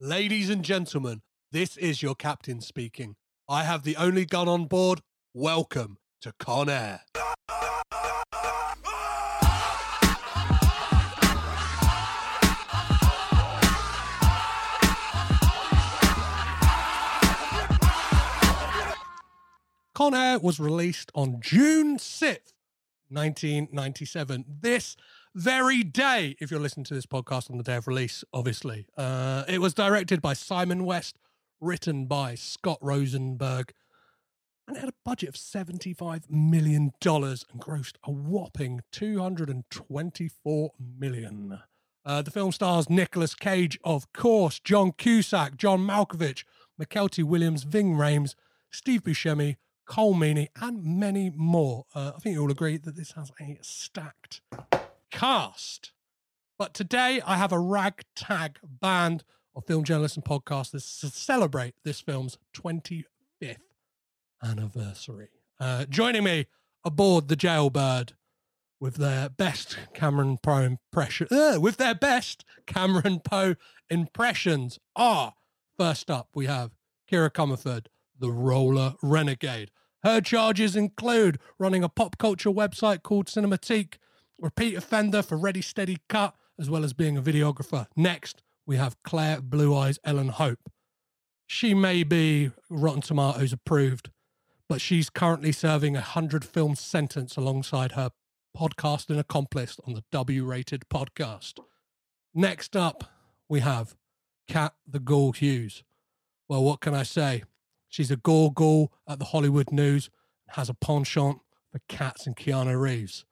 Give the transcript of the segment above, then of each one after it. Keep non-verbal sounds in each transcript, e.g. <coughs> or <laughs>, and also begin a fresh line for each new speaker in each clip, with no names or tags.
Ladies and gentlemen, this is your captain speaking. I have the only gun on board. Welcome to Con Air. Con Air was released on June 6th, 1997. This very day, if you're listening to this podcast on the day of release, obviously. Uh, it was directed by Simon West, written by Scott Rosenberg, and it had a budget of $75 million and grossed a whopping 224 million. Uh, the film stars Nicolas Cage, of course, John Cusack, John Malkovich, Mykelti Williams, Ving Rhames, Steve Buscemi, Colm Meaney, and many more. Uh, I think you all agree that this has a stacked cast. But today I have a ragtag band of film journalists and podcasters to celebrate this film's 25th anniversary. Uh, joining me aboard the Jailbird with their best Cameron Poe impression, uh, with their best Cameron Poe impressions are first up we have Kira Comerford, the Roller Renegade. Her charges include running a pop culture website called Cinematique, repeat offender for Ready Steady Cut, as well as being a videographer. Next, we have Claire Blue Eyes Ellen Hope. She may be Rotten Tomatoes approved, but she's currently serving a 100 film sentence alongside her podcasting accomplice on the W rated podcast. Next up, we have Kat the Ghoul Hughes. Well, what can I say? She's a ghoul ghoul at the Hollywood News and has a penchant for cats and Keanu Reeves.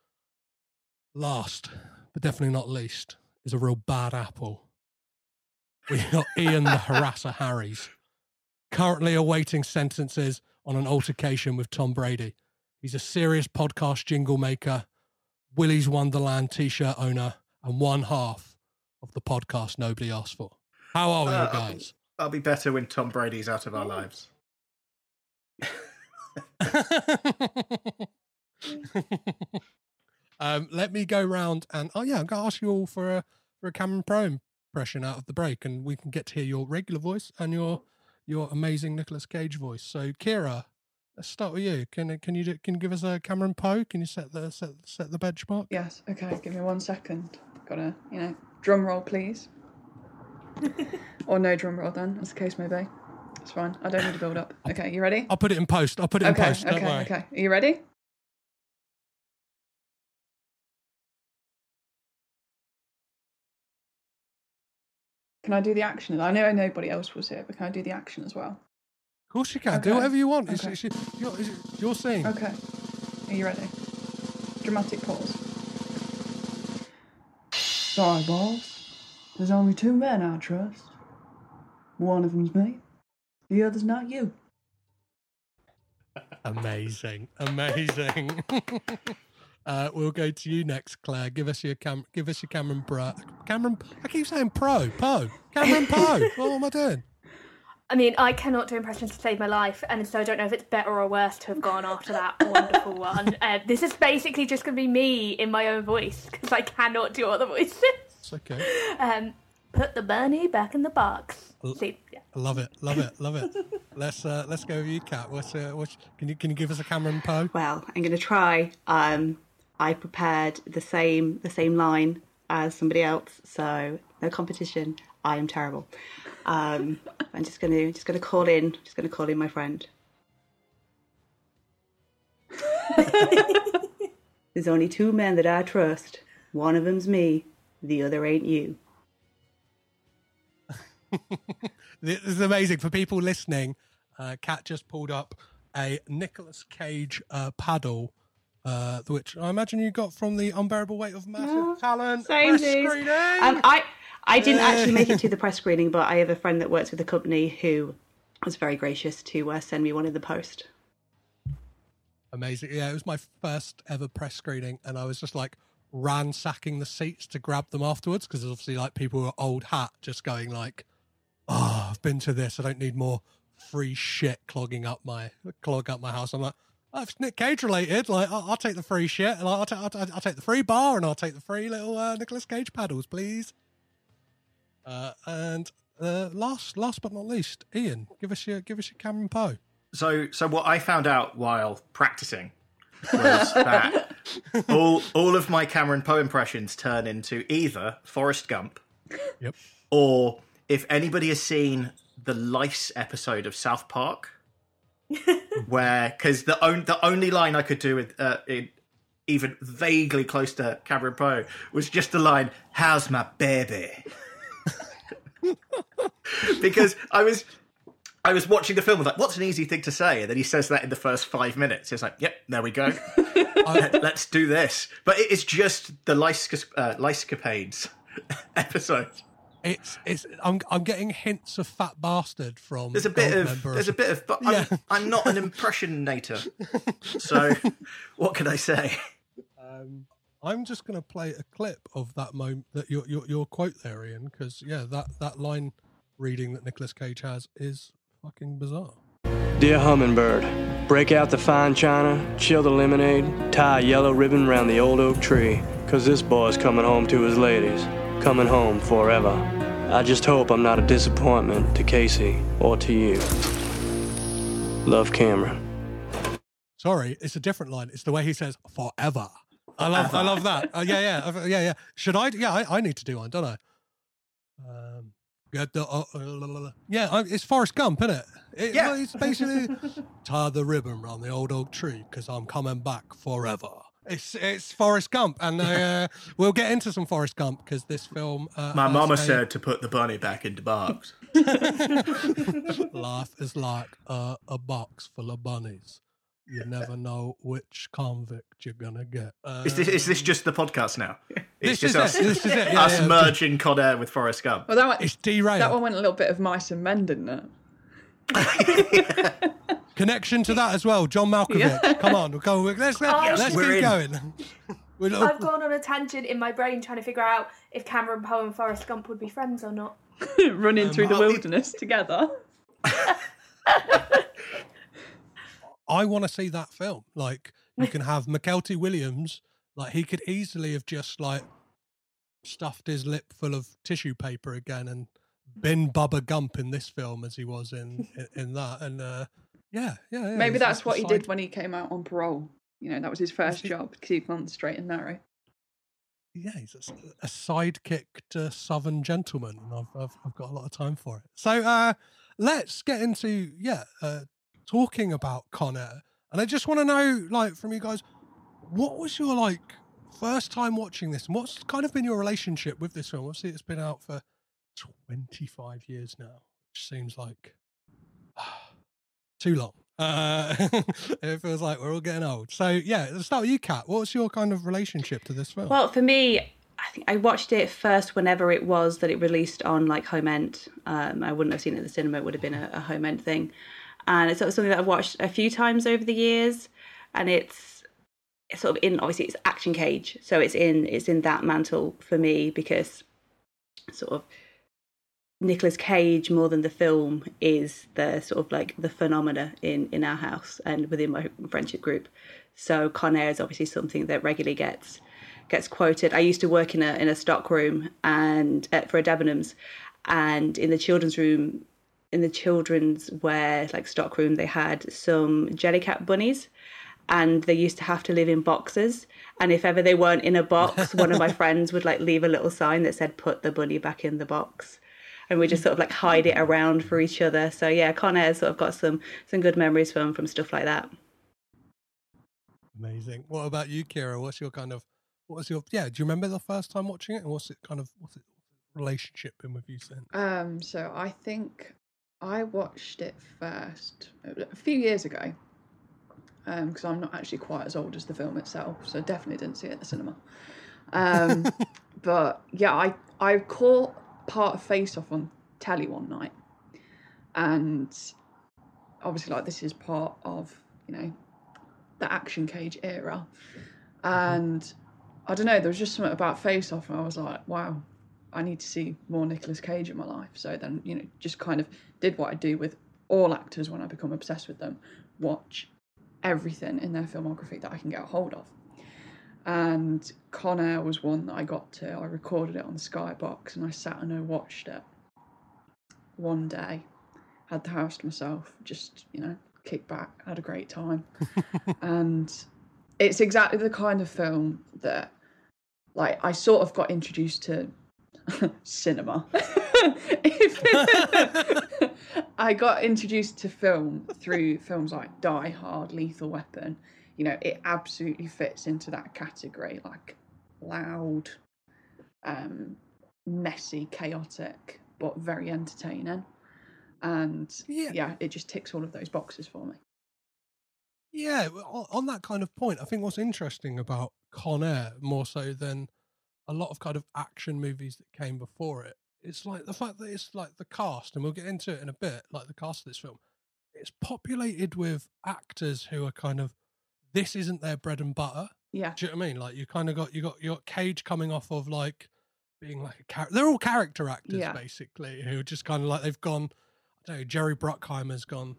Last, but definitely not least, is a real bad apple. We got Ian the Harasser Harries, currently awaiting sentences on an altercation with Tom Brady. He's a serious podcast jingle maker, Willy's Wonderland t shirt owner, and one half of the podcast nobody asked for. How are we,
Uh,
guys?
I'll be better when Tom Brady's out of our lives. <laughs> <laughs>
um, let me go round and oh yeah, I'm gonna ask you all for a for a Cameron Pro impression out of the break, and we can get to hear your regular voice and your your amazing Nicolas Cage voice. So Kira, let's start with you. Can can you do, can you give us a Cameron Poe? Can you set the set set the benchmark?
Yes, okay, give me one second. Gotta, you know, drum roll, please. <laughs> or no drum roll, then, as the case may be. It's fine. I don't need to build up. Okay, you ready?
I'll put it in post. I'll put it in post. Don't
okay,
worry.
okay. Are you ready? Can I do the action? I know nobody else was here, but can I do the action as well?
Of course you can. Do whatever you want. It's,
Okay.
it's, your, it's your scene.
Okay. Are you ready? Dramatic pause. Sorry, boss. There's only two men I trust. One of them's me. The other's not you. <laughs>
Amazing, amazing. <laughs> uh, we'll go to you next, Claire. Give us your cam. Give us your Cameron Pro. Cameron. I keep saying Pro. Poe. Cameron Poe. <laughs> what am I doing?
I mean, I cannot do impressions to save my life, and so I don't know if it's better or worse to have gone after that <laughs> wonderful one. Uh, this is basically just going to be me in my own voice because I cannot do other voices.
It's okay.
Um, put the bunny back in the box. See, yeah.
Love it, love it, love it. <laughs> let's uh, let's go with you, Kat. What's, uh, what's can you can you give us a Cameron Poe?
Well, I'm going to try. Um, I prepared the same the same line as somebody else, so no competition. I am terrible. Um, <laughs> I'm just going to just going to call in just going to call in my friend. <laughs> There's only two men that I trust. One of them's me. The other ain't you. <laughs>
This is amazing for people listening. Uh, Kat just pulled up a Nicolas Cage uh, paddle, uh, which I imagine you got from the unbearable weight of massive talent
Same
press screening.
Um, I I didn't actually make it to the <laughs> press screening, but I have a friend that works with the company who was very gracious to uh, send me one in the post.
Amazing. Yeah, it was my first ever press screening, and I was just like ransacking the seats to grab them afterwards because obviously, like, people were old hat just going like, "Oh, I've been to this. I don't need more free shit clogging up my clog up my house." I'm like, "If it's Nick Cage related, like, I'll, I'll take the free shit, and I'll, ta- I'll, ta- I'll take the free bar, and I'll take the free little uh, Nicolas Cage paddles, please." Uh, and uh, last, last but not least, Ian, give us your give us your Cameron Poe.
So, so what I found out while practicing was that <laughs> all all of my Cameron Poe impressions turn into either Forrest Gump,
Yep.
or if anybody has seen the Lice episode of South Park, <laughs> where because the on, the only line I could do with uh, it, even vaguely close to Cameron Poe was just the line "How's my baby?" <laughs> because I was I was watching the film, I was like, what's an easy thing to say? And then he says that in the first five minutes. It's like, yep, there we go. <laughs> Let- Let's do this. But it is just the Lice, uh, episode.
It's it's I'm I'm getting hints of fat bastard from
There's a bit of, there's a bit of, but
Yeah.
I'm, I'm not an impressionator. <laughs> So what can I say?
Um, I'm just going to play a clip of that moment that your your your quote there, Ian, because yeah, that that line reading that Nicolas Cage has is fucking bizarre.
Dear Hummingbird, break out the fine china, chill the lemonade, tie a yellow ribbon round the old oak tree, 'cause this boy's coming home to his ladies, coming home forever. I just hope I'm not a disappointment to Casey or to you. Love Cameron.
Sorry, it's a different line. It's the way he says forever. I love I love that. <laughs> Uh, yeah, yeah, yeah, yeah. Should I? Yeah, I, I need to do one, don't I? Um, get the uh, uh, la, la, la. yeah. I, it's Forrest Gump, isn't it? it
Yeah.
well, it's basically <laughs> tie the ribbon around the old oak tree because I'm coming back forever. It's it's Forrest Gump, and uh, <laughs> we'll get into some Forrest Gump because this film. Uh,
My mama
a-
said to put the bunny back into box. <laughs>
Life is like uh, a box full of bunnies. You never know which convict you're gonna get. Uh,
Is this, is this just the podcast now? It's
This is
just us,
it. This is it. Yeah,
us
yeah.
merging Con Air with Forrest Gump.
Well, that one,
It's derailed.
that one went a little bit of mice and men, didn't it? <laughs>
Connection to that as well, John Malkovich. Come on, we'll go. Let's
Yes,
let's
we're
keep
in.
going. <laughs> We're not-
I've gone on a tangent in my brain trying to figure out if Cameron Poe and Forrest Gump would be friends or not. <laughs>
Running through the
I'll be-
wilderness together.
I want to see that film. Like you can have Mykelti Williams. Like he could easily have just like stuffed his lip full of tissue paper again and been Bubba Gump in this film as he was in in, that. And uh, yeah, yeah, yeah.
Maybe that's what he did when he came out on parole. You know, that was his first job, keep on the straight and narrow.
yeah, he's a sidekick to Southern gentleman, and I've, I've I've got a lot of time for it. So uh, let's get into yeah, uh, talking about Con Air, and I just want to know, like, from you guys, what was your like first time watching this, and what's kind of been your relationship with this film? Obviously, it's been out for twenty five years now, which seems like <sighs> too long. Uh, <laughs> it feels like we're all getting old. So yeah, let's start with you, Kat. What's your kind of relationship to this film?
Well, for me, I think I watched it first whenever it was that it released on like home end. Um, I wouldn't have seen it at the cinema; it would have been a, a home end thing. And it's sort of something that I've watched a few times over the years, and it's it's sort of in obviously it's Action Cage, so it's in it's in that mantle for me because sort of Nicolas Cage more than the film is the sort of like the phenomena in in our house and within my friendship group. So Con Air is obviously something that regularly gets gets quoted. I used to work in a in a stock room and uh, for a Debenhams, and in the children's room, in the children's wear like stock room, they had some Jellycat bunnies, and they used to have to live in boxes. And if ever they weren't in a box, one of my <laughs> friends would like leave a little sign that said "Put the bunny back in the box." And we just sort of like hide it around for each other. So yeah, Con Air's sort of got some some good memories from from stuff like that.
Amazing. What about you, Kira? What's your kind of what was your yeah? Do you remember the first time watching it, and what's it kind of what's it relationship been with you since?
Um, so I think I watched it first a few years ago because I'm not actually quite as old as the film itself, so definitely didn't see it at the cinema. Um, <laughs> but yeah, I I caught part of Face Off on telly one night, and obviously, like this is part of you know the action cage era, and I don't know, there was just something about Face Off, and I was like, wow, I need to see more Nicolas Cage in my life. So then, you know, just kind of did what I do with all actors when I become obsessed with them watch everything in their filmography that I can get a hold of. And Con Air was one that I got to. I recorded it on the Skybox and I sat and I watched it one day. Had the house to myself, just, you know, kicked back, had a great time. <laughs> and it's exactly the kind of film that like I sort of got introduced to <laughs> cinema. <laughs> I got introduced to film through films like Die Hard, Lethal Weapon. You know, it absolutely fits into that category, like loud, um, messy, chaotic, but very entertaining. And
Yeah.
yeah, it just ticks all of those boxes for me.
Yeah, on on that kind of point, I think what's interesting about Con Air more so than a lot of kind of action movies that came before it, it's like the fact that it's like the cast, and we'll get into it in a bit, like the cast of this film, it's populated with actors who are kind of this isn't their bread and butter.
Yeah.
Do you know what I mean? Like you kind of got you got you got Cage coming off of like being like a character. They're all character actors
Yeah.
basically who just kind of like they've gone. I don't know. Jerry Bruckheimer's gone.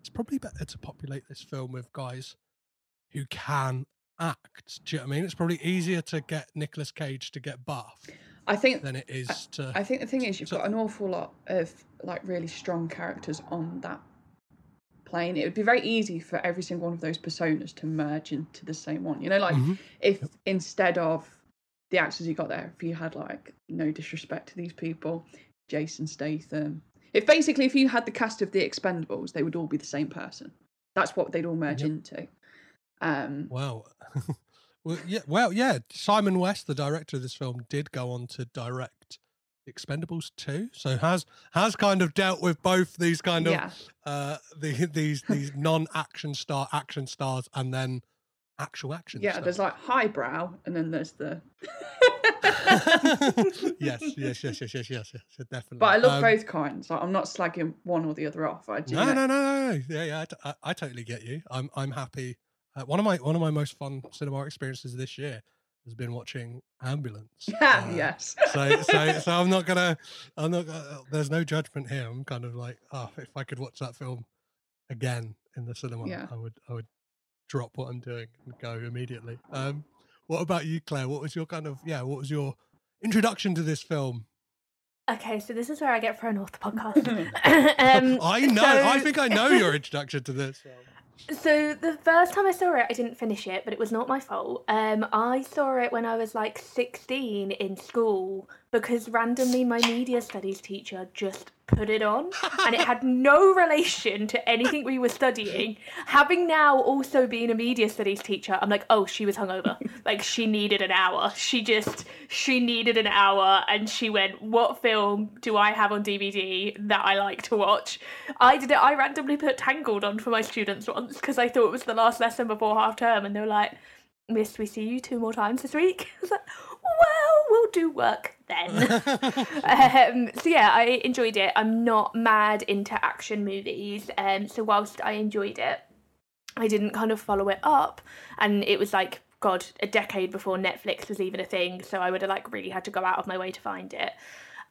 It's probably better to populate this film with guys who can act. Do you know what I mean? It's probably easier to get Nicolas Cage to get buff
I think
than it is to.
I think the thing is, you've
So-
got an awful lot of like really strong characters on that plane. It would be very easy for every single one of those personas to merge into the same one. You know, like
Mhm.
if instead of the actors you got there, if you had like no disrespect to these people, Jason Statham. If basically if you had the cast of the Expendables, they would all be the same person. That's what they'd all merge
Yep.
into. Um,
Wow. <laughs> well, yeah. Well, yeah. Simon West, the director of this film, did go on to direct Expendables 2, so has has kind of dealt with both these kind of
yeah.
uh, the, these these non action star action stars and then actual action.
Yeah,
stars.
there's like highbrow, and then there's the. <laughs>
yes, <laughs> yes, yes, yes, yes, yes, yes, definitely.
But I love
um,
both kinds. Like, I'm not slagging one or the other off. I do.
No, no, no, no. Yeah, yeah. I, t- I, I totally get you. I'm I'm happy. Uh, one of my one of my most fun cinema experiences this year has been watching Ambulance.
Yeah, <laughs>
Uh,
yes.
So, so, so I'm not gonna, I'm not. Gonna, there's no judgment here. I'm kind of like, oh, if I could watch that film again in the cinema,
Yeah.
I would, I would drop what I'm doing and go immediately. Um, what about you, Claire? What was your kind of, yeah, what was your introduction to this film?
Okay, so this is where I get thrown off the <laughs> podcast. <laughs> um,
I know. I think I know your introduction to this film.
So the first time I saw it, I didn't finish it, but it was not my fault. Um, I saw it when I was like 16 in school because randomly my media studies teacher just put it on, <laughs> and it had no relation to anything we were studying. Having now also been a media studies teacher, I'm like, oh, she was hungover. <laughs> like she needed an hour. She just she needed an hour, and she went, what film do I have on DVD that I like to watch? I did it. I randomly put Tangled on for my students once because I thought it was the last lesson before half term, and they were like, "Miss, we see you two more times this week." <laughs> I was like, "Well, we'll do work then." <laughs> um, so yeah, I enjoyed it. I'm not mad into action movies, um, so whilst I enjoyed it, I didn't kind of follow it up, and it was like God, a decade before Netflix was even a thing. So I would have like really had to go out of my way to find it.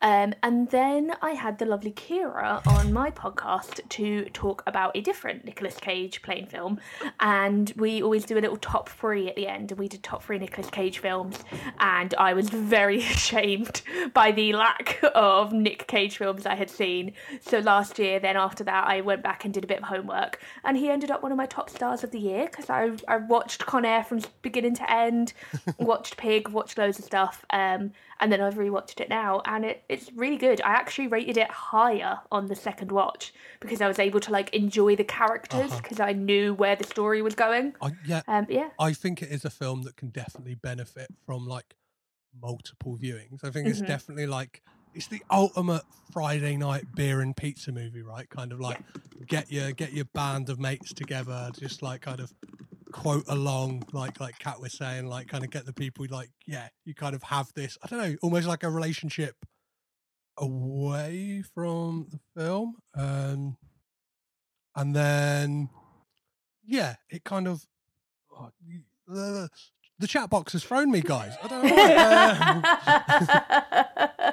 Um, and then I had the lovely Kira on my podcast to talk about a different Nicolas Cage playing film. And we always do a little top three at the end. And we did top three Nicolas Cage films. And I was very <laughs> ashamed by the lack of Nick Cage films I had seen. So last year, then after that, I went back and did a bit of homework. And he ended up one of my top stars of the year because I, I watched Con Air from beginning to end, <laughs> watched Pig, watched loads of stuff. Um, and then I've rewatched it now, and it, it's really good. I actually rated it higher on the second watch because I was able to like enjoy the characters
Uh-huh.
because I knew where the story was going.
I, yeah,
Um, yeah,
I think it is a film that can definitely benefit from like multiple viewings. I think it's
Mhm.
definitely like it's the ultimate Friday night beer and pizza movie, right? Kind of like get your get your band of mates together, just like kind of quote along, like like Kat was saying, like kind of get the people like yeah, you kind of have this. I don't know, almost like a relationship away from the film, um, and then yeah, it kind of. Oh, the, the chat box has thrown me, guys. I don't know. <laughs> <laughs>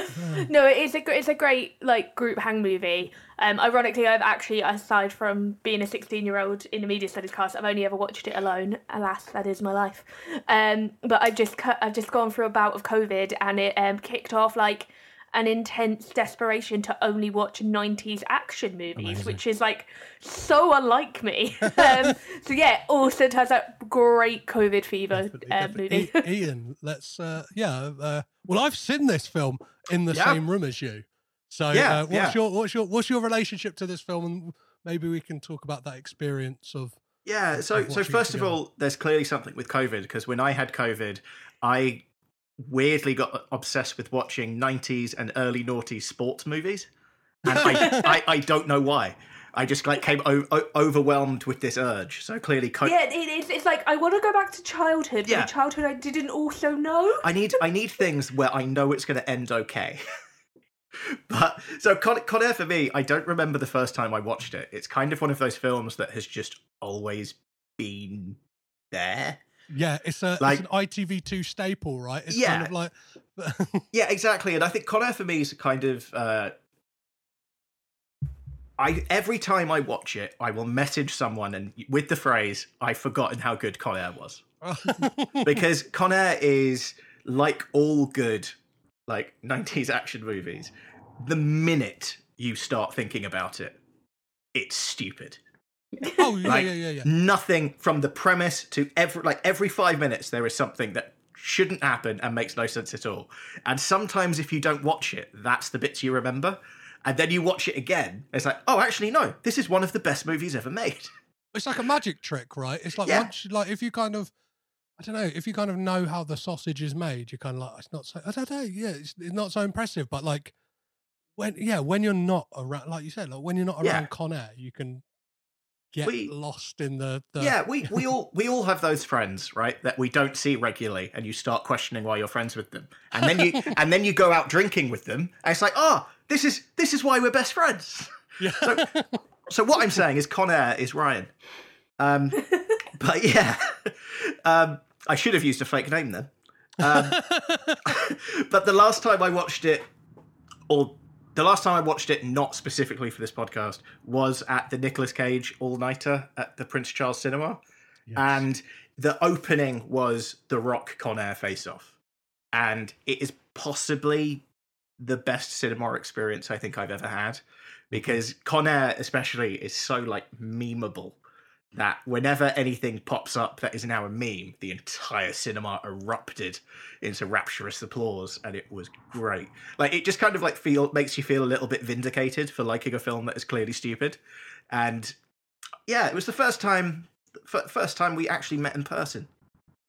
<laughs>
no, it is a it's a great like group hang movie. Um, ironically, I've actually, aside from being a sixteen year old in the media studies class, I've only ever watched it alone. Alas, that is my life. Um, but I've just cu- I've just gone through a bout of COVID, and it um, kicked off like an intense desperation to only watch 90s action movies
Amazing.
which is like so unlike me <laughs> um, so yeah also it has that great covid fever
definitely,
uh,
definitely.
movie
I- Ian, let's uh, yeah. Uh, well, I've seen this film in the
Yeah.
same room as you. So,
Yeah,
uh, what's
yeah.
your what's your what's your relationship to this film, and maybe we can talk about that experience of
Yeah, so
of
so
watching it
first of all, there's clearly something with COVID because when I had COVID, I weirdly got obsessed with watching 90s and early noughties sports movies, and I, <laughs> I I don't know why. I just like came o- o- overwhelmed with this urge. So clearly, co-
yeah it is it's like i want to go back to childhood
Yeah.
but childhood i didn't also know
I need I need things where I know it's going to end okay. <laughs> but so Con, Con Air for me, I don't remember the first time I watched it. It's kind of one of those films that has just always been there.
Yeah, it's a
Like-
it's an ITV2 staple, right? It's
Yeah.
kind of like <laughs>
Yeah, exactly. And I think Con Air for me is a kind of. Uh, I every time I watch it, I will message someone and with the phrase "I've forgotten how good Con Air was," <laughs> because Con Air is like all good, like '90s action movies. The minute you start thinking about it, it's stupid.
Oh yeah,
Like,
yeah, yeah, yeah.
Nothing from the premise to every like every five minutes there is something that shouldn't happen and makes no sense at all. And sometimes if you don't watch it, that's the bits you remember. And then you watch it again, it's like, oh, actually, no, this is one of the best movies ever made.
It's like a magic trick, right? It's like
Yeah.
once, like if you kind of, I don't know, if you kind of know how the sausage is made, you're kind of like, it's not so. I don't know. Yeah, it's, it's not so impressive, but like when, yeah, when you're not around, like you said, like when you're not around
Yeah.
Con Air, you can get
We-
lost in the. the
yeah, we, <laughs> we all we all have those friends, right? That we don't see regularly, and you start questioning why you're friends with them, and then you <laughs> and then you go out drinking with them, and it's like, oh, this is this is why we're best friends.
yeah.
So so what I'm saying is Con Air is Ryan. Um, but yeah, <laughs> um, I should have used a fake name then. Um, but the last time I watched it, or the last time I watched it, not specifically for this podcast, was at the Nicolas Cage All Nighter at the Prince Charles Cinema, and the opening was the Rock Con Air Face Off, and it is possibly the best cinema experience I think I've ever had. Mm-hmm. Because Con Air especially is so like memeable that whenever anything pops up that is now a meme, the entire cinema erupted into rapturous applause, and it was great. Like it just kind of like feel makes you feel a little bit vindicated for liking a film that is clearly stupid, and yeah, it was the first time, f- first time we actually met in person.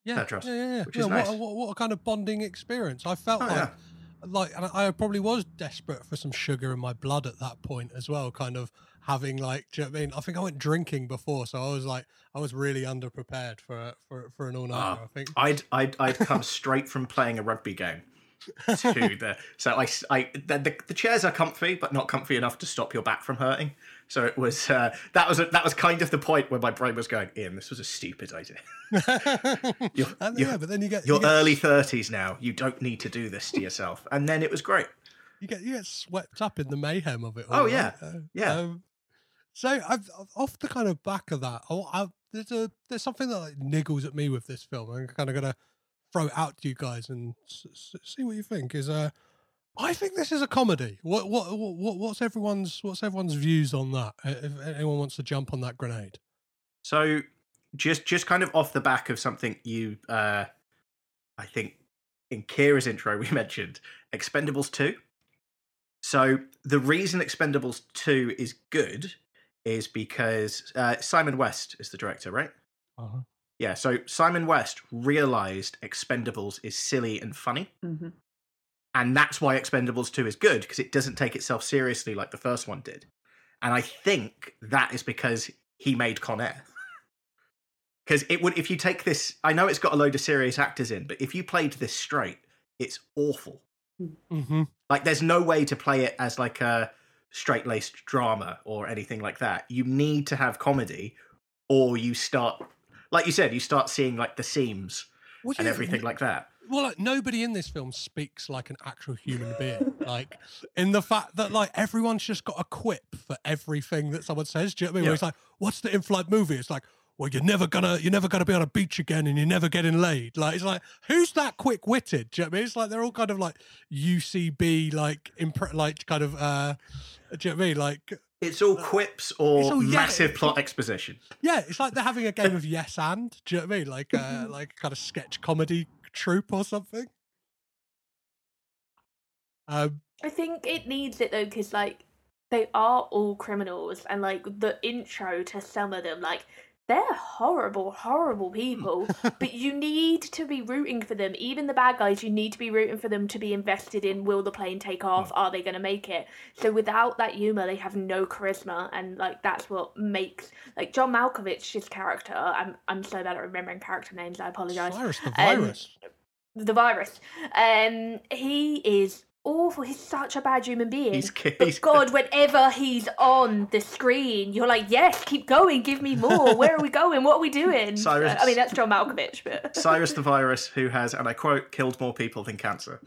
yeah,
Petros,
yeah, yeah, yeah.
is
what,
nice.
what, what a kind of bonding experience. I felt
Oh,
like,
yeah.
like, and I probably was desperate for some sugar in my blood at that point as well. Kind of having like, do you know what I mean? I think I went drinking before, so I was like, I was really underprepared for for for an all nighter.
Ah,
I think.
I'd I'd I'd come straight from playing a rugby game, to <laughs> the so I, I the, the, the chairs are comfy but not comfy enough to stop your back from hurting so it was uh, that was a, that was kind of the point where my brain was going ian this was a stupid idea <laughs> you're,
And
you're-
yeah, but then you get
you're
you
early 30s now you don't need to do this to yourself and then it was great
you get you get swept up in the mayhem of it. All,
Oh, yeah.
right? Uh,
Yeah.
Um, so I've off the kind of back of that. I, I, there's a there's something that like niggles at me with this film. I'm kind of gonna throw it out to you guys and s- s- see what you think. Is uh, I think this is a comedy. What what what what- what's everyone's what's everyone's views on that? If anyone wants to jump on that grenade.
So just just kind of off the back of something you uh I think in Kira's intro we <laughs> mentioned Expendables 2. So the reason Expendables 2 is good is because uh, Simon West is the director, right?
Uh-huh.
Yeah, so Simon West realized Expendables is silly and funny.
hmm
And that's why Expendables 2 is good because it doesn't take itself seriously like the first one did. And I think that is because he made Con Air. <laughs> Because it would, if you take this, I know it's got a load of serious actors in, but if you played this straight, it's awful.
Mm-hmm.
Like, there's no way to play it as like a straight laced drama or anything like that. You need to have comedy, or you start, like you said, you start seeing like the seams
Would
and
you-
everything like that.
Well, like nobody in this film speaks like an actual human being. like in the fact that like everyone's just got a quip for everything that someone says. Do you know what I mean?
Yeah.
Where it's like, "What's the in-flight movie?" It's like, "Well, you're never gonna, you're never gonna be on a beach again, and you're never getting laid." Like it's like, who's that quick-witted? Do you know what I mean? It's like they're all kind of like UCB, like impre- like kind of, uh do you know what I mean? Like,
It's all quips or
all- yeah,
massive
it's-
plot exposition.
yeah, it's like they're having a game of yes and. Do you know what I mean? Like, uh <laughs> like kind of sketch comedy troupe or something. Um.
I think it needs it though, because like they are all criminals, and like the intro to some of them, like they're horrible, horrible people. <laughs> but you need to be rooting for them. Even the bad guys, you need to be rooting for them to be invested in. Will the plane take off? Are they going to make it? So without that humor, they have no charisma, and like that's what makes like John Malkovich's character. I'm I'm so bad at remembering character names. I apologize
Cyrus the
Um,
virus.
the virus. Um, he is awful. He's such a bad human being.
He's ki-
but
he's-
God, whenever he's on the screen, you're like, yes, keep going, give me more. Where are we going? What are we doing?
Cyrus-
I mean, that's John Malkovich, but <laughs>
Cyrus the virus, who has, and I quote, killed more people than cancer.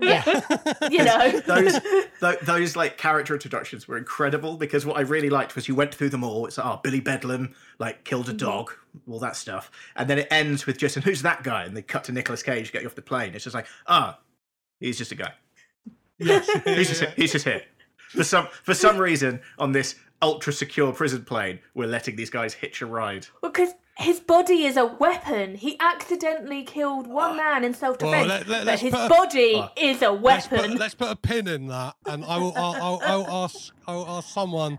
yeah, <laughs> you know.
Those, th- those like character introductions were incredible because what I really liked was you went through them all. It's like, oh, Billy Bedlam like killed a
Mm-hmm.
dog, all that stuff, and then it ends with just, and who's that guy? And they cut to Nicolas Cage getting off the plane. It's just like, ah, he's just a guy.
Yes.
He's just he's just here. For some for some reason on this ultra secure prison plane, we're letting these guys hitch a ride.
Because his body is a weapon. He accidentally killed one ah. man in self defense,
let- let-
but
let's
his
put a-
body
Oh.
is a
let's
weapon.
put, let's put a pin in that, and I will. I'll, I'll, I'll ask. I'll ask someone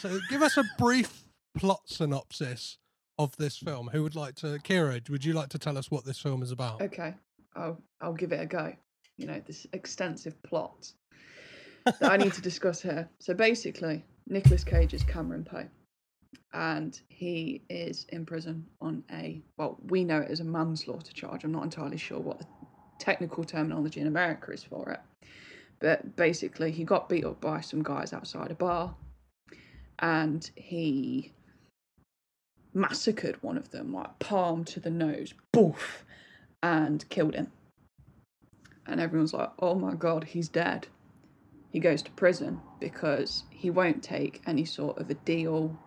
to give us a brief plot synopsis of this film. Who would like to? Kira, would you like to tell us what this film is about?
Okay, I'll I'll give it a go. You know this extensive plot that I need to discuss here. <laughs> So basically, Nicolas Cage is Cameron Poe, and he is in prison on a well, we know it as a manslaughter charge. I'm not entirely sure what the technical terminology in America is for it, but basically, he got beat up by some guys outside a bar, and he massacred one of them, like palm to the nose, boof, and killed him. And everyone's like, oh my god, he's dead. He goes to prison because he won't take any sort of a deal.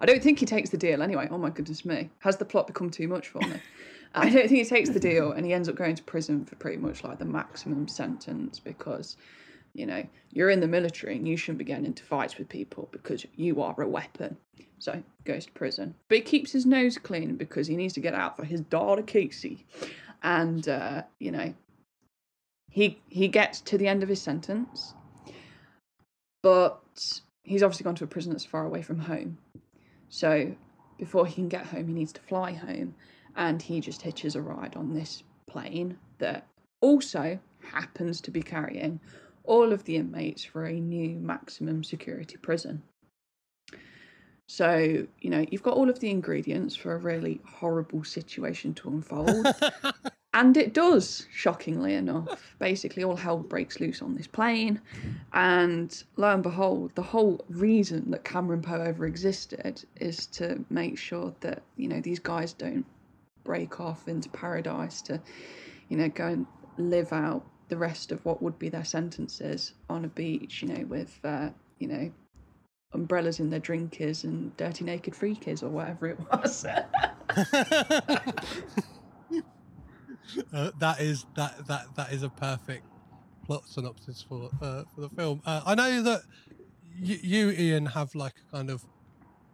I, don't think he takes the deal anyway. Oh my goodness me. Has the plot become too much for me? <laughs> I don't think he takes the deal and he ends up going to prison for pretty much like the maximum sentence because, you know, you're in the military and you shouldn't be getting into fights with people because you are a weapon. So goes to prison. But he keeps his nose clean because he needs to get out for his daughter Casey. And, uh, you know, he he gets to the end of his sentence, but he's obviously gone to a prison that's far away from home. So before he can get home, he needs to fly home, and he just hitches a ride on this plane that also happens to be carrying all of the inmates for a new maximum security prison. So, you know, you've got all of the ingredients for a really horrible situation to unfold. <laughs> and it does, shockingly enough. Basically, all hell breaks loose on this plane. And lo and behold, the whole reason that Cameron Poe ever existed is to make sure that, you know, these guys don't break off into paradise to, you know, go and live out the rest of what would be their sentences on a beach, you know, with, uh, you know, umbrellas in their drinkers and dirty naked freakers or whatever it was. <laughs> <laughs>
uh, that is that that that is a perfect plot synopsis for uh, for the film. Uh, I know that y- you, Ian, have like a kind of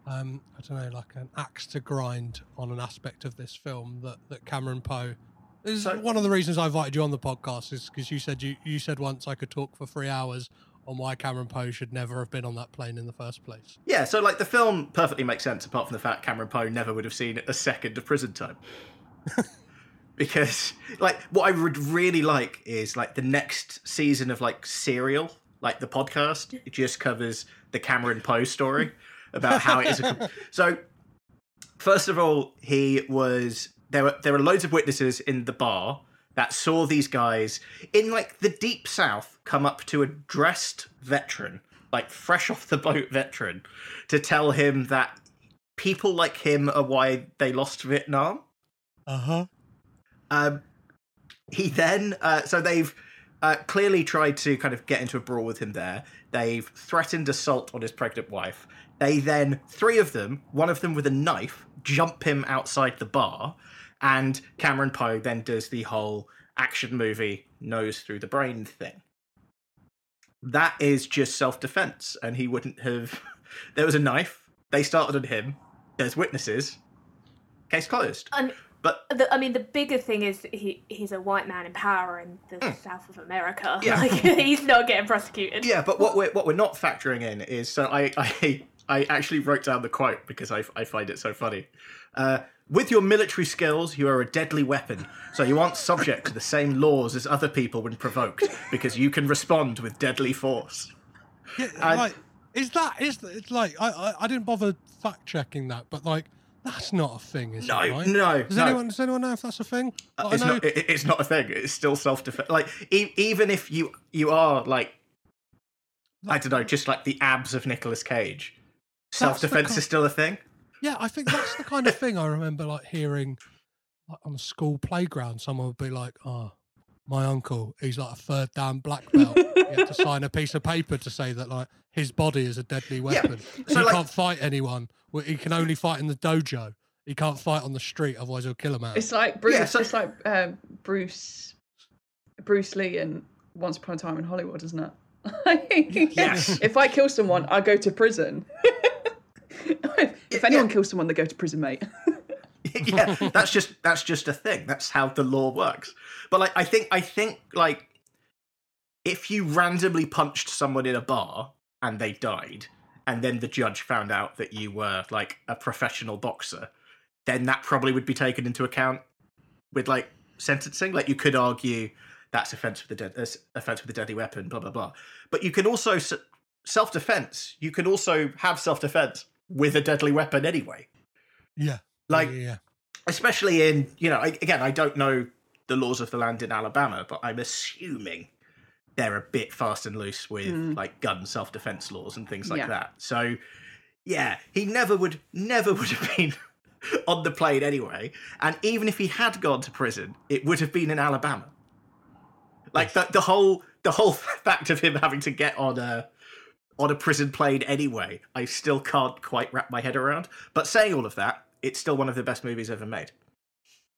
um, I don't know, like an axe to grind on an aspect of this film that that Cameron Poe. Is
So-
one of the reasons I invited you on the podcast is because you said you, you said once I could talk for three hours on why Cameron Poe should never have been on that plane in the first place.
Yeah, so like the film perfectly makes sense apart from the fact Cameron Poe never would have seen a second of prison time. <laughs> because like what I would really like is like the next season of like Serial, like the podcast, it just covers the Cameron Poe story about how it is a <laughs> So first of all, he was there were there were loads of witnesses in the bar that saw these guys in like the deep south come up to a dressed veteran, like fresh off the boat veteran, to tell him that people like him are why they lost Vietnam.
Uh huh.
Um, he then, uh, so they've uh, clearly tried to kind of get into a brawl with him there. They've threatened assault on his pregnant wife. They then, three of them, one of them with a knife, jump him outside the bar. And Cameron Poe then does the whole action movie nose through the brain thing. That is just self defense. And he wouldn't have. <laughs> There was a knife. They started on him. There's witnesses. Case closed.
And
But
the, I mean, the bigger thing is he he's a white man in power in the south of America.
Yeah. <laughs>
Like <laughs> he's not getting prosecuted.
Yeah, but what we're what we're not factoring in is so I I I actually wrote down the quote because I I find it so funny. Uh, with your military skills, you are a deadly weapon, so you aren't subject to the same laws as other people when provoked, because you can respond with deadly force.
Yeah,
And-
like, is that is that- it's like I, I I didn't bother fact checking that, but like that's not a thing, is
No,
it? Right?
no,
Does
no.
anyone does anyone know if that's a thing? Uh, I
It's
know-
not. It, it's not a thing. It's still self defense. Like e- even if you you are like, I don't know, just like the abs of Nicolas Cage, self defense
kind-
is still a thing.
Yeah, I think that's the kind of thing I remember like hearing like on a school playground. Someone would be like, "Oh, my uncle, he's like a third dan black belt. he had to <laughs> sign a piece of paper to say that like his body is a deadly weapon. Yeah.
so,
he
like-
can't fight anyone. He can only fight in the dojo. He can't fight on the street, otherwise he'll kill a man.
It's like Bruce.
Yeah, so-
it's like um, Bruce, Bruce Lee in Once Upon a Time in Hollywood, isn't it? <laughs>
Yes.
If I kill someone, I go to prison. <laughs> if anyone kills someone, they go to prison, mate. <laughs>
yeah, that's just that's just a thing. That's how the law works. But like, I think I think like if you randomly punched someone in a bar and they died, and then the judge found out that you were like a professional boxer, then that probably would be taken into account with like sentencing. Like you could argue that's offense with the offense with a deadly weapon, blah blah blah. But you can also self defense. You can also have self defense with a deadly weapon anyway.
yeah,
Like
yeah, yeah.
especially in you know I, again i don't know the laws of the land in alabama but i'm assuming they're a bit fast and loose with mm. like gun self-defense laws and things like
Yeah.
that. So yeah he never would never <laughs> would have been on the plane anyway. And even if he had gone to prison it would have been in alabama. Like the, the whole the whole <laughs> fact of him having to get on a on a prison plane anyway i still can't quite wrap my head around. But saying all of that it's still one of the best movies ever made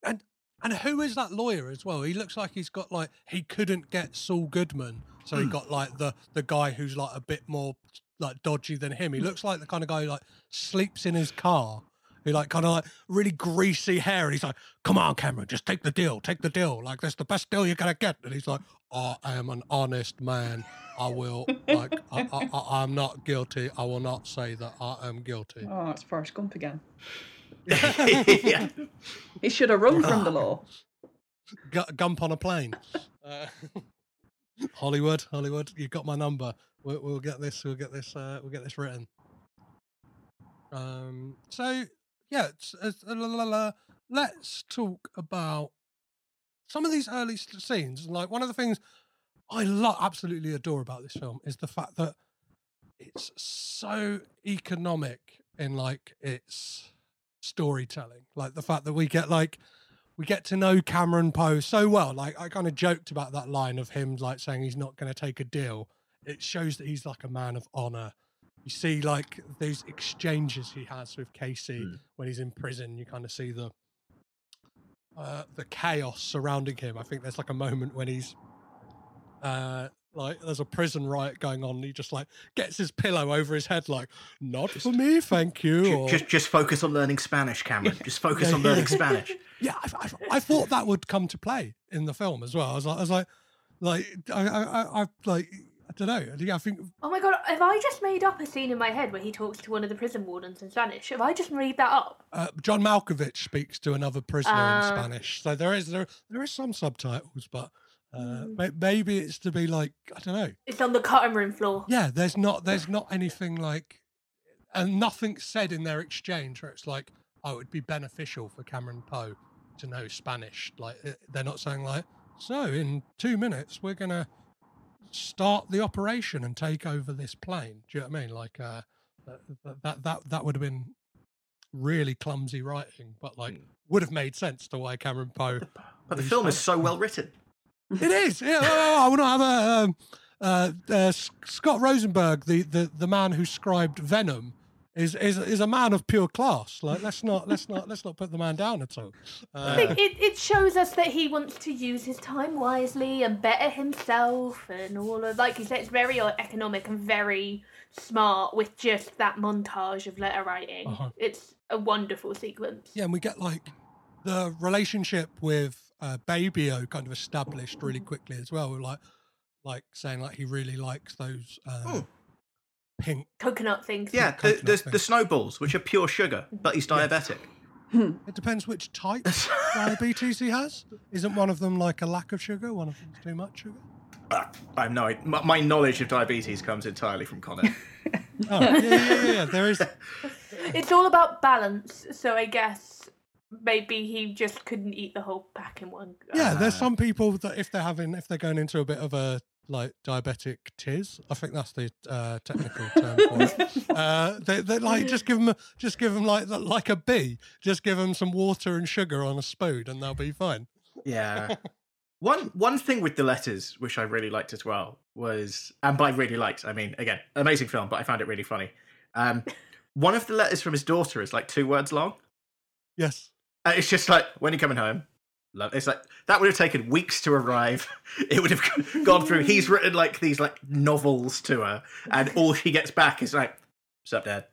And and who is that lawyer as well? He looks like he's got like he couldn't get Saul Goodman, so
Hmm.
he got like the the guy who's like a bit more like dodgy than him. He looks like the kind of guy who like sleeps in his car. He like kind of like really greasy hair, and he's like, "Come on, Cameron, just take the deal, take the deal. Like that's the best deal you're gonna get." And he's like, "I am an honest man. I will like I, I, I, I'm not guilty. I will not say that I am guilty."
Oh, it's Forrest Gump again.
Yeah.
He should have run from the <laughs> law.
Gu- Gump on a plane. Uh, <laughs> Hollywood, Hollywood, you've got my number. We'll, we'll get this. We'll get this. Uh, we'll get this written. Um. So yeah, it's, it's, uh, la, la, la, let's talk about some of these early scenes, like one of the things I love, absolutely adore about this film is the fact that it's so economic in like its storytelling. Like the fact that we get like we get to know Cameron Poe so well. Like I kind of joked about that line of him like saying he's not going to take a deal. It shows that he's like a man of honor. You see like those exchanges he has with Casey when he's in prison. You kind of see the uh, the chaos surrounding him. I think there's like a moment when he's uh, like there's a prison riot going on. And he just like gets his pillow over his head, like not for me, thank you.
Ju-
or-
Just, just focus on learning Spanish, Cameron. Just focus
Yeah,
on
yeah.
learning Spanish. <laughs>
yeah, I, I, I thought that would come to play in the film as well. I was like, I was like, like I, I, I, I like I don't know. I think-
Oh my god, have I just made up a scene in my head where he talks to one of the prison wardens in Spanish? Have I just made that up?
uh, John Malkovich speaks to another prisoner in
Ah.
Spanish, so there is there there is some subtitles, but uh,
Mm.
maybe it's to be like I don't know.
It's on the cutting room floor.
Yeah, there's not there's not anything like, and nothing said in their exchange where it's like, oh, it'd be beneficial for Cameron Poe to know Spanish. Like eh, they're not saying like, so in two minutes we're gonna start the operation and take over this plane. Do you know what I mean? Like uh, that that that, that would have been really clumsy writing, but like would have made sense to why Cameron Poe.
But the film is so <laughs> well written.
It is. Yeah, oh, I want to have a um, uh, uh, Scott Rosenberg, the, the the man who scribed Venom, is is is a man of pure class. Like let's not let's not let's not put the man down at all.
I
Uh,
think it, it shows us that he wants to use his time wisely and better himself and all of like you said it's very economic and very smart with just that montage of letter writing
Uh-huh.
it's a wonderful sequence
yeah, and we get like the relationship with uh, Baby O kind of established really quickly as well. Like like saying like he really likes those um, pink.
coconut things
Yeah, the,
coconut
the,
thing.
the snowballs, which are pure sugar, but he's diabetic.
It depends which type of <laughs> diabetes he has. Isn't one of them like a lack of sugar? One of them's too much sugar.
Ah, I have no. My, my knowledge of diabetes comes entirely from Connor. <laughs>
Oh, yeah, yeah, yeah, yeah. There is. <laughs>
it's all about balance so i guess maybe he just couldn't eat the whole pack in one go.
Yeah, there's some people that if they're having if they're going into a bit of a like diabetic tiz, I think that's the uh, technical term for it. <laughs> Uh, they, they like just give them just give them like like a bee, just give them some water and sugar on a spoon, and they'll be fine.
Yeah. <laughs> One one thing with the letters, which I really liked as well, was and by really liked, I mean again, amazing film, but I found it really funny. Um, one of the letters from his daughter is like two words long.
Yes.
And it's just like, when you're coming home? Love. It's like that would have taken weeks to arrive. <laughs> It would have gone through. He's written like these like novels to her, and all she gets back is like, "What's up, Dad?"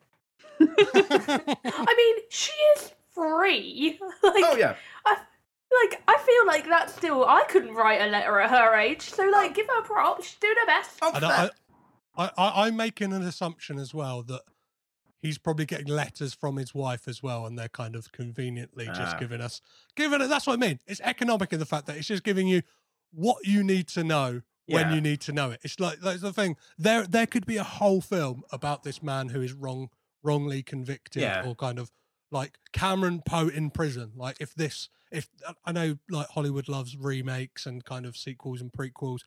i mean she is free <laughs> like
Oh yeah,
I, like I feel like that's still I couldn't write a letter at her age, so like oh. give her props. She's doing her best.
Oh,
I, don't- I, I, I, I'm making an assumption as well that he's probably getting letters from his wife as well, and they're kind of conveniently just
Ah.
giving us, giving it. That's what I mean. It's economic in the fact that it's just giving you what you need to know when you need to know it. It's like that's the thing. There, there could be a whole film about this man who is wrong, wrongly convicted,
Yeah.
or kind of like Cameron Poe in prison. Like if this, if I know, like Hollywood loves remakes and kind of sequels and prequels.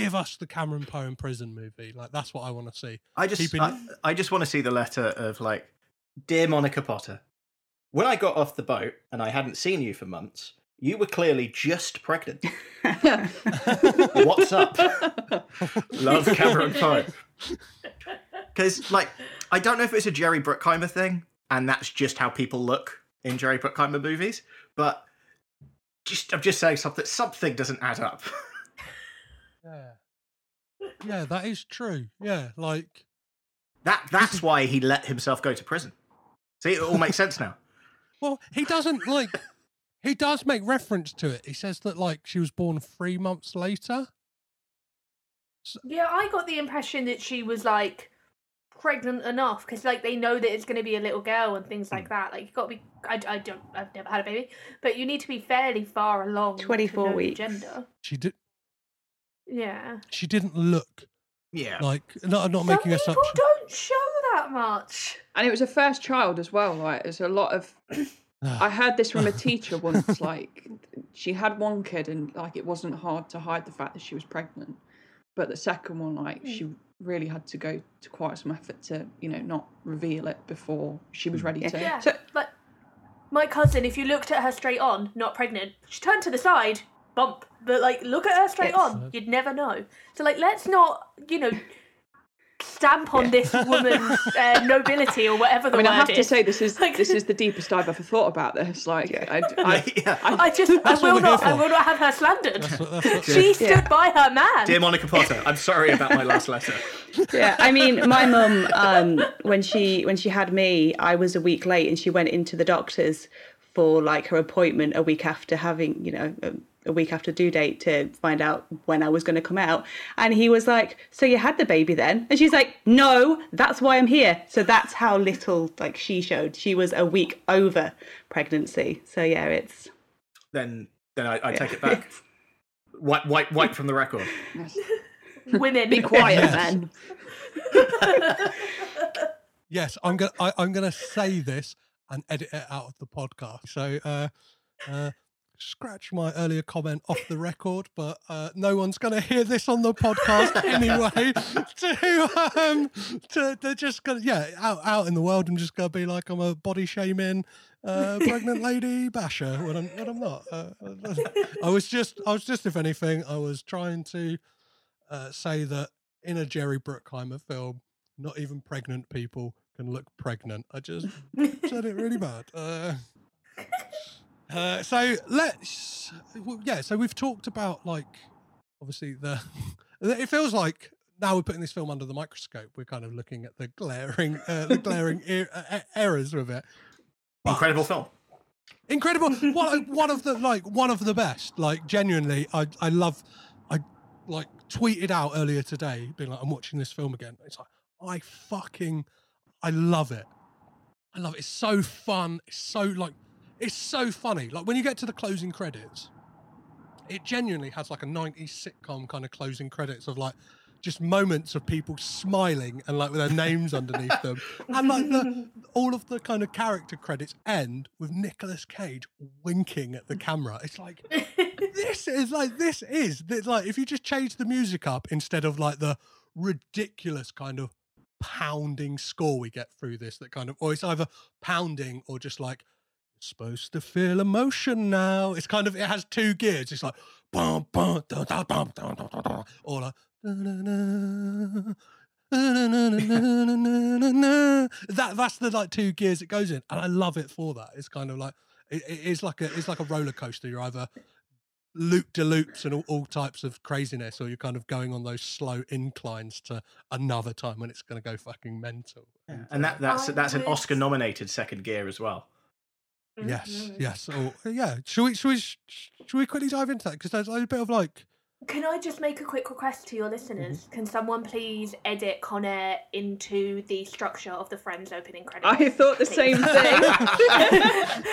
Give us the Cameron Poe in prison movie. Like that's what I want to see.
I just
Keeping
I, I just want to see the letter of like, dear Monica Potter, when I got off the boat and I hadn't seen you for months, you were clearly just pregnant. <laughs> What's up? <laughs> Love Cameron Poe. Because like, I don't know if it's a Jerry Bruckheimer thing, and that's just how people look in Jerry Bruckheimer movies, but just I'm just saying something. Something doesn't add up. <laughs>
Yeah. Yeah, that is true. Yeah, like
That that's why he let himself go to prison. See, it all makes sense now.
well, he doesn't like he does make reference to it. He says that like she was born 3 months later.
Yeah, I got the impression that she was like pregnant enough because like they know that it's going to be a little girl and things
Hmm.
like that. Like you got to be. I, I don't. I've never had a baby, but you need to be fairly far along.
24 weeks.
Gender.
She did
Yeah.
she didn't look
Yeah.
like not I'm not
Some
making
people
assumptions.
don't show that much.
And it was a first child as well, right? There's a lot of <clears throat> ah. I heard this from a teacher <laughs> once. Like, she had one kid, and like it wasn't hard to hide the fact that she was pregnant. But the second one, like, hmm. she really had to go to quite some effort to, you know, not reveal it before she was hmm. ready to.
Yeah.
So-
like my cousin, if you looked at her straight on, not pregnant, she turned to the side, bump. But like, look at her straight
Yes.
on, you'd never know. So like, let's not, you know, stamp on this woman's <laughs> uh, nobility or whatever the
I mean,
word
I have
is.
to say this is
Like-
this is <laughs> the deepest I've ever thought about this. Like, I, I, <laughs>
yeah.
I just, I will not, I will not have her slandered.
That's what, that's what,
She stood
Yeah.
by her man.
Dear Monica Potter, I'm sorry about my last letter.
yeah i mean my mum um when she when she had me i was a week late and she went into the doctor's for like her appointment a week after having you know a, a week after due date to find out when i was going to come out and he was like so you had the baby then and she's like no that's why i'm here so that's how little like she showed she was a week over pregnancy so yeah it's
Then, then I, I take it back. <laughs> White, white, white from the record. <laughs>
Women.
be quiet,
Yes. <laughs>
then.
yes, I'm gonna I, I'm gonna say this and edit it out of the podcast. So uh, uh, scratch my earlier comment off the record, but uh, no one's gonna hear this on the podcast anyway. <laughs> to um, to they're just gonna yeah out out in the world. I'm just gonna be like I'm a body shaming. Uh, pregnant lady basher when I'm when I'm not. Uh, <laughs> I was just I was just if anything I was trying to uh, say that in a Jerry Bruckheimer film, not even pregnant people can look pregnant. I just said it really bad. Uh, so let's, well, yeah. So we've talked about like, obviously the. <laughs> It feels like now we're putting this film under the microscope. We're kind of looking at the glaring, uh, the <laughs> glaring er- uh, errors with it. But-
Incredible film.
incredible <laughs> one, one of the like one of the best like genuinely i i love i like tweeted out earlier today being like i'm watching this film again it's like i fucking i love it i love it it's so fun it's so like it's so funny. Like when you get to the closing credits it genuinely has like a 90s sitcom kind of closing credits of like just moments of people smiling and like with their names underneath them. <laughs> And like the all of the kind of character credits end with Nicolas Cage winking at the camera. It's like <laughs> this is like this is it's like if you just change the music up instead of like the ridiculous kind of pounding score we get through this that kind of or it's either pounding or just like supposed to feel emotion now. It's kind of it has two gears. It's like bum bum da da bum da da da da or like da, da, that that's the like two gears it goes in, and I love it for that. It's kind of like it, it's like a it's like a roller coaster. You're either loop de loops and all, all, types of craziness, or you're kind of going on those slow inclines to another time when it's going to go fucking mental. Yeah.
And that that's that's an Oscar nominated second gear as well.
Yes,
Mhm.
yes. Oh, yeah. Should we, should we, should we quickly dive into that? Because there's a bit of like,
Can I just make a quick request to your listeners?
Mm-hmm.
Can someone please edit Connor into the structure of the Friends opening credits?
I thought the same thing. <laughs> <laughs>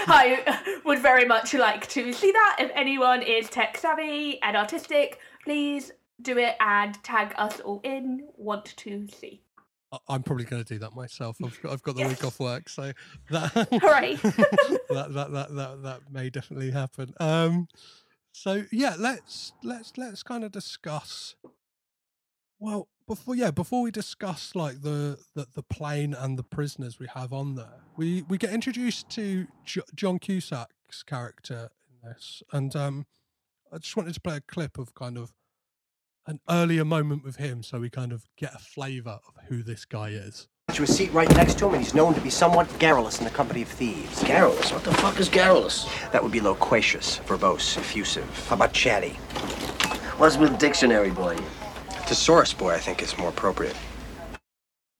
I would very much like to see that. If anyone is tech savvy and artistic, please do it and tag us all in. Want to see.
I'm probably going to do that myself. I've got, I've got the
Yes.
week off work, so <laughs> that, <laughs> that, that, that, that, that may definitely happen. Um, so yeah, let's, let's, let's kind of discuss. Well, before yeah, before we discuss like the, the the plane and the prisoners we have on there, we we get introduced to J- John Cusack's character in this, and um, I just wanted to play a clip of kind of an earlier moment with him, so we kind of get a flavour of who this guy is.
to a seat right next to him, and he's known to be somewhat garrulous in the company of thieves.
Garrulous? What the fuck is garrulous?
That would be loquacious, verbose, effusive. How about chatty?
What's with dictionary boy?
Thesaurus boy, I think, is more appropriate.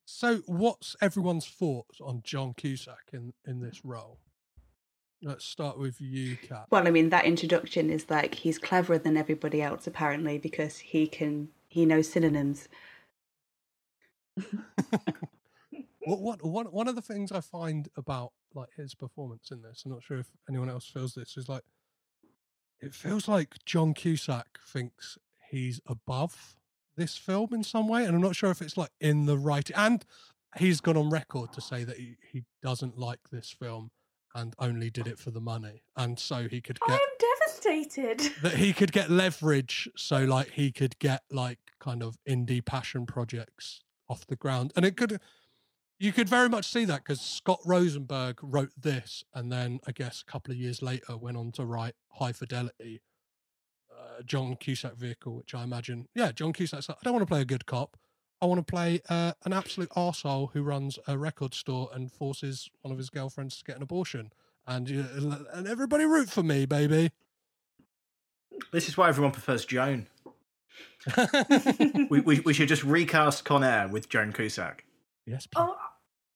So, what's everyone's thoughts on John Cusack in in this role? Let's start with you, Kat.
Well, I mean, that introduction is like he's cleverer than everybody else apparently because he can he knows synonyms. <laughs>
What, what one one of the things I find about like his performance in this, I'm not sure if anyone else feels this, is like it feels like John Cusack thinks he's above this film in some way, and I'm not sure if it's like in the right. And he's gone on record to say that he, he doesn't like this film and only did it for the money, and so he could
I
get
am devastated. <laughs>
that he could get leverage so like he could get like kind of indie passion projects off the ground and it could you could very much see that because scott rosenberg wrote this and then i guess a couple of years later went on to write high fidelity uh, john cusack vehicle which i imagine yeah john cusack's like i don't want to play a good cop i want to play uh, an absolute arsehole who runs a record store and forces one of his girlfriends to get an abortion and uh, and everybody root for me baby
This is why everyone prefers Joan. <laughs> we, we we should just recast Con Air with Joan Cusack.
yes
Oh,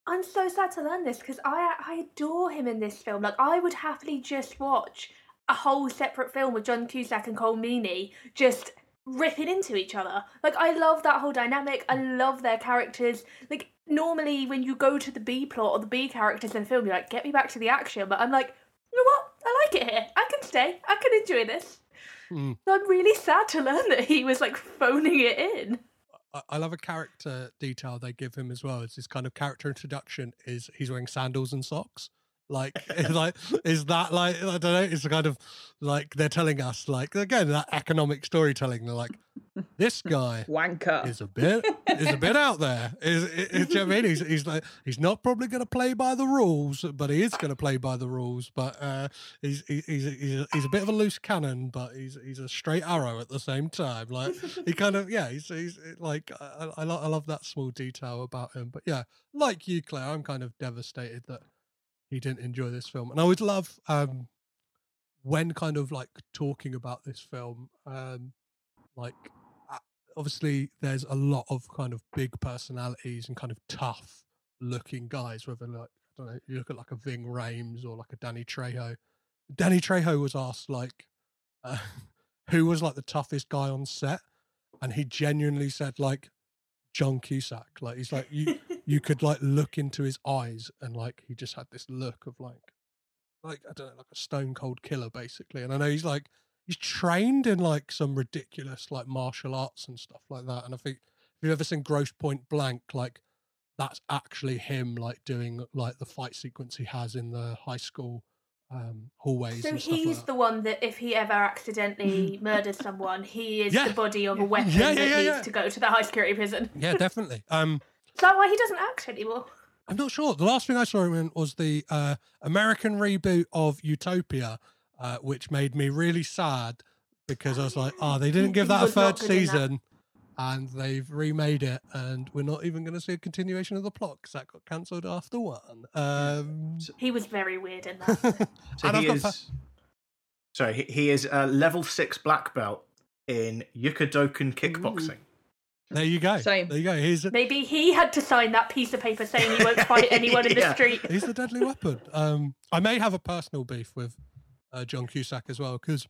I'm so sad to learn this because I I adore him in this film. Like I would happily just watch a whole separate film with John Cusack and Colm Meaney just ripping into each other. Like I love that whole dynamic. I love their characters. Like normally when you go to the B plot or the B characters in a film, you're like, get me back to the action. But I'm like, you know what? I like it here. I can stay. I can enjoy this.
Mm.
So I'm really sad to learn that he was like phoning it in.
I- I love a character detail they give him as well. It's his kind of character introduction is he's wearing sandals and socks. Like, <laughs> like is that like I don't know? It's kind of like they're telling us like again that economic storytelling. They're like, this <laughs> guy
Wanker.
is a bit is a bit out there. Is, is, is you know what I mean? He's, he's like he's not probably going to play by the rules, but he is going to play by the rules. But uh, he's he- he's he's a, he's a bit of a loose cannon, but he's he's a straight arrow at the same time. Like he kind of yeah, he's he's like I I, I love that small detail about him. But yeah, like you, Claire, I'm kind of devastated that he didn't enjoy this film, and I would love um when kind of like talking about this film, um like obviously there's a lot of kind of big personalities and kind of tough looking guys, whether like I don't know, you look at like a Ving Rhames or like a Danny Trejo. Danny Trejo was asked like <laughs> uh, who was like the toughest guy on set, and he genuinely said like John Cusack. Like he's like you <laughs> you could like look into his eyes and like he just had this look of like like I don't know, like a stone cold killer basically. And I know he's like he's trained in like some ridiculous like martial arts and stuff like that. And I think if you've ever seen Grosse Pointe Blank, like that's actually him like doing like the fight sequence he has in the high school um hallways.
So he's
like
the one that if he ever accidentally murders someone, he <laughs> is
Yeah.
the body of a <laughs> weapon
Yeah, yeah,
that needs to go to the high security prison.
Yeah, definitely. Um
Is that why he doesn't act anymore?
I'm not sure. The last thing I saw him in was the uh, American reboot of Utopia, uh, which made me really sad because I was like, oh, they didn't give that a third
good in that.
season and they've remade it and we're not even going to see a continuation of the plot because that got cancelled after one. Um,
He was very weird in that. <laughs>
So
And
he
I've got
is. Sorry, he, he is a level six black belt in Ukidokan kickboxing.
There you go.
Same.
There you go. He's
Maybe he had to sign that piece of paper saying he won't fight <laughs> anyone in the street.
he's the deadly weapon. Um, I may have a personal beef with uh, John Cusack as well because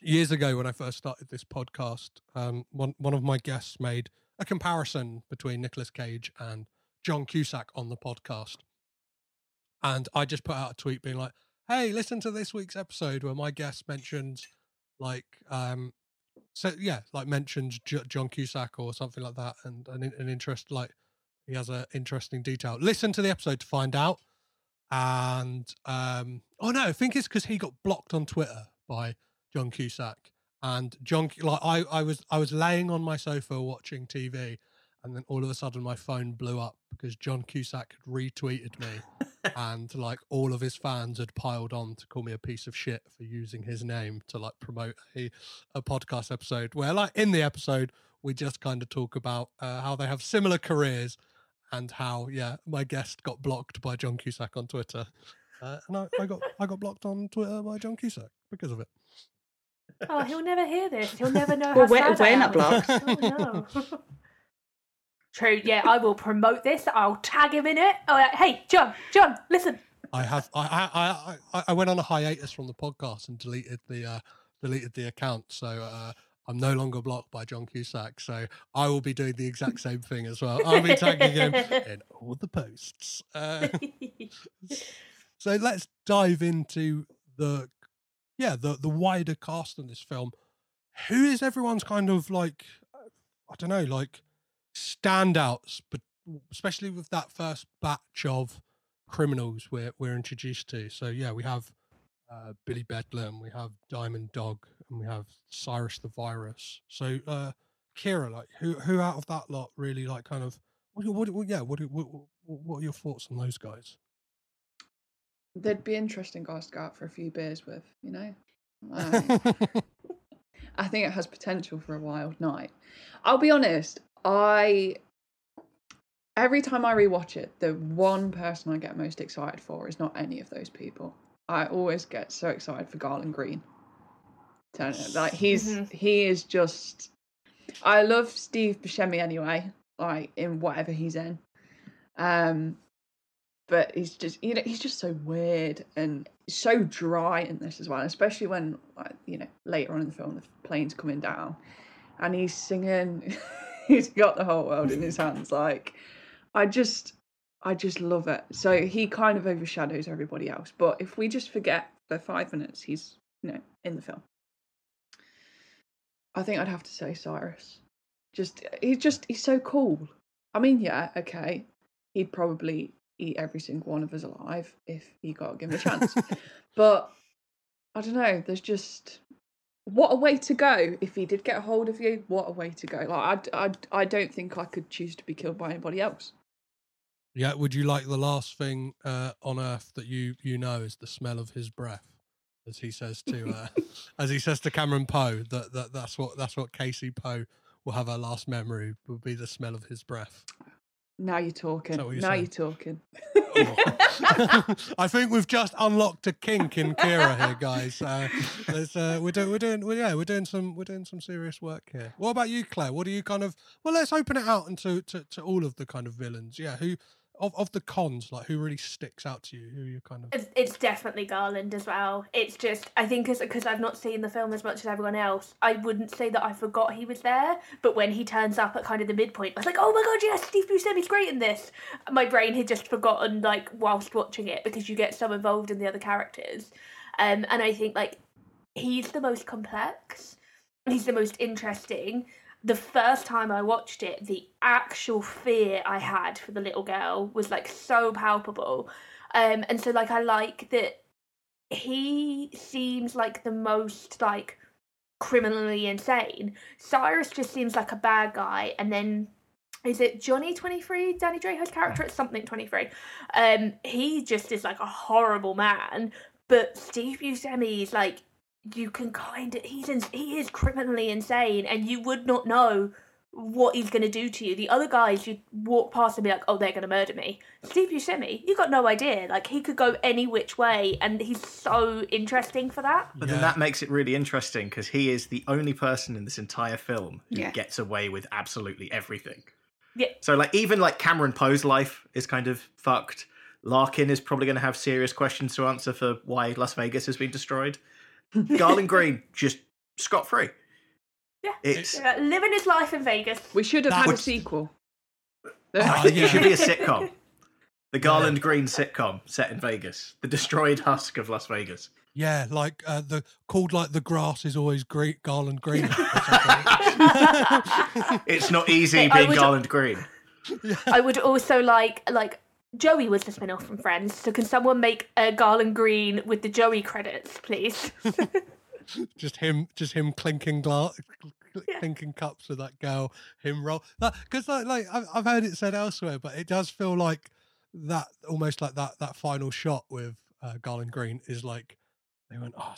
years ago when I first started this podcast, um, one one of my guests made a comparison between Nicolas Cage and John Cusack on the podcast, and I just put out a tweet being like, "Hey, listen to this week's episode where my guest mentions like." Um, so yeah, like mentions J- John Cusack or something like that, and an, an interest like he has an interesting detail. Listen to the episode to find out. And um, oh no, I think it's because he got blocked on Twitter by John Cusack. And John, like I, I was, I was laying on my sofa watching TV, and then all of a sudden my phone blew up because John Cusack had retweeted me, and like all of his fans had piled on to call me a piece of shit for using his name to like promote a, a podcast episode where, like, in the episode we just kind of talk about uh, how they have similar careers and how yeah my guest got blocked by John Cusack on Twitter, uh, and I, I got I got blocked on Twitter by John Cusack because of it.
Oh, he'll never hear this. He'll never know
Well,
how
we're-
sad
we're not
am.
blocked.
Oh, no. <laughs> True. Yeah, I will promote this. I'll tag him in it. Oh, uh, hey, John, John, listen.
I have I I, I I I went on a hiatus from the podcast and deleted the uh, deleted the account, so uh, I'm no longer blocked by John Cusack. So I will be doing the exact same thing as well. I'll be tagging him <laughs> in all the posts. Uh, <laughs> so let's dive into the yeah the the wider cast in this film. Who is everyone's kind of like I don't know like standouts, but especially with that first batch of criminals we're we're introduced to. So yeah, we have uh, Billy Bedlam, we have Diamond Dog, and we have Cyrus the Virus. So uh, Kira, like who who out of that lot really like kind of what what, what yeah what, what what are your thoughts on those guys?
They'd be interesting guys to go out for a few beers with, you know. <laughs> I think it has potential for a wild night. I'll be honest, I every time I rewatch it, the one person I get most excited for is not any of those people. I always get so excited for Garland Green. Like he's
Mhm.
he is just I love Steve Buscemi anyway, like in whatever he's in. Um but he's just you know, he's just so weird and so dry in this as well, especially when like, you know, later on in the film the plane's coming down and he's singing <laughs> he's got the whole world in his hands like i just i just love it. So he kind of overshadows everybody else but if we just forget for five minutes he's you know in the film. I think i'd have to say cyrus. Just he's just he's so cool. I mean yeah okay he'd probably eat every single one of us alive if he got given a chance. <laughs> But i don't know there's just what a way to go. If he did get a hold of you what a way to go. Like I, I, I don't think i could choose to be killed by anybody else.
Yeah, would you like the last thing uh, on earth that you you know is the smell of his breath, as he says to uh, <laughs> as he says to Cameron Poe that, that that's what that's what Casey Poe will have her last memory will be the smell of his breath.
Now you're talking
that what you're
now
saying?
you're talking <laughs>
I think we've just unlocked a kink in Kira here, guys. Uh, there's, uh, we're doing, we're doing, we're, yeah, we're doing some, we're doing some serious work here. What about you, Claire? What do you kind of? Well, let's open it out into to, to all of the kind of villains. Yeah, who of of the cons, like who really sticks out to you? Who you kind of?
It's, it's definitely Garland as well. It's just I think because I've not seen the film as much as everyone else, I wouldn't say that I forgot he was there. But when he turns up at kind of the midpoint, I was like, oh my god, yes, Steve Buscemi's great in this. My brain had just forgotten like whilst watching it because you get so involved in the other characters, um, and I think like he's the most complex. He's the most interesting. The first time I watched it, the actual fear I had for the little girl was like so palpable. Um, and so like I like that he seems like the most like criminally insane. Cyrus just seems like a bad guy, and then is it Johnny twenty three? Danny Trejo's character, it's something twenty three. Um, he just is like a horrible man. But Steve Buscemi is like you can kind of he's in, he is criminally insane, and you would not know what he's going to do to you. The other guys, you walk past and be like, oh, they're going to murder me. Steve Buscemi, you got no idea. Like, he could go any which way, and he's so interesting for that.
But then that makes it really interesting because he is the only person in this entire film who
Yeah.
gets away with absolutely everything.
Yeah.
So like even like Cameron Poe's life is kind of fucked. Larkin is probably going to have serious questions to answer for why Las Vegas has been destroyed. <laughs> Garland Green just scot free.
Yeah.
It's
Yeah, living his life in Vegas.
we should have
That
had a
would-
sequel <laughs>
I think it should be a sitcom. The Garland Green sitcom set in Vegas. The destroyed husk of Las Vegas.
Yeah, like uh, the called like the grass is always green, Garland Green. <laughs>
It's not easy
Hey, I
being
would-
Garland Green.
I would also like like Joey was the spin off from Friends, so can someone make a Garland Green with the Joey credits, please? <laughs>
just him, just him clinking glass, clinking cups with that girl. Him roll that because like like I've, I've heard it said elsewhere, but it does feel like that almost like that that final shot with uh, Garland Green is like they went, oh,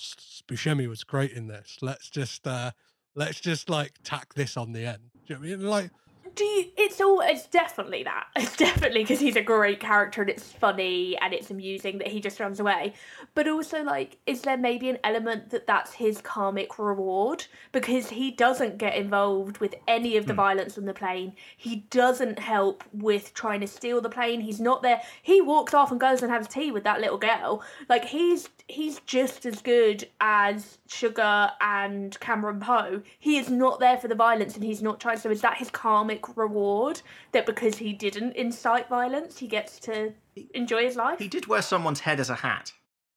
Buscemi was great in this. Let's just uh let's just like tack this on the end. Do you know what I mean? Like
Do you? It's all. It's definitely that. <laughs> It's definitely because he's a great character and it's funny and it's amusing that he just runs away. But also, like, is there maybe an element that that's his karmic reward because he doesn't get involved with any of the hmm. violence on the plane. He doesn't help with trying to steal the plane. He's not there. He walks off and goes and has tea with that little girl. Like he's he's just as good as Sugar and Cameron Poe. He is not there for the violence and he's not trying. So is that his karmic reward that because he didn't incite violence, he gets to enjoy his life?
He did wear someone's head as a hat.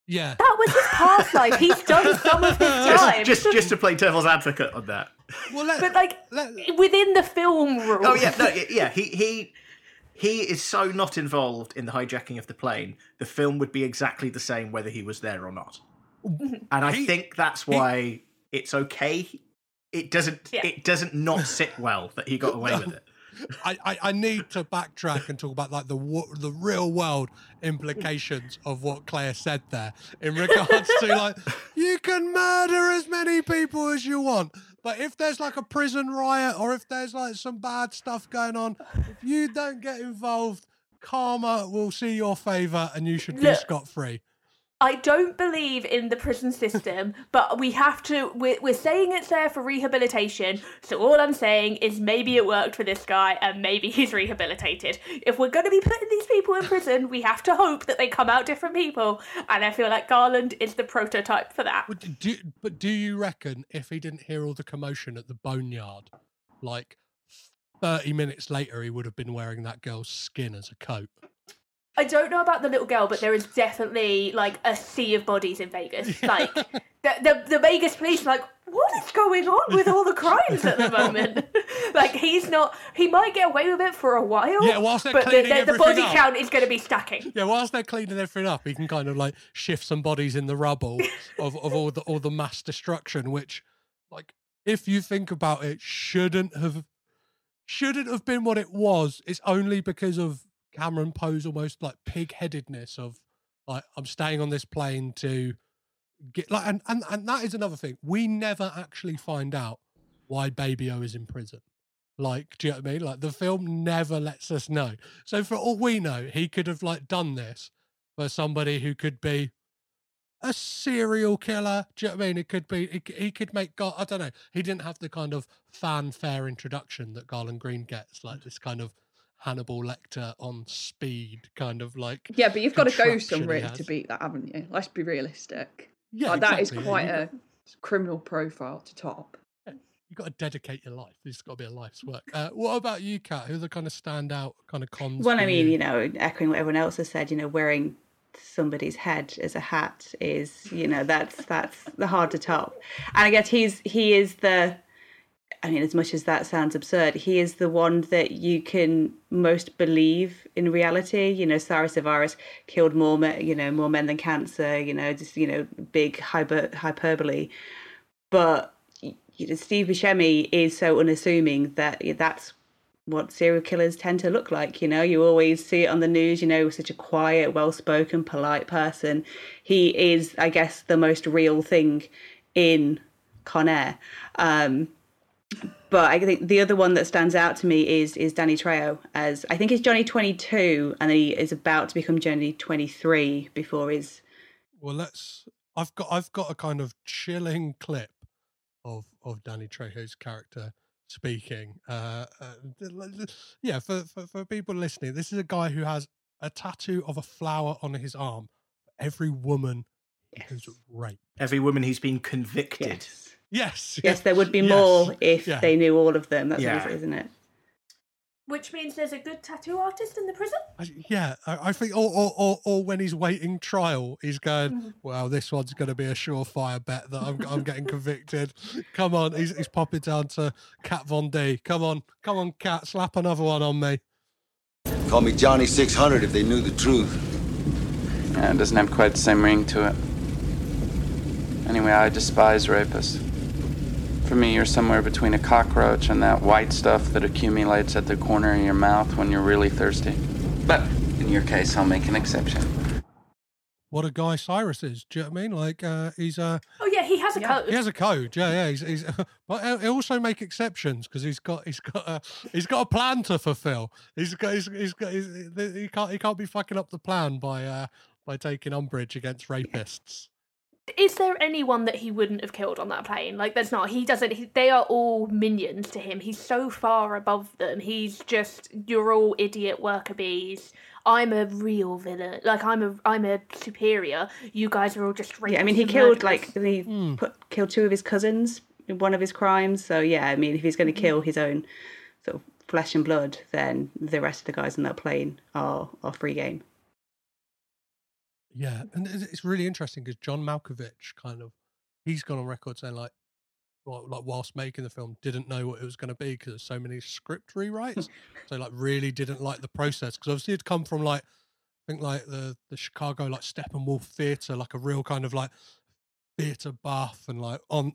yeah,
That was his past life. He's done some of his <laughs> time.
Just, just, just to play devil's advocate on that.
well, let,
but like
let,
within the film rules.
Oh yeah, no, yeah. He he he is so not involved in the hijacking of the plane. The film would be exactly the same whether he was there or not. And I
He-
think that's why it's okay. It doesn't.
Yeah.
It doesn't not sit well that he got away with it. <laughs>
I, I, I need to backtrack and talk about like the the real world implications of what Claire said there in regards to <laughs> like you can murder as many people as you want, but if there's like a prison riot or if there's like some bad stuff going on, if you don't get involved, karma will see your favor and you should be
Look.
scot free.
I don't believe in the prison system, <laughs> but we have to. We're, we're saying it's there for rehabilitation. So all I'm saying is maybe it worked for this guy, and maybe he's rehabilitated. If we're going to be putting these people in prison, we have to hope that they come out different people. And I feel like Garland is the prototype for that.
But do, but do you reckon if he didn't hear all the commotion at the boneyard, like 30 minutes later, he would have been wearing that girl's skin as a coat?
I don't know about the little girl, but there is definitely like a sea of bodies in Vegas. Like the, the the Vegas police, are like what is going on with all the crimes at the moment? <laughs> like he's not. He might get away with it for a while.
Yeah, whilst they're
but the,
cleaning
the, the
everything
body
up.
count is going to be stacking.
Yeah, whilst they're cleaning everything up, he can kind of like shift some bodies in the rubble <laughs> of, of all the all the mass destruction, which, like, if you think about it, shouldn't have shouldn't have been what it was. It's only because of Cameron Poe's almost like pig headedness of like I'm staying on this plane to get like and, and and that is another thing. We never actually find out why Baby O is in prison. Like, do you know what I mean? Like the film never lets us know. So for all we know, he could have like done this for somebody who could be a serial killer. Do you know what I mean? It could be he, he could make God. I don't know. He didn't have the kind of fanfare introduction that Garland Green gets, like this kind of Hannibal Lecter on speed, kind of like
Yeah, but you've got to go
contraption he
somewhere to beat that, haven't you? Let's be realistic.
Yeah,
like, that is
exactly, yeah,
quite
you've
a criminal profile to top.
You've got to dedicate your life. This has got to be a life's work. Uh, what about you, Kat? Who are the kind of standout kind of cons?
Well, I mean, you know, echoing what everyone else has said, you know, wearing somebody's head as a hat is, you know, that's that's the hard to top. And I guess he's he is the I mean, as much as that sounds absurd, he is the one that you can most believe in reality. You know, Cyrus Avaris killed more, me- you know, more men than cancer. You know, just you know, big hyper hyperbole. But you know, Steve Buscemi is so unassuming that that's what serial killers tend to look like. You know, you always see it on the news. You know, such a quiet, well-spoken, polite person. He is, I guess, the most real thing in Con Air. Um, but I think the other one that stands out to me is is Danny Trejo as I think he's Johnny 22 and he is about to become Johnny 23 before his
Well, let's. I've got. I've got a kind of chilling clip of of Danny Trejo's character speaking. Uh, uh, yeah, for, for for people listening, this is a guy who has a tattoo of a flower on his arm. Every woman who's raped.
Every woman who's been convicted.
Yes.
Yes, Yes, there would be
yes,
more if
yeah.
they knew all of them. That's
Yeah.
what it is, isn't it?
Which means there's a good tattoo artist in the prison.
I- Yeah, I, I think, or, or, or, or when he's waiting trial, he's going,
Mm-hmm.
"Well, this one's going to be a surefire bet that I'm, I'm getting convicted." Come on, he's, he's popping down to Kat Von D. Come on, come on, Cat, slap another one on me.
Call me Johnny 600 if they knew the truth.
Yeah, it doesn't have quite the same ring to it. Anyway, I despise rapists. For me, you're somewhere between a cockroach and that white stuff that accumulates at the corner of your mouth when you're really thirsty. But in your case, I'll make an exception.
What a guy Cyrus is. Do you know what I mean? Like, uh, he's uh,
Oh yeah, he has a code.
he has a code. Yeah, yeah. He's, he's <laughs> but he'll- he'll also make exceptions because he's got he's got a he's got a plan to fulfill. He's got he's, he's got he's, he can't he can't be fucking up the plan by uh by taking umbrage against rapists.
Is there anyone that he wouldn't have killed on that plane? Like, there's not. He doesn't. He, they are all minions to him. He's so far above them. He's just you're all idiot worker bees. I'm a real villain. Like I'm a I'm a superior. You guys are all just.
Yeah, I mean, he killed
murderers.
like he hmm. put, killed two of his cousins in one of his crimes. So yeah, I mean, if he's going to hmm. kill his own sort of flesh and blood, then the rest of the guys on that plane are are free game.
Yeah, and it's really interesting because John Malkovich kind of he's gone on record saying like well, like whilst making the film, didn't know what it was going to be because there's so many script rewrites. <laughs> so like really didn't like the process because obviously it'd come from like I think like the the Chicago like Steppenwolf theater, like a real kind of like theater buff and like on.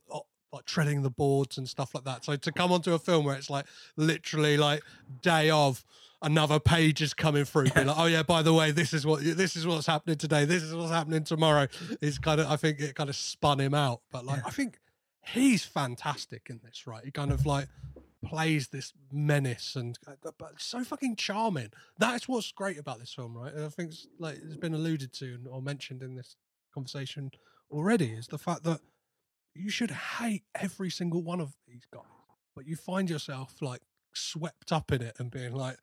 Like treading the boards and stuff like that. So to come onto a film where it's like literally like day of another page is coming through, be like, <laughs> oh yeah, by the way, this is what this is what's happening today. This is what's happening tomorrow. Is kind of I think it kind of spun him out. But like I think he's fantastic in this, right? He kind of like plays this menace and uh, but- but so fucking charming. That's what's great about this film, right? And I think it's like it's been alluded to or mentioned in this conversation already is the fact that you should hate every single one of these guys, but you find yourself like swept up in it and being like,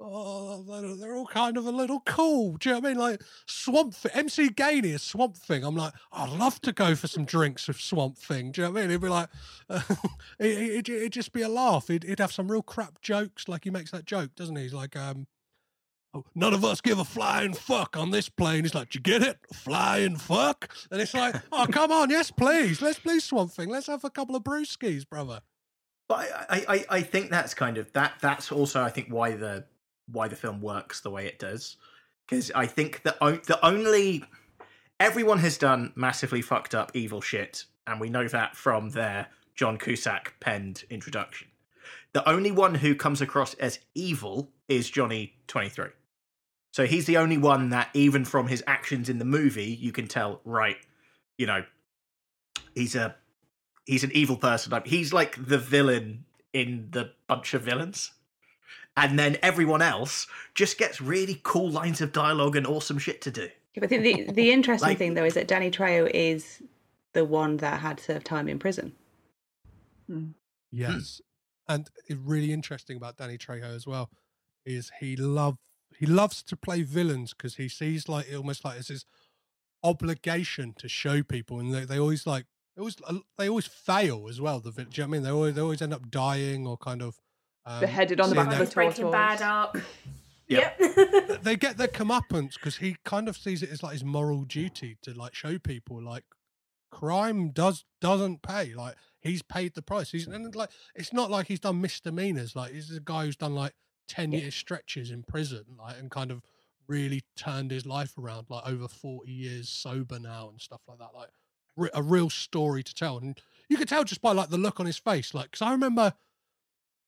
oh, they're, all kind of a little cool. Do you know what I mean? Like Swamp Thing, MC Gainey is Swamp Thing. I'm like, I'd love to go for some drinks with Swamp Thing. Do you know what I mean? It'd be like, it, it, it'd just be a laugh. He'd, he'd have some real crap jokes. Like he makes that joke, doesn't he? He's like, um, Oh, none of us give a flying fuck on this plane. He's like, "Do you get it? Flying fuck? And it's like, <laughs> oh, come on, yes, please. Let's please Swamp Thing. Let's have a couple of brewskis, brother.
But I, I, I think that's kind of that. That's also I think why the why the film works the way it does. Because I think the the only everyone has done massively fucked up evil shit, and we know that from their John Cusack penned introduction. The only one who comes across as evil is Johnny Twenty Three. So he's the only one that, even from his actions in the movie, you can tell, right? You know, he's a he's an evil person. Like he's like the villain in the bunch of villains. And then everyone else just gets really cool lines of dialogue and awesome shit to do.
I think the the interesting
Like-
thing though is that Danny Trejo is the one that had served time in prison. Hmm.
Yes. Hmm. And it really interesting about Danny Trejo as well is he love he loves to play villains because he sees like almost like it's his obligation to show people, and they, they always like they always they always fail as well. The vil- do you know what I mean? They always they always end up dying or kind of um,
Beheaded on the
seeing
back
their-
of the
Breaking. Bad arc. <coughs>
Yep. <laughs>
they get their comeuppance because he kind of sees it as like his moral duty to like show people like crime does doesn't pay. Like he's paid the price. He's and like it's not like he's done misdemeanors. Like he's a guy who's done like ten year stretches in prison, like and kind of really turned his life around. Like over forty years sober now and stuff like that. Like re- a real story to tell, and you could tell just by like the look on his face. Like because I remember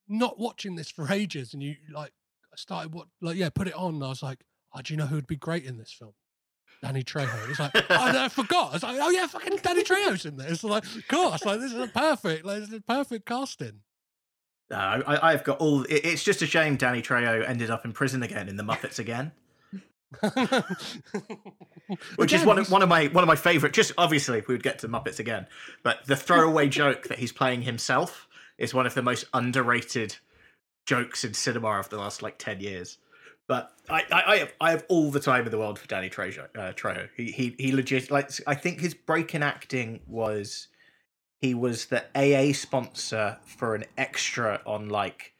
not watching this for <laughs> ages, and you like started what like yeah, put it on. And I was like, oh, do you know who would be great in this film? Danny Trejo. It's like, oh, I <laughs> forgot. I was like, oh yeah, fucking Danny Trejo's in there. It's like, of course, like this is a perfect, like this is a perfect casting.
Uh, I, I've got all. It, it's just a shame Danny Trejo ended up in prison again in the Muppets again, <laughs> which is one of, one of my one of my favorite. Just obviously, we would get to Muppets again, but the throwaway <laughs> joke that he's playing himself is one of the most underrated jokes in cinema of the last like ten years. But I, I, I have I have all the time in the world for Danny Trejo. Uh, Trejo. He, he he legit like I think his break in acting was he was the AA sponsor for an extra on like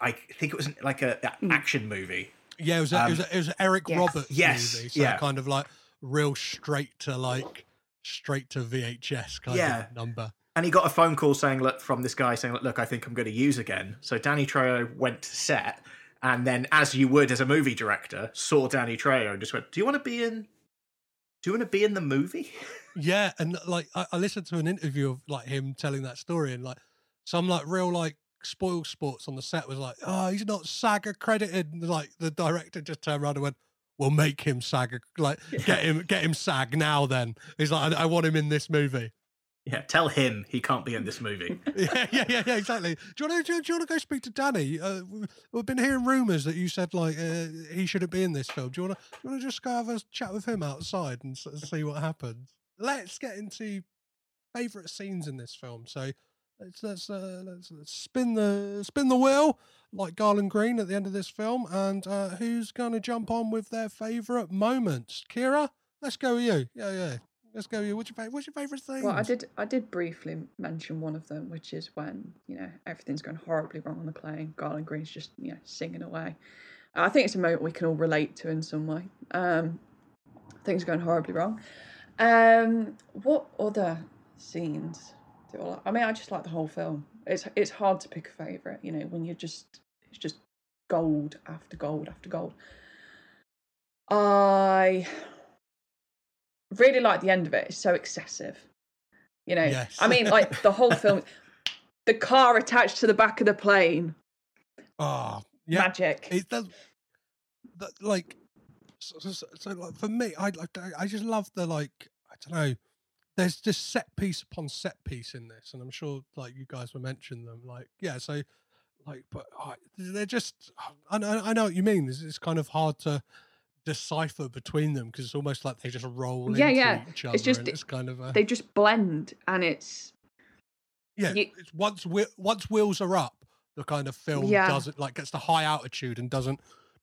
I think it was like a, a action movie.
Yeah, it was, a, it was,
Um,
a, it was an Eric
yes.
Roberts
Yes,
movie. So
yeah.
kind of like real straight to like straight to VHS kind
Yeah.
of number.
And he got a phone call saying, "Look, from this guy saying, look, I think I'm going to use again." So Danny Trejo went to set, and then, as you would as a movie director, saw Danny Trejo and just went, "Do you want to be in? Do you want to be in the movie?" <laughs>
Yeah, and like I, I listened to an interview of like him telling that story, and like some like real like spoil sports on the set was like, oh, he's not SAG accredited. And, like the director just turned around and went, "We'll make him SAG, like get him get him SAG now." Then he's like, I, "I want him in this movie."
Yeah, tell him he can't be in this movie. <laughs>
yeah, yeah, yeah, yeah, exactly. Do you want to do, you want to go speak to Danny? Uh, we- we've been hearing rumours that you said like uh, he shouldn't be in this film. Do you want to do you want to just go have a chat with him outside and see what happens? Let's get into favourite scenes in this film. So let's let's, uh, let's let's spin the spin the wheel like Garland Green at the end of this film, and uh, who's going to jump on with their favourite moments? Kira, let's go with you. Yeah, yeah. Let's go with you. What's your favorite? What's your favourite thing?
Well, I did. I did briefly mention one of them, which is when you know everything's going horribly wrong on the plane. Garland Green's just you know singing away. I think it's a moment we can all relate to in some way. Um, things are going horribly wrong. Um, what other scenes do I, like? I mean, I just like the whole film. It's it's hard to pick a favorite, you know, when you're just it's just gold after gold after gold. I really like the end of it. It's so excessive. You know,
Yes.
I mean, like the whole film, <laughs> the car attached to the back of the plane,
Oh, yeah.
magic.
It does. That, like, so, so, so, like for me, I like I just love the like I don't know. There's just set piece upon set piece in this, and I'm sure like you guys were mentioning them. Like, yeah, so like, but uh, they're just. I know, I know what you mean. It's, it's kind of hard to decipher between them because it's almost like they just roll
yeah,
into
yeah.
each other.
It's just
it's kind of a,
they just blend, and it's
yeah.
you-
it's once once wheels are up, the kind of film
Yeah.
doesn't like gets to high altitude and doesn't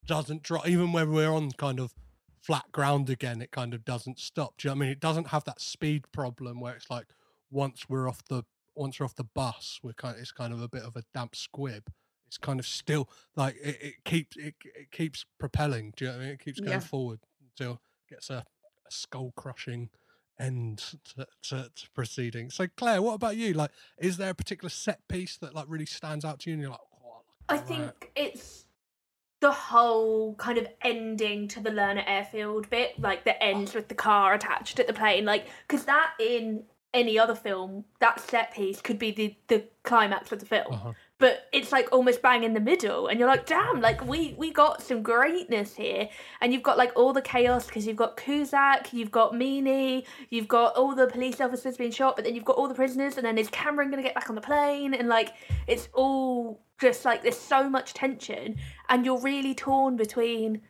doesn't drop. Even when we're on kind of flat ground again, it kind of doesn't stop. Do you know what I mean? It doesn't have that speed problem where it's like once we're off the once we're off the bus, we're kind. it's kind of a bit of a damp squib. It's kind of still like it, it keeps it, it keeps propelling. Do you know what I mean? It keeps going
Yeah.
forward until it gets a, a skull crushing end to, to, to proceeding. So Claire, what about you? Like, is there a particular set piece that like really stands out to you? And you're like, oh,
I
right.
think it's the whole kind of ending to the Lerner airfield bit, like the ends with the car attached at the plane, like because that in any other film, that set piece could be the the climax of the film.
Uh-huh.
But it's like almost bang in the middle, and you're like, damn, like we we got some greatness here, and you've got like all the chaos because you've got Cusack, you've got Meaney, you've got all the police officers being shot, but then you've got all the prisoners, and then is Cameron gonna get back on the plane, and like it's all just like there's so much tension, and you're really torn between.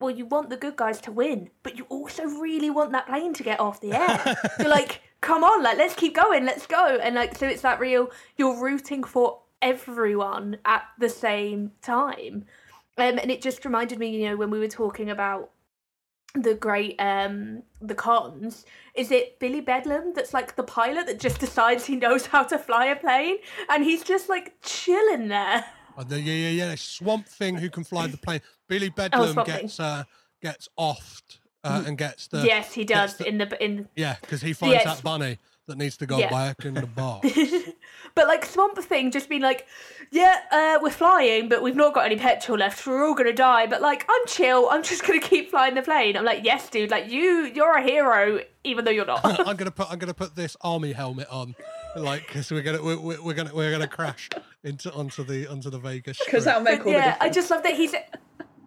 Well, you want the good guys to win, but you also really want that plane to get off the air. <laughs> you're like, come on, like let's keep going, let's go, and like so it's that real. You're rooting for everyone at the same time, um, and it just reminded me, you know, when we were talking about the great um the cons is it billy bedlam that's like the pilot that just decides he knows how to fly a plane and he's just like chilling there
Oh, the- yeah, yeah, yeah. Swamp Thing who can fly the plane. Billy Bedlam
Oh, Swamp Thing.
gets uh, gets offed uh, and gets the
yes he does
the-
in the in
yeah because he finds
Yes.
that bunny that needs to go
Yeah.
back in the box. <laughs>
but like swamp thing just being like yeah uh we're flying but we've not got any petrol left So we're all gonna die but like i'm chill i'm just gonna keep flying the plane i'm like yes dude like you you're a hero even though you're not <laughs>
I'm gonna <laughs> put I'm gonna put this army helmet on, like because we're gonna we're, we're we're gonna we're gonna crash into onto the onto the Vegas
because
Strip.
that'll make all the
yeah,
difference.
I just love that he's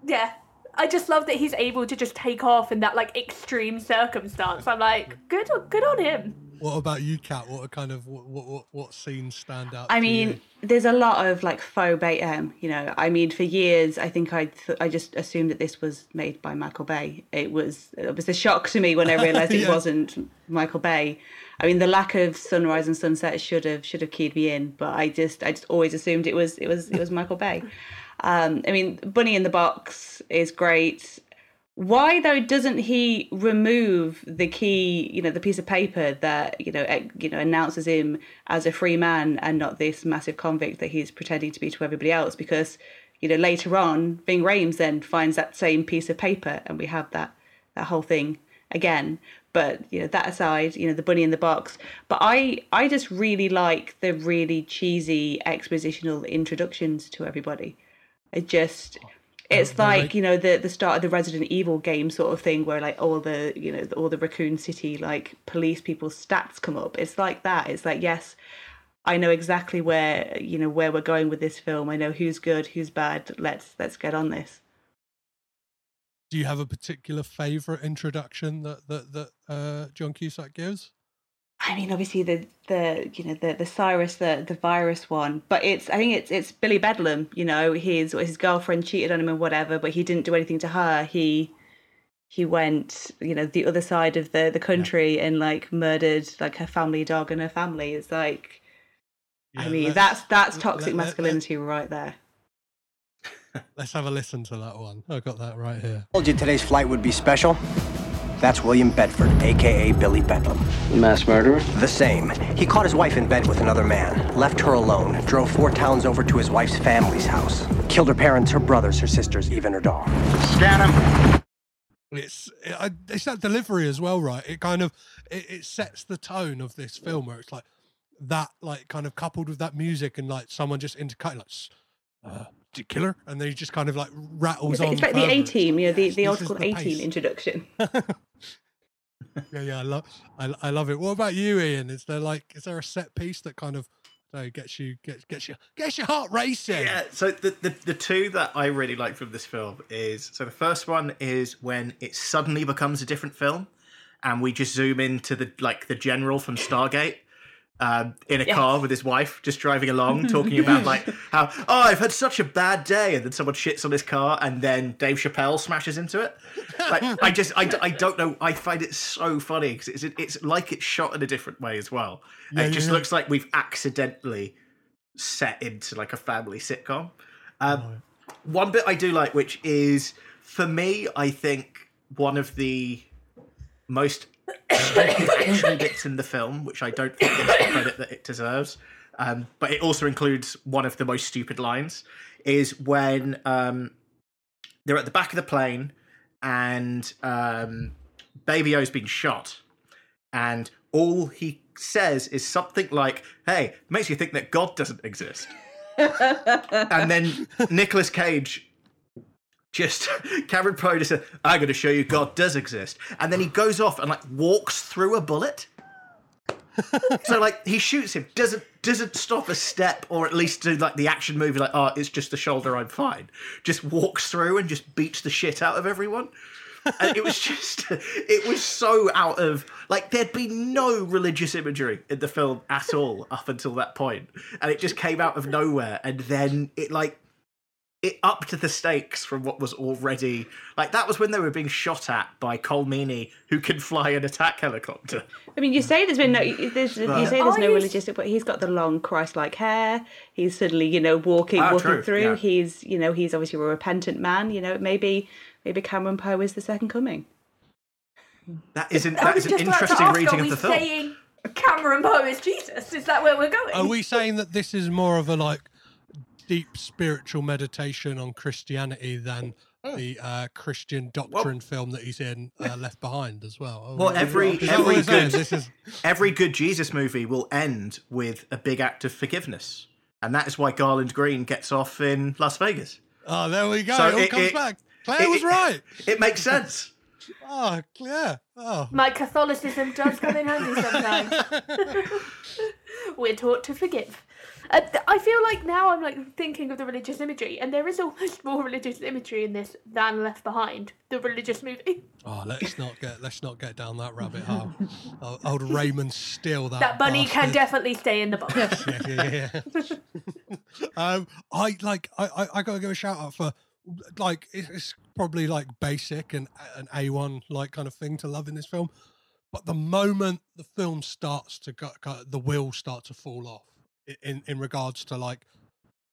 yeah. I just love that he's able to just take off in that like extreme circumstance. I'm like, good, good on him.
What about you, Kat? What are kind of what what what, scenes stand out?
I mean,
you?
there's a lot of like faux mayhem. You know, I mean, for years, I think I th- I just assumed that this was made by Michael Bay. It was it was a shock to me when I realised it <laughs> wasn't Michael Bay. I mean, the lack of sunrise and sunset should have should have keyed me in, but I just I just always assumed it was it was it was Michael Bay. Um, I mean, Bunny in the Box is great. Why though doesn't he remove the key, you know, the piece of paper that you know, you know, announces him as a free man and not this massive convict that he's pretending to be to everybody else? Because you know, later on, Ving Rhames then finds that same piece of paper, and we have that that whole thing again. But you know, that aside, you know, the bunny in the box. But I, I just really like the really cheesy expositional introductions to everybody. It just it's like you know the the start of the Resident Evil game sort of thing where like all the you know all the Raccoon City like police people's stats come up. It's like that. It's like yes, I know exactly where you know where we're going with this film. I know who's good, who's bad. Let's let's get on this.
Do you have a particular favorite introduction that that that uh, John Cusack gives?
I mean, obviously the the you know the the Cyrus the the virus one, but it's I think it's it's Billy Bedlam. You know, his his girlfriend cheated on him and whatever, but he didn't do anything to her. He he went you know the other side of the the country and like murdered like her family dog and her family. It's like I mean that's that's
let-
toxic
let- let-
masculinity right there. <laughs>
Let's have a listen to that one. I got that right here.
I Told you today's flight would be special. That's William Bedford, aka Billy Bedlam.
Mass murderer?
The same. He caught his wife in bed with another man, left her alone, drove four towns over to his wife's family's house, killed her parents, her brothers, her sisters, even her dog.
Scan him.
It's it, it's that delivery as well, right? It kind of it, it sets the tone of this film where it's like that like kind of coupled with that music and like someone just intercut like uh, did kill her and then he just kind of like rattles
It's,
on
it's like the. A team, you know, the, the
Yes,
old
this
school A team introduction. <laughs>
yeah yeah i love I, I love it. What about you ian? Is there like is there a set piece that kind of I gets you gets gets you gets your heart racing?
Yeah, so the, the the two that I really like from this film is so the first one is when it suddenly becomes a different film, and we just zoom into the like the general from Stargate. Um, in a
Yes.
car with his wife, just driving along, <laughs> talking about like how oh I've had such a bad day, and then someone shits on his car, and then Dave Chappelle smashes into it. Like I just I, I don't know I find it so funny because it's it's like it's shot in a different way as well.
Yeah,
it just
yeah.
looks like we've accidentally set into like a family sitcom. Um, One bit I do like, which is for me, I think one of the most action bits in the film, which I don't think gets the credit that it deserves. Um, but it also includes one of the most stupid lines, is when um, they're at the back of the plane and um, Baby O's been shot, and all he says is something like, "Hey, makes you think that God doesn't exist." <laughs> and then Nicolas Cage just <laughs> Cameron Poe just said, "I'm going to show you God does exist," and then he goes off and like walks through a bullet. <laughs> so like he shoots him, doesn't doesn't stop a step, or at least do like the action movie, like oh, it's just the shoulder, I'm fine. Just walks through and just beats the shit out of everyone. And it was <laughs> just, it was so out of like there'd be no religious imagery in the film at all up until that point, and it just came out of nowhere, and then it like it upped the stakes from what was already like that was when they were being shot at by Colm Meaney, who can fly an attack helicopter.
I mean, you say there's been no, there's, you say there's no
used-
religious, but he's got the long Christ-like hair. He's suddenly, you know, walking,
Ah,
walking
true,
through.
yeah.
He's, you know, he's obviously a repentant man. You know, maybe, maybe Cameron Poe is the second coming.
That is an,
I
that
was
is an
just about to
interesting
ask,
reading of the film.
saying Cameron Poe is Jesus? Is that where we're going?
Are we saying that this is more of a like deep spiritual meditation on Christianity than the uh, Christian doctrine film that he's in, uh, Left Behind, as well? Are
Well,
we-
every
is that what
every good
This is
every good Jesus movie will end with a big act of forgiveness, and that is why Garland Green gets off in Las Vegas.
oh, there we go.
So
it all
it-
comes
it-
back. Claire
it-
was right.
It makes sense. <laughs>
Oh, yeah. Oh,
My Catholicism does come in handy sometimes. <laughs> <laughs> We're taught to forgive. Uh, I feel like now I'm like thinking of the religious imagery, and there is almost <laughs> more religious imagery in this than Left Behind, the religious movie.
oh, let's not get let's not get down that rabbit hole. <laughs> Oh, old Raymond still that.
That bunny can definitely stay in the box. <laughs>
yeah, yeah, yeah. um, I like. I, I, I gotta give a shout out for like it's, probably like basic and an A one like kind of thing to love in this film, but the moment the film starts to go, the wheels start to fall off in in regards to like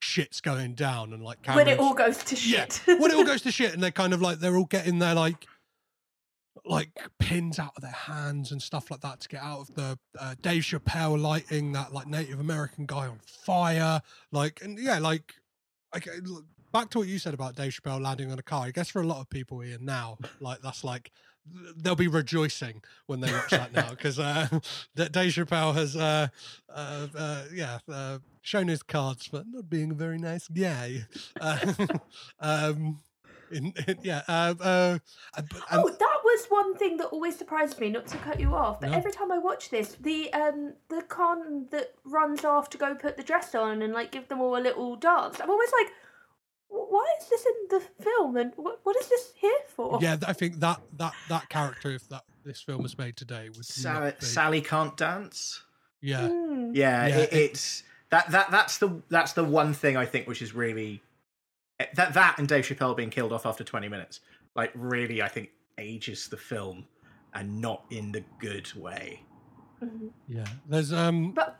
shit's going down and like
when it all goes to
yeah,
shit.
when it all goes <laughs> to shit, and they're kind of like they're all getting their like like pins out of their hands and stuff like that to get out of the uh, Dave Chappelle lighting that like Native American guy on fire, like and yeah, like like look, back to what you said about Dave Chappelle landing on a car. I guess for a lot of people here now, like that's like they'll be rejoicing when they watch that now because uh, <laughs> Dave Chappelle has uh, uh, uh, yeah uh, shown his cards for not being a very nice guy. <laughs> Uh, <laughs> um, in, in- yeah, uh, uh,
Oh, that was one thing that always surprised me. Not to cut you off, but
No.
every time I watch this, the um the con that runs off to go put the dress on and like give them all a little dance. I'm always like, "Wh- why is this in the film and what what is this here for?
yeah, I think that that that character, if that this film was made today, would
Sally,
be-
Sally can't dance.
yeah.
Hmm.
Yeah,
Yeah,
it,
it-
it's that that that's the that's the one thing I think which is really that that and Dave Chappelle being killed off after twenty minutes, like really, I think ages the film and not in the good way.
Mhm.
Yeah, there's um,
But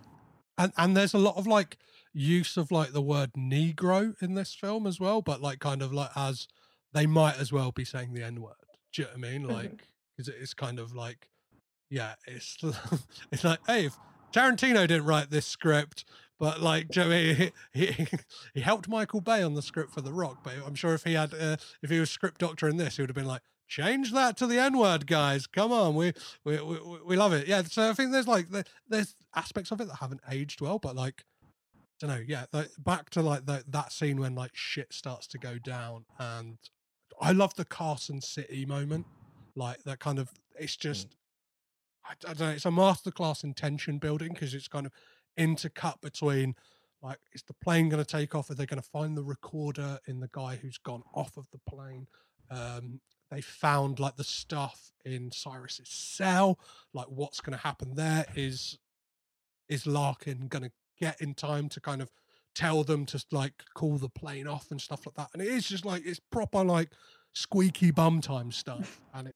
and and there's a lot of like use of like the word Negro in this film as well, but like kind of like as they might as well be saying the N word. Do you know what I mean? Like, because it's kind of like, yeah, it's <laughs> it's like, hey, if Tarantino didn't write this script, but like, do you know I mean? <laughs> he, he he helped Michael Bay on the script for The Rock, but I'm sure if he had uh, if he was script doctor in this, he would have been like. change that to the N word, guys. Come on, we, we we we love it. Yeah, so I think there's like there's aspects of it that haven't aged well, but like don't know, yeah, like, back to like the, that scene when like shit starts to go down, and I love the Carson City moment, like that kind of. It's just I, I don't know. It's a masterclass in tension building because it's kind of intercut between like is the plane going to take off? Are they going to find the recorder in the guy who's gone off of the plane? Um, they found like the stuff in Cyrus's cell. Like what's going to happen there? Is is Larkin going to get in time to kind of tell them to like call the plane off and stuff like that? And it is just like it's proper like squeaky bum time stuff. <laughs> And it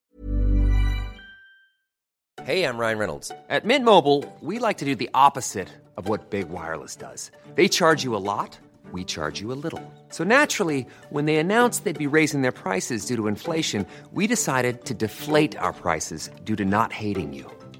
Hey, I'm Ryan Reynolds. At Mint Mobile, we like to do the opposite of what Big Wireless does. They charge you a lot, we charge you a little. So naturally, when they announced they'd be raising their prices due to inflation, we decided to deflate our prices due to not hating you.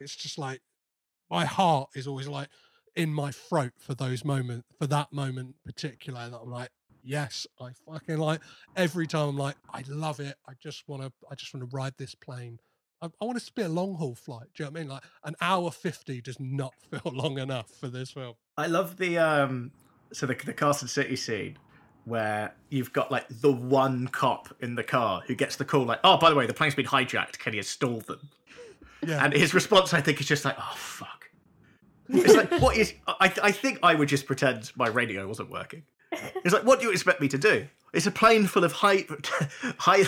It's just like my heart is always like in my throat for those moments for that moment particular that i'm like yes i fucking like every time i'm like i love it i just want to i just want to ride this plane I, I want to be a long haul flight do you know what i mean like an hour 50 does not <laughs> feel long enough for this film
I love the um so the the Carson City scene where you've got like the one cop in the car who gets the call like, oh, by the way, the plane's been hijacked. Can you stall them?
Yeah.
And his response, I think, is just like, oh fuck. It's like, what is? I I think I would just pretend my radio wasn't working. It's like, what do you expect me to do? It's a plane full of high, <laughs> high,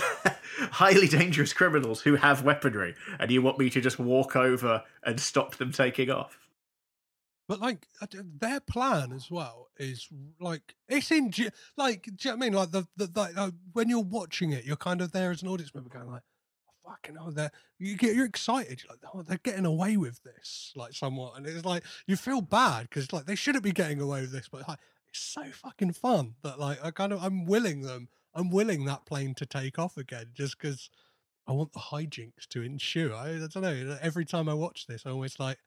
highly dangerous criminals who have weaponry, and you want me to just walk over and stop them taking off?
But like their plan as well is like it's in like do you know what I mean like the the, the uh, when you're watching it you're kind of there as an audience member going like "Oh, fucking hell they're you get you're excited you're like oh they're getting away with this like somewhat and it's like you feel bad because like they shouldn't be getting away with this but like it's so fucking fun that like I kind of I'm willing them I'm willing that plane to take off again just because I want the hijinks to ensue I, I don't know every time I watch this I'm always like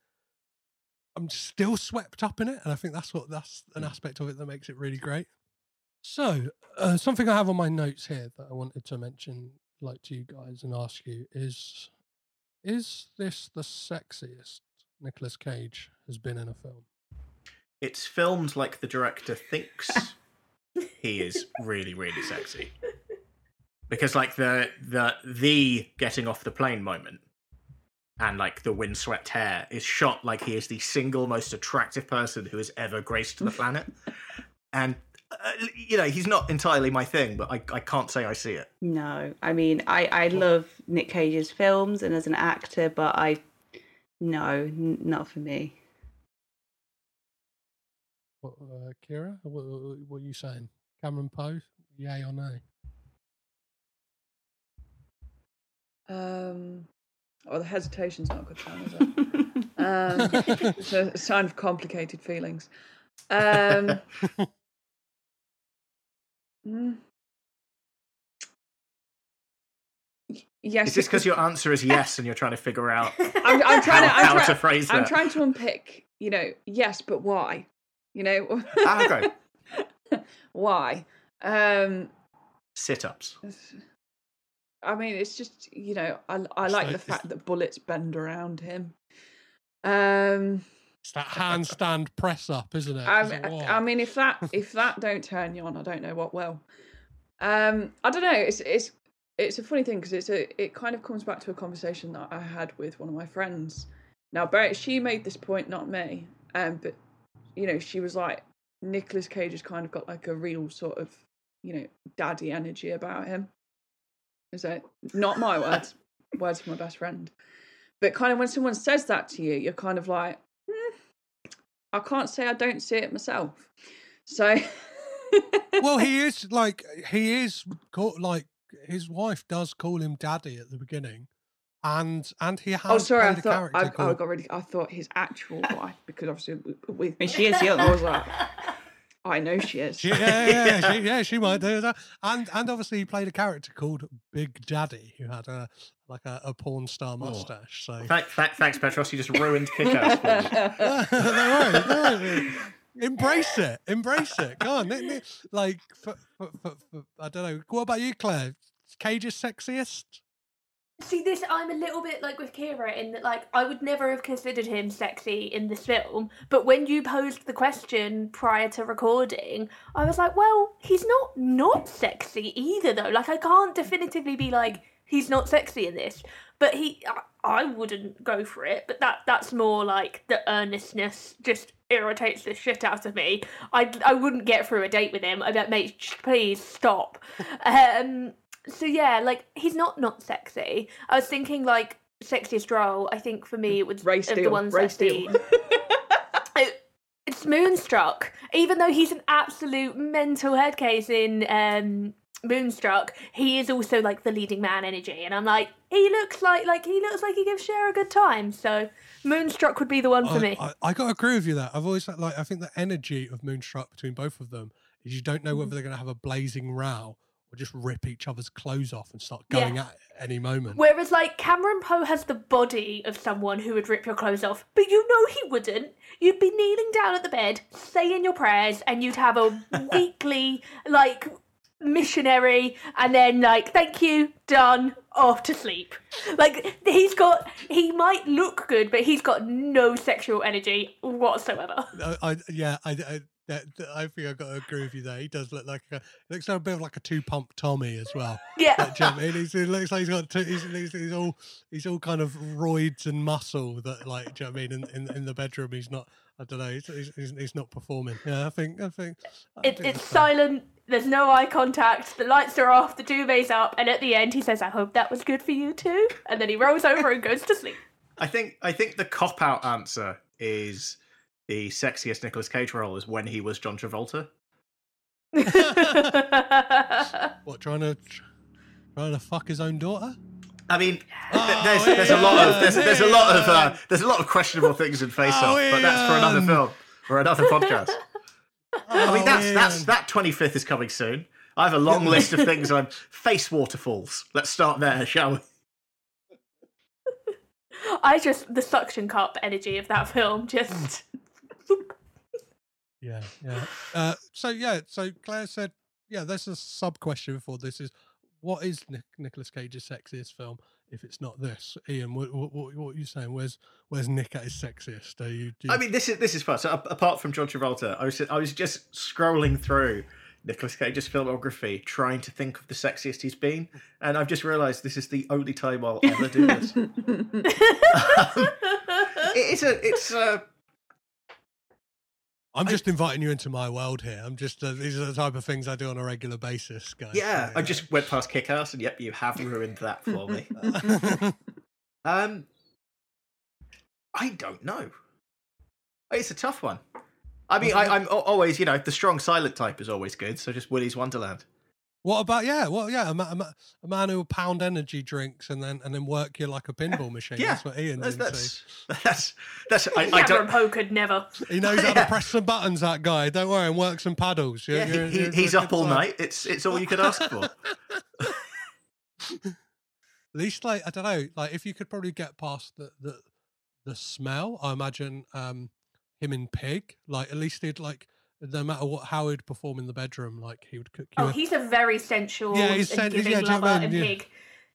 I'm still swept up in it, and I think that's what that's an aspect of it that makes it really great. So, uh, something I have on my notes here that I wanted to mention, like to you guys, and ask you is: Is this the sexiest Nicolas Cage has been in a film?
It's filmed like the director thinks <laughs> he is really, really sexy. Because like the the the getting off the plane moment and like the windswept hair is shot like he is the single most attractive person who has ever graced the planet. <laughs> and uh, you know, he's not entirely my thing, but I, I can't say I see it.
No, I mean, I, I love Nick Cage's films and as an actor, but I, no, n- not for me.
What, uh, Kira, what, what, what are you saying? Cameron Poe? Yay or nay?
Um, oh, the hesitation's not a good sign, is it? <laughs> um, it's a sign of complicated feelings. Um, <laughs> mm. Yes.
Is this because
because-
your answer is yes and you're trying to figure out <laughs>
I'm, I'm trying to,
how,
I'm
how
try-
to phrase
I'm
that?
trying to unpick, you know, yes, but why? You know,
Ah, okay. <laughs>
why? Um,
Sit ups.
I mean, it's just you know, I I like
So
the fact that bullets bend around him. Um,
It's that handstand press up, isn't it?
I, I, mean, if that if that don't turn you on, I don't know what will. Um, I don't know. It's it's it's a funny thing because it's a it kind of comes back to a conversation that I had with one of my friends. Now, Barrett, she made this point, not me. Um, but you know, she was like, Nicolas Cage has kind of got like a real sort of you know daddy energy about him. Is that not my words? words from my best friend. But kind of when someone says that to you, you're kind of like, "Hmm, I can't say I don't see it myself. So
well, he <laughs> is like he is called like his wife does call him daddy at the beginning, and and he oh, has.
Oh, sorry. I
a
thought
character
I, I got really. I thought his actual <laughs> wife because obviously we. we
mean, she is young.
I was like, I know she is.
She, yeah, yeah, yeah, <laughs> she, yeah, she might do that. And and obviously he played a character called Big Daddy who had a like a, a porn star oh. mustache. So
Thank, thank, thanks, Petros. You just ruined Kick-Ass for me. <laughs>
no worries, no worries. Embrace it, embrace it. Go on, Nick- Nick, like for, for, for, for, I don't know. What about you, Claire? Cage's sexiest?
See, this I'm a little bit like with Kira in that, like, I would never have considered him sexy in this film. But when you posed the question prior to recording, I was like, well, he's not not sexy either, though. Like, I can't definitively be like he's not sexy in this. But he, I, I wouldn't go for it. But that that's more like the earnestness just irritates the shit out of me. I I wouldn't get through a date with him. I'd be like, mate, please stop. <laughs> Um, so yeah, like he's not not sexy. I was thinking like sexiest role. I think for me it was
Ray
of the
Steele,
ones
Ray
I've
Steele.
It- <laughs> it's Moonstruck. Even though he's an absolute mental head case in um, Moonstruck, he is also like the leading man energy, and I'm like, he looks like like he looks like he gives Cher a good time. So Moonstruck would be the one for
I,
me.
I, I got to agree with you there. I've always like I think the energy of Moonstruck between both of them is you don't know whether they're going to have a blazing row or just rip each other's clothes off and start
Yeah.
going at it any moment.
Whereas, like, Cameron Poe has the body of someone who would rip your clothes off, but you know he wouldn't. You'd be kneeling down at the bed, saying your prayers, and you'd have a <laughs> weekly, like, missionary, and then, like, thank you, done, off to sleep. Like, he's got, he might look good, but he's got no sexual energy whatsoever.
I, I yeah, I, I, that, that- I think I got to agree with you there. He does look like a looks like a bit of like a two pump Tommy as well.
Yeah.
Like, you know I mean? He's, he looks like he's got two, he's, he's, he's all he's all kind of roids and muscle that like do you know what I mean? In, in, in the bedroom, he's not. I don't know. He's, he's, he's, he's not performing. Yeah, I think I think I
It,
think
it's
that's fair.
silent. There's no eye contact. The lights are off. The duvet's up, and at the end, he says, "I hope that was good for you too." And then he rolls over and goes to sleep.
I think I think the cop out answer is the sexiest Nicolas Cage role is when he was John Travolta. <laughs>
What trying to trying to fuck his own daughter?
I mean, th- there's there's a lot of there's, there's a lot of uh, there's a lot of questionable things in Face Off, but that's for another film or another podcast. I mean, that's that's that 25th is coming soon. I have a long list of <laughs> things. I'm face waterfalls. Let's start there, shall we? <laughs>
I just the suction cup energy of that film just.
Yeah, yeah. Uh, so yeah, so Claire said, yeah. There's a sub question for this: is what is Nic- Nicolas Cage's sexiest film? If it's not this, Ian, what what, what, what are you saying? Where's where's Nick at his sexiest? Are you? Do you
I mean, this is this is fun. So apart from John Travolta, I was I was just scrolling through Nicolas Cage's filmography, trying to think of the sexiest he's been, and I've just realised this is the only time I'll ever do this. <laughs> <laughs> it's a it's a
I'm just inviting you into my world here. I'm just uh, these are the type of things I do on a regular basis, guys.
yeah. I just went past Kick Ass, and yep, you have ruined that for me. <laughs> <laughs> um, I don't know. It's a tough one. I mean, I, I'm always, you know, the strong silent type is always good. So just Willy's Wonderland.
What about yeah? Well, yeah, a, ma- a, ma- a man who will pound energy drinks and then and then work you like a <laughs> pinball machine.
Yeah,
that's what Ian's
that's
into.
that's <laughs> that's, that's I, I don't.
Poe could never. <laughs>
He knows how to press some buttons. That guy. Don't worry, and work some paddles. You're-
Yeah,
you're-
he,
you're
he's up all
side.
night. It's it's all you could ask for.
At least like I don't know, like if you could probably get past the the, the smell, I imagine um him in Pig, like at least he'd like no matter what how he'd perform in the bedroom, like he would cook you.
Oh,
a-
he's a very sensual
Yeah, he's sen-
giving
yeah, do you know what I
lover and
Yeah.
pig.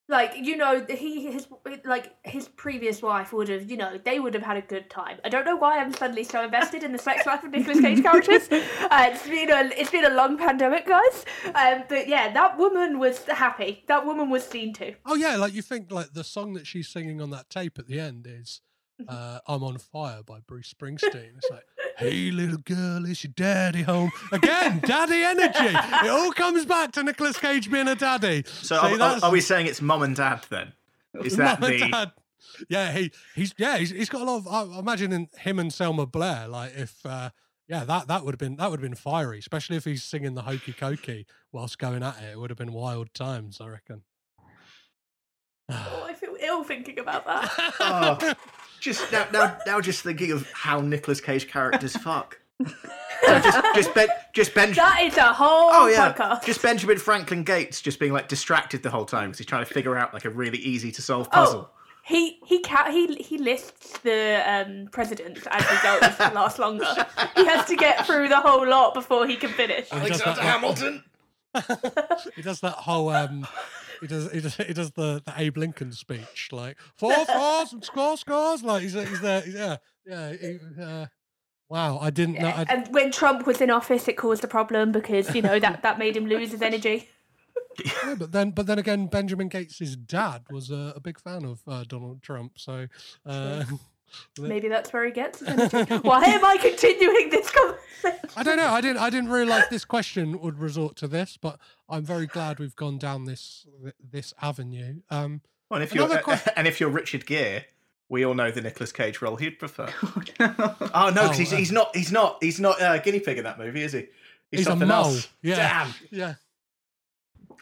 Like you know, he his like his previous wife would have, you know, they would have had a good time. I don't know why I'm suddenly so invested in the sex life of Nicolas Cage characters. <laughs> Uh, it's been a it's been a long pandemic, guys. Um, but yeah, that woman was happy. That woman was seen to.
Oh yeah, like you think like the song that she's singing on that tape at the end is
Mm-hmm.
uh, "I'm on Fire" by Bruce Springsteen. It's like, "Hey little girl, is your daddy home again?" daddy energy. It all comes back to Nicolas Cage being a daddy.
So
See,
are, are, are we saying it's mum and dad then? Is that
Mum and
the?
Dad. Yeah, he he's yeah he's, he's got a lot of. I imagine him and Selma Blair, like if uh, yeah that that would have been that would have been fiery, especially if he's singing the hokey cokey whilst going at it. It would have been wild times, I reckon. <sighs>
Oh, I feel ill thinking about that. <laughs>
Oh, just now, now, now, just thinking of how Nicolas Cage characters fuck. So just, just, ben, just Benjamin.
that is a whole
Oh yeah,
podcast.
just Benjamin Franklin Gates, just being like distracted the whole time because he's trying to figure out like a really easy to solve puzzle.
Oh, he he ca- he he lists the um, presidents as he goes to last longer. He has to get through the whole lot before he can finish.
He does that-
Hamilton. <laughs>
he does that whole um he does he does, <laughs> he does the, the Abe Lincoln speech like four fours and score scores like he's he's there yeah yeah he, uh, wow I didn't know I,
And when Trump was in office, it caused a problem because you know that that made him lose his energy. <laughs>
yeah, but then but then again Benjamin Gates' dad was uh, a big fan of uh, Donald Trump so uh,
Maybe that's where he gets his. <laughs> Why am I continuing this conversation?
I don't know I didn't I didn't realize this question would resort to this but I'm very glad we've gone down this this avenue um
Well, and if you're
Another que- <laughs>
and if you're Richard Gere, we all know the Nicolas Cage role he'd prefer. <laughs> oh no, because he's,
Oh, uh,
he's not he's not he's not a guinea pig in that movie, is he? He's,
he's a
something
mole
else.
yeah
Damn.
yeah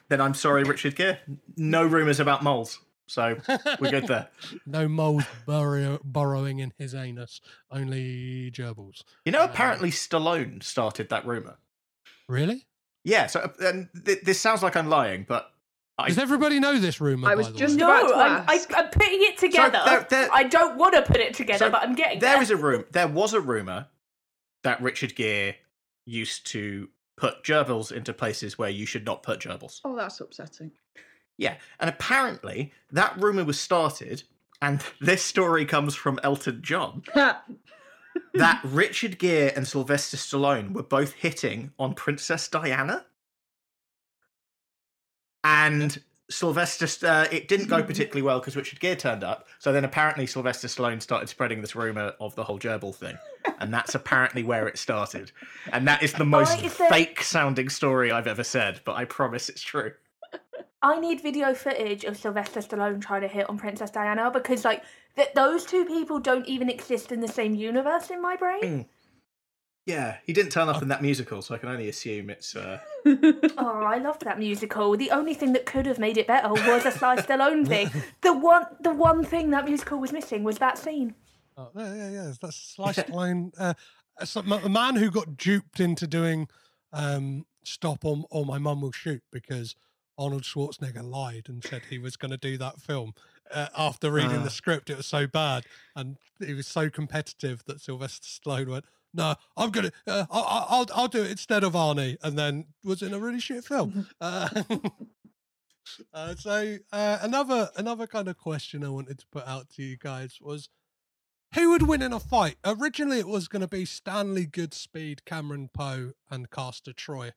Then I'm sorry, Richard Gere. No rumours about moles, so we're good there. <laughs>
No moles burrow, burrowing in his anus, only gerbils.
You know, um, apparently Stallone started that rumor.
Really?
Yeah. So, uh, and th- this sounds like I'm lying, but I,
Does everybody know this rumor?
I was
by the
just
way?
about
No,
to
I'm, I,
ask.
I'm putting it together.
there- there-
I don't want to put it together,
So
but I'm getting
there
there.
is a room. There was a rumor that Richard Gere used to put gerbils into places where you should not put gerbils.
Oh, that's upsetting.
Yeah, and apparently that rumor was started, and <laughs> this story comes from Elton John. <laughs> that Richard Gere and Sylvester Stallone were both hitting on Princess Diana, and Sylvester. Uh, it didn't go <laughs> particularly well because Richard Gere turned up. So then apparently Sylvester Stallone started spreading this rumor of the whole gerbil thing, and that's apparently where it started. And that is the most
is
fake-sounding story I've ever said, but I promise it's true.
I need video footage of Sylvester Stallone trying to hit on Princess Diana because, like, th- those two people don't even exist in the same universe in my brain.
Yeah, he didn't turn up in that musical, so I can only assume it's. Uh... <laughs>
oh, I loved that musical. The only thing that could have made it better was a Sly <laughs> Stallone thing. The one, the one thing that musical was missing was that scene.
Oh, yeah, yeah, yeah. That's sliced line. Uh, so- a man who got duped into doing um, "Stop" or, or "My Mum Will Shoot" because Arnold Schwarzenegger lied and said he was going to do that film. Uh, after reading
Ah.
the script, it was so bad and he was so competitive that Sylvester Stallone went, "No, I'm gonna, uh, I'll, I'll, I'll do it instead of Arnie," and then was in a really shit film. uh, <laughs> uh, so uh, another another kind of question I wanted to put out to you guys was who would win in a fight? Originally, it was going to be Stanley Goodspeed, Cameron Poe, and Castor Troy.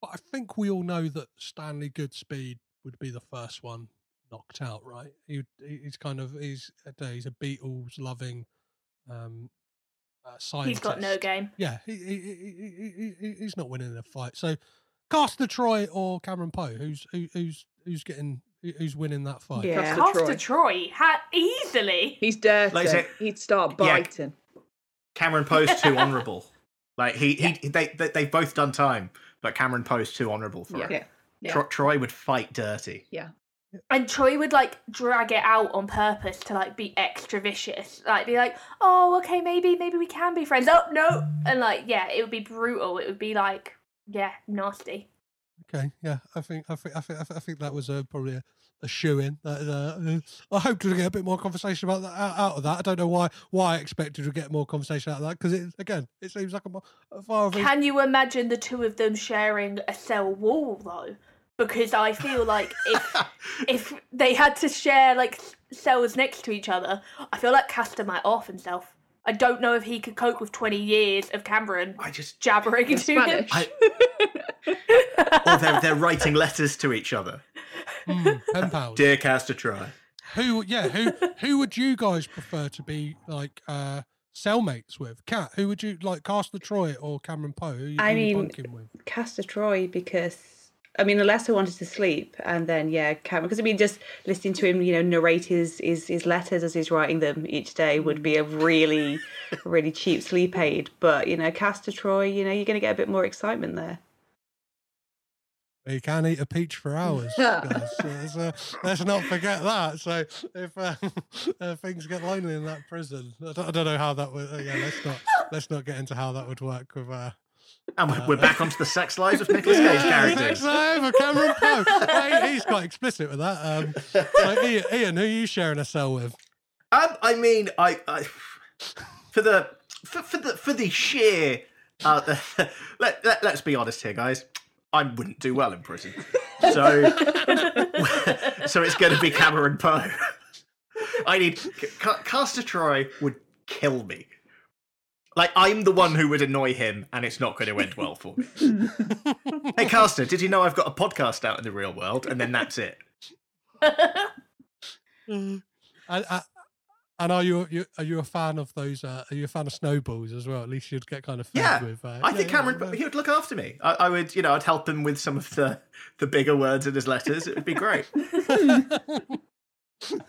But I think we all know that Stanley Goodspeed would be the first one knocked out, right? He, he's kind of he's a he's a Beatles loving um, uh, scientist.
He's got no game.
Yeah, he, he, he, he, he, he's not winning in a fight. So, Castor Troy or Cameron Poe, who's who, who's who's getting who's winning that fight?
Yeah.
Castor
Troy.
Troy had easily.
He's dirty.
Like I
He'd start
Yeah.
biting.
Cameron Poe's too honourable. Like he, he they, they they've both done time, but Cameron Poe's too honourable for it.
Yeah. Yeah.
Tro- Troy would fight dirty.
Yeah.
And Troy would like drag it out on purpose to like be extra vicious, like be like, "Oh, okay, maybe maybe we can be friends." Oh no, and like yeah, it would be brutal. It would be like yeah, nasty.
Okay, yeah, I think I think I think I think, that was a, probably a, a shoe in. That, uh, I hope to get a bit more conversation about that out, out of that. I don't know why why I expected to get more conversation out of that because it again it seems like a, a far of a-
Can you imagine the two of them sharing a cell wall though? Because I feel like if <laughs> if they had to share like cells next to each other, I feel like Castor might off himself. I don't know if he could cope with twenty years of Cameron
I just
jabbering
In
to him.
Spanish.
or they're they're writing letters to each other.
Mm, pen pals.
Dear Castor Troy.
Who yeah who <laughs> who would you guys prefer to be like uh cellmates with? Kat, who would you like? Castor Troy or Cameron Poe? Who, you-
I
who
mean,
bunking with?
Castor Troy because I mean, unless I wanted to sleep, and then yeah, Cameron. Because I mean, just listening to him, you know, narrate his, his his letters as he's writing them each day would be a really, really cheap sleep aid. But you know, Castor Troy, you know, you're going to get a bit more excitement there.
You can't eat a peach for hours. guys. So let's, uh, let's not forget that. So if uh, <laughs> uh, things get lonely in that prison, I don't, I don't know how that would. Uh, yeah, let's not let's not get into how that would work with. Uh,
And we're- we're back onto the sex lives of <laughs> Nicolas Cage characters.
Sex life of Cameron Poe. Hey, he's quite explicit with that. Um, so Ian, Ian, who are you sharing a cell with?
Um, I mean, I, I for the for, for the for the sheer. Uh, <laughs> let, let let's be honest here, guys. I wouldn't do well in prison, so <laughs> so it's going to be Cameron Poe. I need Ca- Castor Troy would kill me. Like I'm the one who would annoy him, and it's not going to end well for me. <laughs> hey, Castor, did you know I've got a podcast out in the real world, and then that's it? <laughs>
And, uh, and are you, you are you a fan of those? Uh, are you a fan of snowballs as well? At least you'd get kind of fed
Yeah,
with. Uh,
I
yeah,
think
yeah,
Cameron,
yeah.
he would look after me. I, I would, you know, I'd help him with some of the the bigger words in his letters. It would be great. <laughs> <laughs>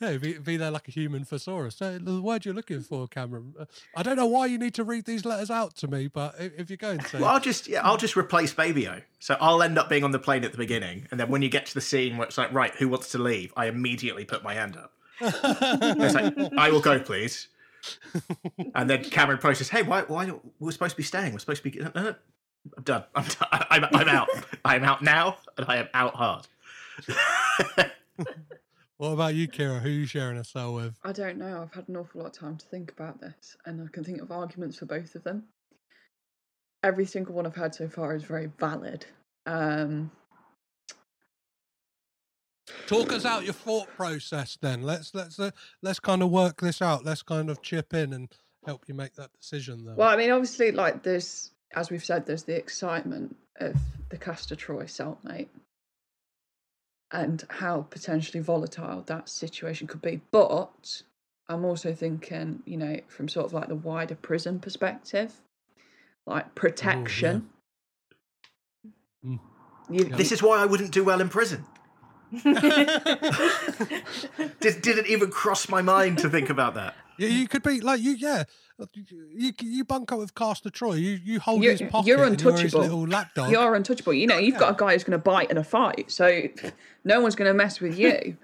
Yeah, be, be there like a human thesaurus. So the word you're looking for, Cameron. Uh, I don't know why you need to read these letters out to me, but if, if you're going to,
Well, I'll just, yeah, I'll just replace Baby-O. So I'll end up being on the plane at the beginning, and then when you get to the scene where it's like, right, who wants to leave? I immediately put my hand up. It's like, I will go, please. And then Cameron Poe says, "Hey, why? Why? We're supposed to be staying. We're supposed to be. No, no, I'm done. I'm, done. I'm, I'm out. I'm out now, and I am out hard." <laughs>
what about you, Kira? Who are you sharing a cell with?
I don't know. I've had an awful lot of time to think about this, and I can think of arguments for both of them. Every single one I've had so far is very valid. Um,
Talk us out your thought process. Then let's let's uh, let's kind of work this out. Let's kind of chip in and help you make that decision. Then.
well, I mean, obviously, like there's, as we've said, there's the excitement of the Castor Troy cellmate, and how potentially volatile that situation could be. But I'm also thinking, you know, from sort of like the wider prison perspective, like protection.
Mm.
You,
This is why I wouldn't do well in prison. <laughs> Did, didn't even cross my mind to think about that.
Yeah, you could be like you. Yeah, you you bunk up with Castor Troy. You you hold
you're,
his pocket.
you're
and his
untouchable.
little lapdog.
You're untouchable. You know, you've got a guy who's going to bite in a fight, so no one's going to mess with you.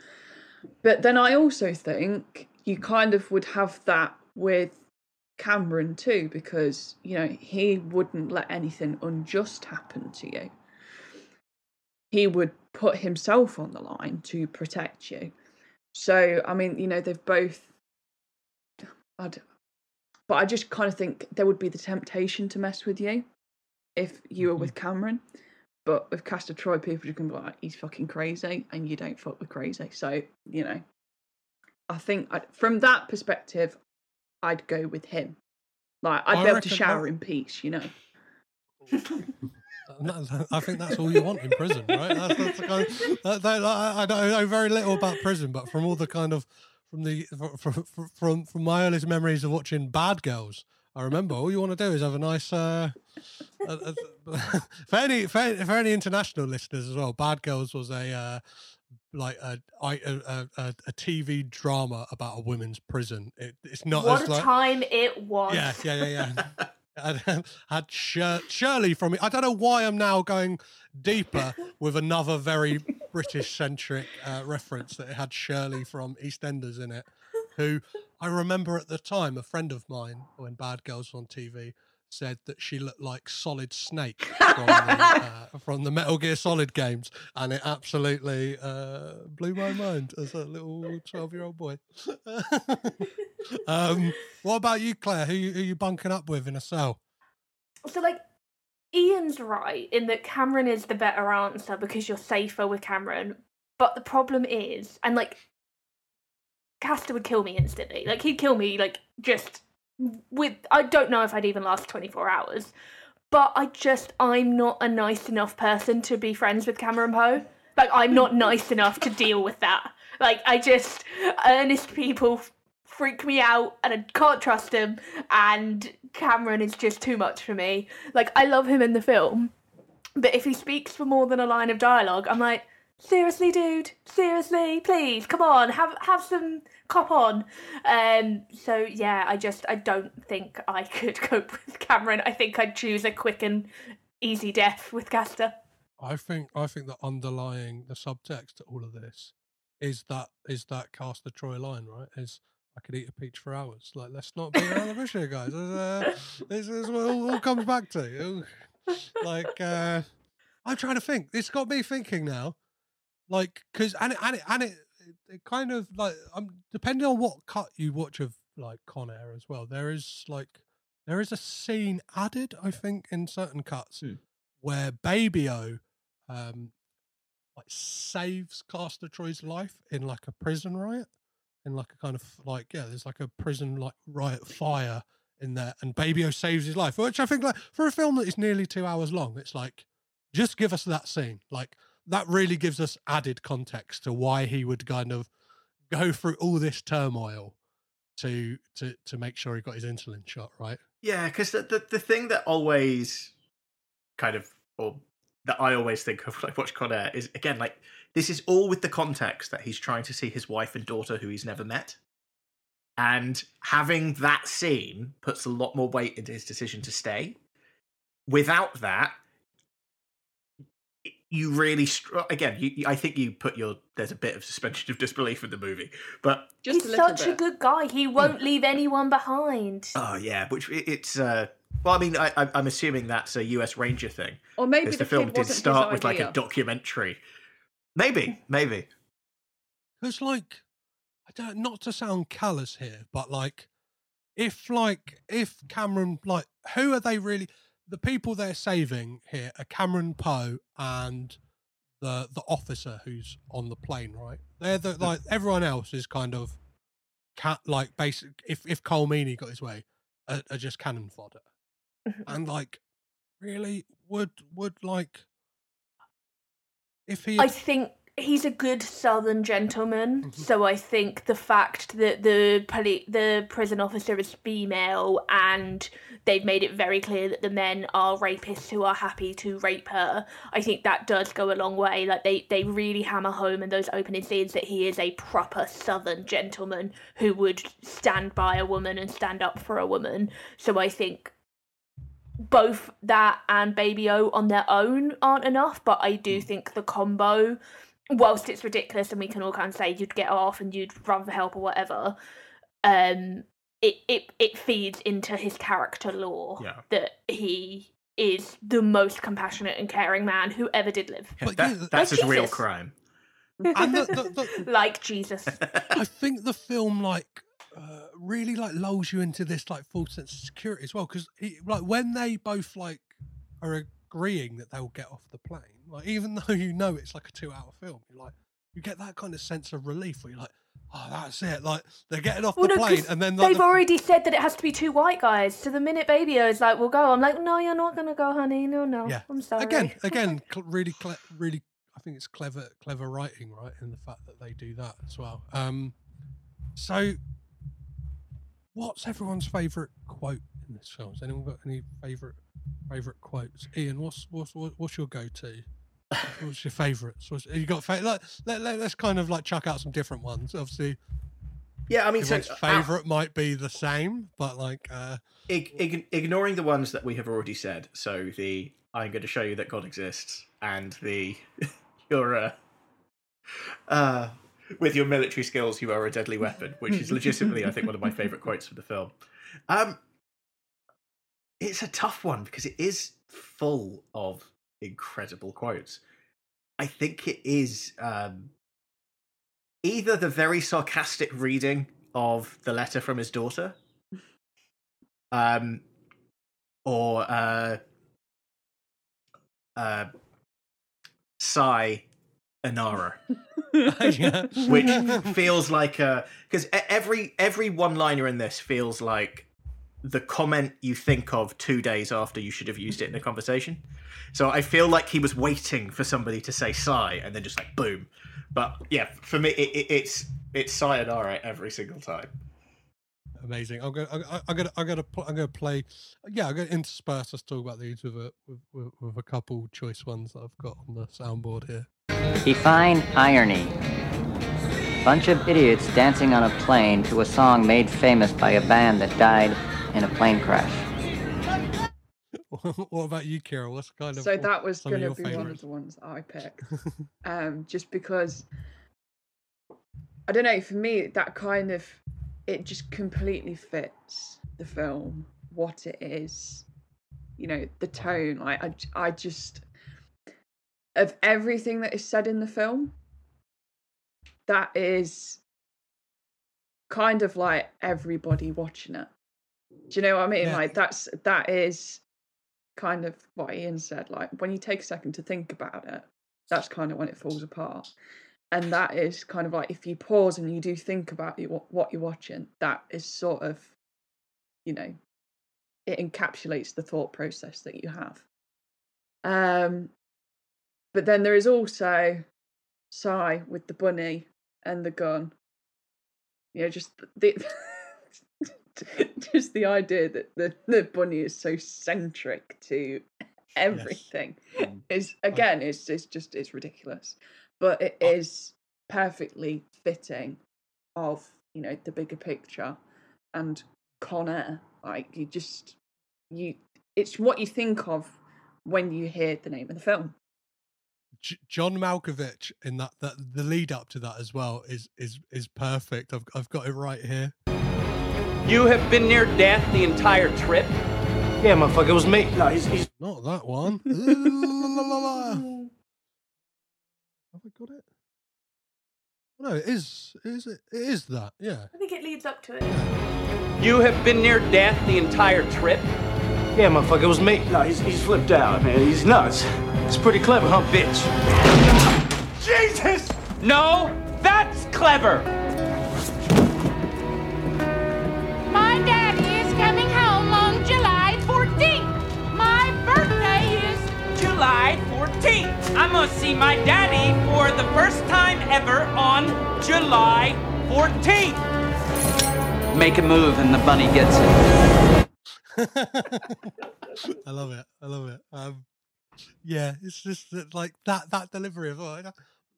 but then I also think you kind of would have that with Cameron too, because you know he wouldn't let anything unjust happen to you. He would put himself on the line to protect you. So I mean, you know, they've both. I'd, but I just kind of think there would be the temptation to mess with you if you were with Cameron. But with Castor Troy, people are going to be like, he's fucking crazy, and you don't fuck with crazy. So, you know, I think I, from that perspective, I'd go with him. Like, I'd
I
be able to shower
I-
in peace, you know. <laughs>
That- I think that's all you want in prison, right? That's, that's the kind of, that, that, I, I know very little about prison, but from all the kind of from the from from, from my earliest memories of watching Bad Girls, I remember all you want to do is have a nice. Uh, <laughs> for any for, any- for any international listeners as well, Bad Girls was a. Uh, like a, a, a a TV drama about a women's prison. It, it's not
what
as
a
like
time it was.
yeah, yeah, yeah, yeah. <laughs> had, <laughs> had Shir- Shirley from it. I don't know why I'm now going deeper with another very British centric uh, reference that it had Shirley from EastEnders in it, who I remember at the time, a friend of mine, when Bad Girls on TV, said that she looked like Solid Snake from the, <laughs> uh, from the Metal Gear Solid games, and it absolutely uh, blew my mind as a little twelve-year-old boy. <laughs> um, what about you, Claire? Who, who you bunking up with in a cell?
So like Ian's right in that Cameron is the better answer because you're safer with Cameron. But the problem is, and like Castor would kill me instantly. Like he'd kill me like just with I don't know if I'd even last 24 hours. But I just I'm not a nice enough person to be friends with Cameron Poe. Like I'm not nice enough to deal with that. Like I just earnest people freak me out and I can't trust him and Cameron is just too much for me. Like I love him in the film, but if he speaks for more than a line of dialogue, I'm like, seriously, dude, seriously, please, come on, have have some cop on. Um, so yeah, I just I don't think I <laughs> could cope with Cameron. I think I'd choose a quick and easy death with Castor.
I think I think the underlying the subtext to all of this is that is that Castor Troy line, right? Is I could eat a peach for hours. Like let's not be around the bush here, guys. This, uh, <laughs> this is what it all, all comes back to. Like uh, I'm trying to think. It's got me thinking now. Like because and it, and it, and it, it kind of like um depending on what cut you watch of like Con Air as well. There is like there is a scene added, I think, in certain cuts where Baby O um like saves Castor Troy's life in like a prison riot. In like a kind of like yeah, there's like a prison like riot fire in there, and Baby O saves his life. Which I think like for a film that is nearly two hours long, it's like just give us that scene. Like that really gives us added context to why he would kind of go through all this turmoil to to to make sure he got his insulin shot, right?
Yeah, because the, the the thing that always kind of or that I always think of <laughs> when I watch Con Air is again like this is all with the context that he's trying to see his wife and daughter who he's never met. And having that scene puts a lot more weight into his decision to stay. Without that, you really str- again. You, you- I think you put your there's a bit of suspension of disbelief in the movie, but
He's such a good guy. He won't leave anyone behind.
Oh yeah, which it- it's uh well, I mean, I, I- I'm assuming that's a U.S. Ranger thing.
Or maybe the
the film
kid
did
wasn't
start with like a documentary. Maybe, maybe.
Because like I don't not to sound callous here, but like if like if Cameron like who are they really the people they're saving here are Cameron Poe and the the officer who's on the plane, right? They're the like everyone else is kind of cat like basic if if Colm Meaney got his way, are, are just cannon fodder. <laughs> and like really would would like if he
I think he's a good southern gentleman, mm-hmm. so I think the fact that the poli- the prison officer is female and they've made it very clear that the men are rapists who are happy to rape her, I think that does go a long way. Like they they really hammer home in those opening scenes that he is a proper southern gentleman who would stand by a woman and stand up for a woman. So I think both that and Baby O on their own aren't enough, but I do mm. think the combo, whilst it's ridiculous and we can all kind of say you'd get off and you'd run for help or whatever, um, it, it, it feeds into his character lore
Yeah.
that he is the most compassionate and caring man who ever did live.
That, that's
Like
his real crime.
and the, the, the, <laughs>
like Jesus. <laughs>
I think the film like uh, really like lulls you into this like false sense of security as well because like when they both like are agreeing that they'll get off the plane, like even <laughs> though you know it's like a two-hour film, you're like you get that kind of sense of relief where you're like, oh, that's it. Like they're getting off
Well,
the
no,
plane, and then like,
they've
the-
already said that it has to be two white guys. So the minute Baby O is like, "We'll go," I'm like, "No, you're not gonna go, honey. No, no.
yeah,
I'm sorry."
Again, <laughs> again, really, cle- really. I think it's clever, clever writing, right? In the fact that they do that as well. Um, so, what's everyone's favourite quote in this film? Has anyone got any favourite favourite quotes? Ian, what's what's what's your go to? What's your favourites? What's, you got fa- like, let, let, let's kind of like chuck out some different ones. Obviously,
Yeah, I mean, so
Everyone's
uh,
favorite might be the same, but like, uh,
ig- ig- ignoring the ones that we have already said. So the I'm going to show you that God exists, and the <laughs> your uh, uh, with your military skills, you are a deadly weapon, which is legitimately, I think, one of my favorite quotes from the film. Um, it's a tough one because it is full of incredible quotes. I think it is um, either the very sarcastic reading of the letter from his daughter, um, or uh, uh, Sai Anara, <laughs> which feels like a because every every one liner in this feels like the comment you think of two days after you should have used it in a conversation. So I feel like he was waiting for somebody to say "sigh" and then just like boom. But yeah, for me, it, it, it's it's sayonara every single time.
amazing. I'm gonna, I'm I'm gonna, I'm gonna, pl- I'm gonna play. Yeah, I'm gonna intersperse us talk about these with a with, with, with a couple choice ones that I've got on the soundboard here.
Define irony. Bunch of idiots dancing on a plane to a song made famous by a band that died in a plane crash. <laughs>
what about you, Kira? What's kind of
so that was going to
your
be one of the ones I picked, <laughs> um, just because I don't know. For me, that kind of it just completely fits the film, what it is, you know, the tone. Like I, I just of everything that is said in the film, that is kind of like everybody watching it. Do you know what I mean?
Yeah.
Like that's that is kind of what Ian said. Like when you take a second to think about it, that's kind of when it falls apart. And that is kind of like if you pause and you do think about what, you're watching, that is sort of, you know, it encapsulates the thought process that you have. Um, but then there is also Sai with the bunny and the gun. You know, just the <laughs> <laughs> just the idea that the, the bunny is so centric to everything mm. is again it's it's just it's ridiculous. But it oh. is perfectly fitting of, you know, the bigger picture and Con Air. Like you just you it's what you think of when you hear the name of the film.
J- John Malkovich in that, that the lead up to that as well is is is perfect. I've I've got it right here.
You have been near death the entire trip?
Yeah, motherfucker, it was me. No, he's, he's
Not that one. <laughs> Have I got it? No, it is. Is it? It is that. Yeah.
I think it leads up to it.
You have been near death the entire trip?
yeah, motherfucker, it was me. No, he's, he's flipped out, man. He's nuts. It's pretty clever, huh, bitch?
Jesus! No, that's clever! Gonna see my daddy for the first time ever on July 14th. Make a move and the bunny gets it. <laughs>
I love it. I love it. Um, yeah, it's just that, like that that delivery of oh,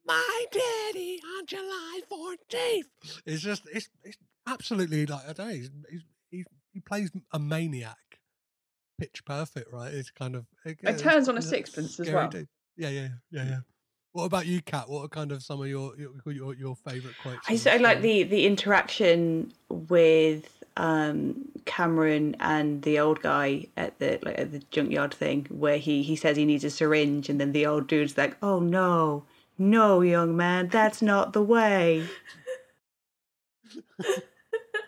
my daddy on July fourteenth. It's just it's it's absolutely like I don't know. He's, he's, he he plays a maniac, pitch perfect. Right? It's kind of it,
It turns on a sixpence as well.
dude. Yeah, yeah, yeah, yeah. What about you, Kat? What are kind of some of your your your, your favorite quotes?
I so like the the interaction with um Cameron and the old guy at the like at the junkyard thing where he he says he needs a syringe and then the old dude's like, "Oh no. No, young man, that's not the way."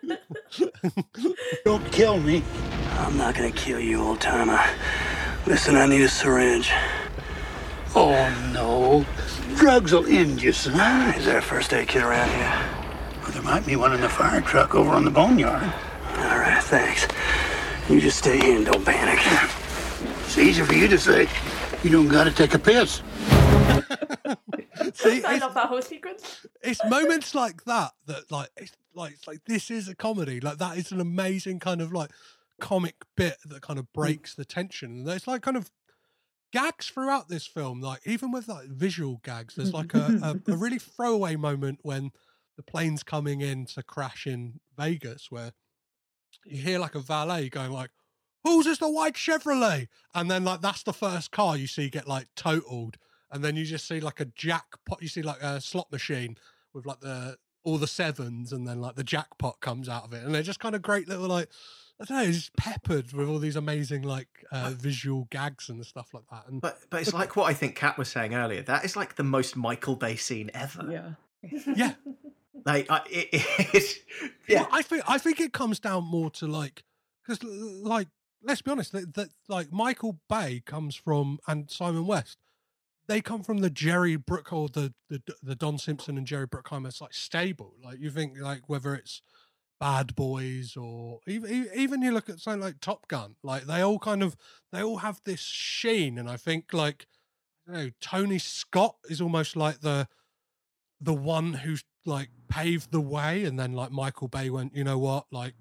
<laughs>
Don't kill me. I'm not gonna kill you, old timer. Listen, I need a syringe. Oh, no. Drugs will end you, son. Is there a first aid kit around here? Well, there might be one in the fire truck over on the boneyard. All right, thanks. You just stay here and don't panic. It's easy for you to say. You don't gotta take a piss. <laughs>
See,
I
it's,
love that whole sequence.
it's moments like that that like it's like it's like this is a comedy. Like that is an amazing kind of like comic bit that kind of breaks the tension. And there's like kind of gags throughout this film, like even with like visual gags. There's like a, a, a <laughs> really throwaway moment when the plane's coming in to crash in Vegas, where you hear like a valet going like, "Who's this? The white Chevrolet?" And then like that's the first car you see get like totaled, and then you just see like a jackpot. You see like a slot machine with like the all the sevens, and then like the jackpot comes out of it, and they're just kind of great little like. I don't know, it's peppered with all these amazing like uh, visual gags and stuff like that. And
But but it's like what I think Kat was saying earlier. That is like the most Michael Bay scene ever.
Yeah.
yeah, <laughs>
Like I, it, it's yeah.
Well, I think I think it comes down more to like because like let's be honest that, that like Michael Bay comes from and Simon West they come from the Jerry Brook or the the the Don Simpson and Jerry Bruckheimer it's like stable like you think like whether it's Bad Boys or even even you look at something like Top Gun like they all kind of they all have this sheen and I think like you know Tony Scott is almost like the the one who's like paved the way and then like michael bay went you know what? Like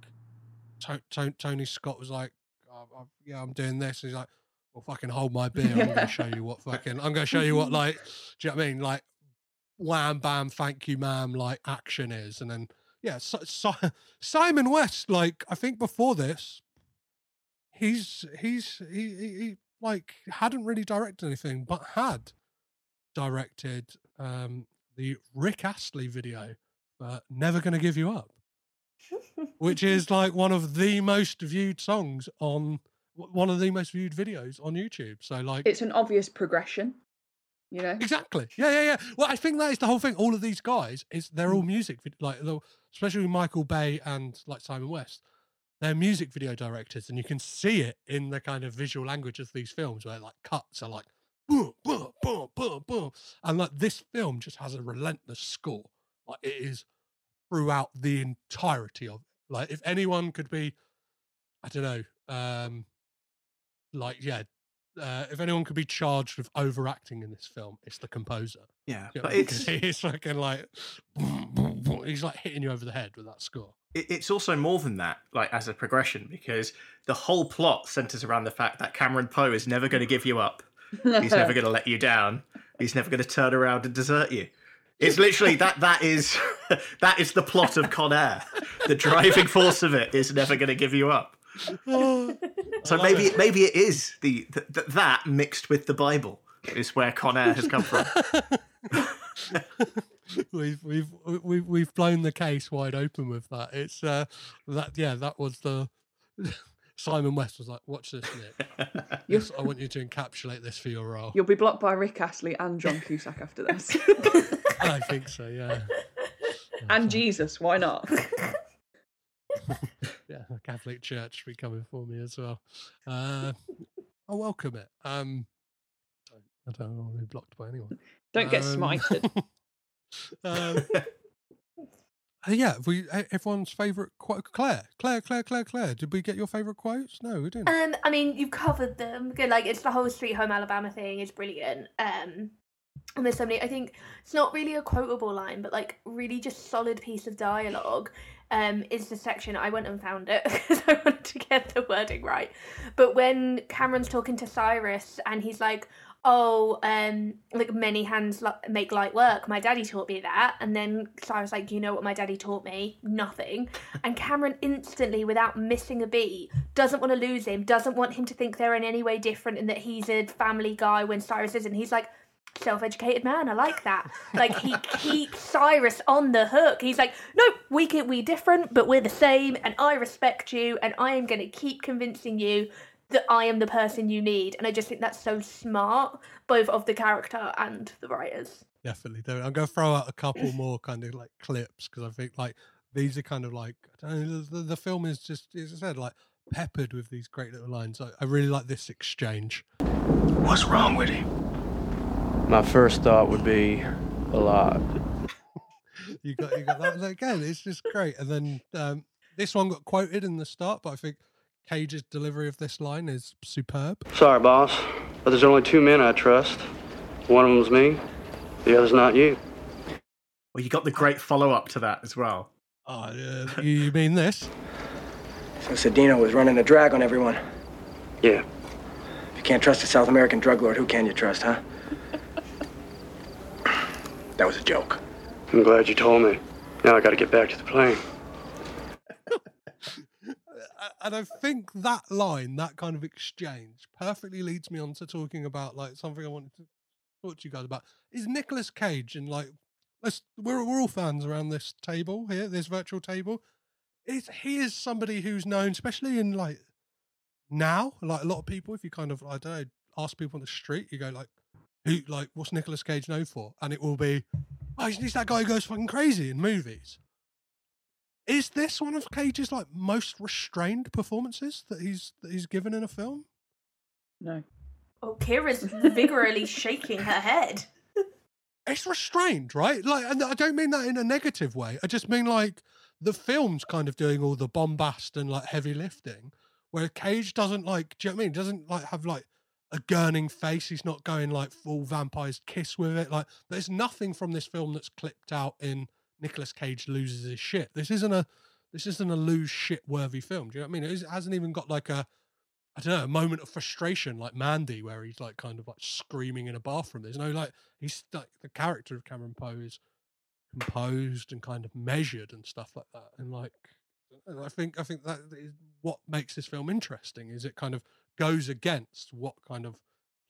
to- to- tony scott was like oh, oh, yeah i'm doing this. And he's like well fucking hold my beer i'm gonna show you what <laughs> fucking i'm gonna show you what like do you know what i mean? Like wham bam thank you ma'am like action is. And then yeah so, so, simon west like i think before this he's he's he, he, he like hadn't really directed anything but had directed um the Rick Astley video for Never Gonna Give You Up, which is <laughs> like one of the most viewed songs on one of the most viewed videos on YouTube. So like
It's an obvious progression, you know.
Exactly. Yeah, yeah, yeah. Well, I think that is the whole thing. All of these guys is they're all music like especially Michael Bay and like Simon West. They're music video directors, and you can see it in the kind of visual language of these films where like cuts are like boom, boom, boom, boom, boom. And like this film just has a relentless score. Like it is throughout the entirety of it. Like if anyone could be, I don't know, um, like yeah, uh, if anyone could be charged with overacting in this film, it's the composer.
Yeah,
You know,
but it's- <laughs>
he's fucking like he's like hitting you over the head with that score.
it's also more than that, like as a progression, because the whole plot centers around the fact that Cameron Poe is never going to give you up. He's never going to let you down. He's never going to turn around and desert you. It's literally that. That is <laughs> that is the plot of Con Air. The driving force of it is never going to give you up. <laughs> So maybe maybe it is the, th th- that mixed with the Bible is where Con Air has come from. <laughs> <laughs>
we've we've we've we've blown the case wide open with that. It's uh that yeah, that was the Simon West was like, watch this, Nick. Yes, I want you to encapsulate this for your role.
You'll be blocked by Rick Astley and John Cusack after this.
I think so, yeah.
and Jesus, why not?
Yeah, the Catholic Church be coming for me as well. Uh, I welcome it. Um, I don't, I don't want to be blocked by anyone. <laughs>
Don't get
Um,
smited. <laughs>
um, uh, yeah, we everyone's favourite quote. Claire, Claire, Claire, Claire, Claire. Did we get your favourite quotes? No, we didn't.
Um, I mean, you've covered them. Good, like it's the whole Sweet Home Alabama thing is brilliant. Um, and there's so many. I think it's not really a quotable line, but like really just solid piece of dialogue. Um, is the section I went and found it <laughs> because I wanted to get the wording right. But when Cameron's talking to Cyrus and he's like, "Oh, um, like many hands li- make light work. My daddy taught me that." And then Cyrus like, "You know what my daddy taught me? Nothing." And Cameron instantly, without missing a beat, doesn't want to lose him. Doesn't want him to think they're in any way different and that he's a family guy when Cyrus isn't. He's like. Self-educated man, I like that. Like he <laughs> keeps Cyrus on the hook. He's like, no, we can, we different, but we're the same, and I respect you, and I am going to keep convincing you that I am the person you need. And I just think that's so smart, both of the character and the writers.
Definitely do. I'm going to throw out a couple more kind of like clips because I think like these are kind of like I don't know, the, the film is just as I said like peppered with these great little lines. I, I really like this exchange.
What's wrong with him?
My first thought would be a lot.
You got you got that again. It's just great. And then um, this one got quoted in the start, but I think Cage's delivery of this line is superb.
Sorry, boss, but there's only two men I trust. One of them's me, the other's not you.
Well, you got the great follow up to that as well.
Oh, yeah. you, you mean this?
So Cindino was running a drag on everyone.
Yeah.
If you can't trust a South American drug lord, who can you trust, huh? That was a joke.
I'm glad you told me. Now I gotta get back to the plane. <laughs>
and I think that line, that kind of exchange, perfectly leads me on to talking about like something I wanted to talk to you guys about. Is Nicolas Cage and like let's we're we're all fans around this table here, this virtual table. Is he is somebody who's known, especially in like now, like a lot of people, if you kind of I don't know, ask people on the street, you go like, who like what's Nicolas Cage known for? And it will be, oh, he's that guy who goes fucking crazy in movies. Is this one of Cage's like most restrained performances that he's that he's given in a film?
No.
Oh, Kira's vigorously shaking her head. <laughs>
It's restrained, right? Like, and I don't mean that in a negative way. I just mean like the film's kind of doing all the bombast and like heavy lifting, where Cage doesn't like. Do you know what I mean? Doesn't like have like a gurning face. He's not going like full vampire's kiss with it. Like, there's nothing from this film that's clipped out in Nicolas Cage loses his shit. This isn't a this isn't a lose shit worthy film. Do you know what I mean? It is- hasn't even got like a I don't know a moment of frustration like Mandy, where he's like kind of like screaming in a bathroom. There's no like he's like the character of Cameron Poe is composed and kind of measured and stuff like that. And like I think I think that is what makes this film interesting. Is it kind of goes against what kind of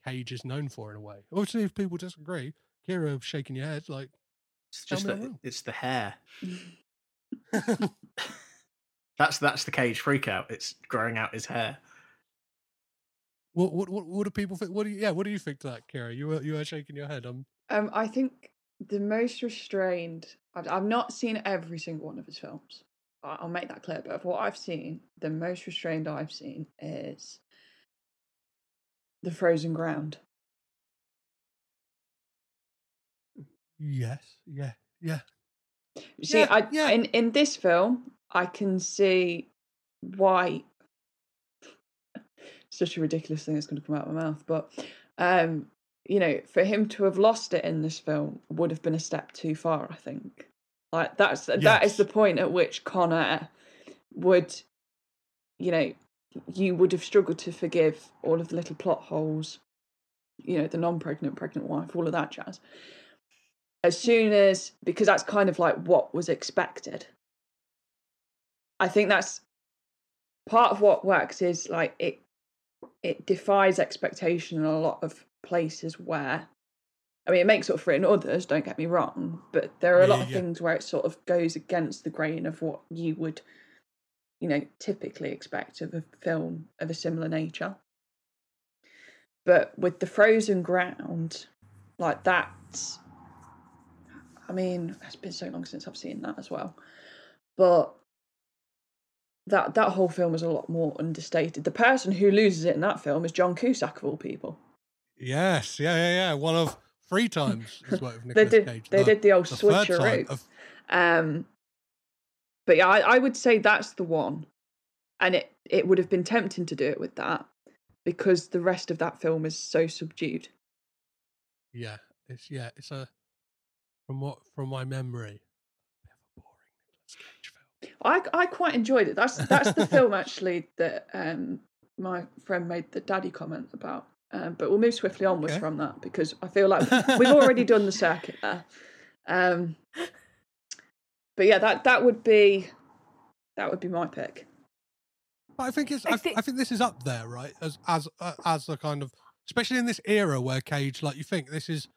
Cage is known for in a way. Obviously, if people disagree, Kira shaking your head like
It's just
me I'm
that it's the hair. <laughs> <laughs> that's that's the cage freakout. It's growing out his hair.
What what what, what do people think? What do you, yeah? What do you think to that, Kira? You were you were shaking your head. Um,
Um, I think the most restrained. I've, I've not seen every single one of his films. I- I'll make that clear. But of what I've seen, the most restrained I've seen is the Frozen Ground.
yes, yeah, yeah.
You see,
Yeah,
I
yeah.
in in this film, I can see why. Such a ridiculous thing that's going to come out of my mouth, but um, you know, for him to have lost it in this film would have been a step too far. I think, like that's that is the point at which Con Air would, you know, you would have struggled to forgive all of the little plot holes, you know, the non-pregnant, pregnant wife, all of that jazz as soon as because that's kind of like what was expected i think that's part of what works is like it it defies expectation in a lot of places where i mean it makes up for it in others don't get me wrong but there are a
Yeah,
lot of
yeah.
things where it sort of goes against the grain of what you would you know typically expect of a film of a similar nature but with the frozen ground like that's I mean, it's been so long since I've seen that as well. But that that whole film is a lot more understated. The person who loses it in that film is John Cusack of all people.
Yes, yeah, yeah, yeah. One of three times he's worked with <laughs>
They
Nicolas
did
Cage.
they did the old
time
switcheroo.
of-
Um but yeah, I, I would say that's the one. And it, it would have been tempting to do it with that because the rest of that film is so subdued.
yeah, it's yeah, it's a from what from my memory.
I I quite enjoyed it. That's that's the film <laughs> actually that um my friend made the daddy comment about. Um, but we'll move swiftly onwards
Okay.
from that because I feel like we've already <laughs> done the circuit there. Um, but yeah, that that would be that would be my pick.
But I think it's I, I think this is up there, right? As as uh, as a kind of especially in this era where Cage, like you think this is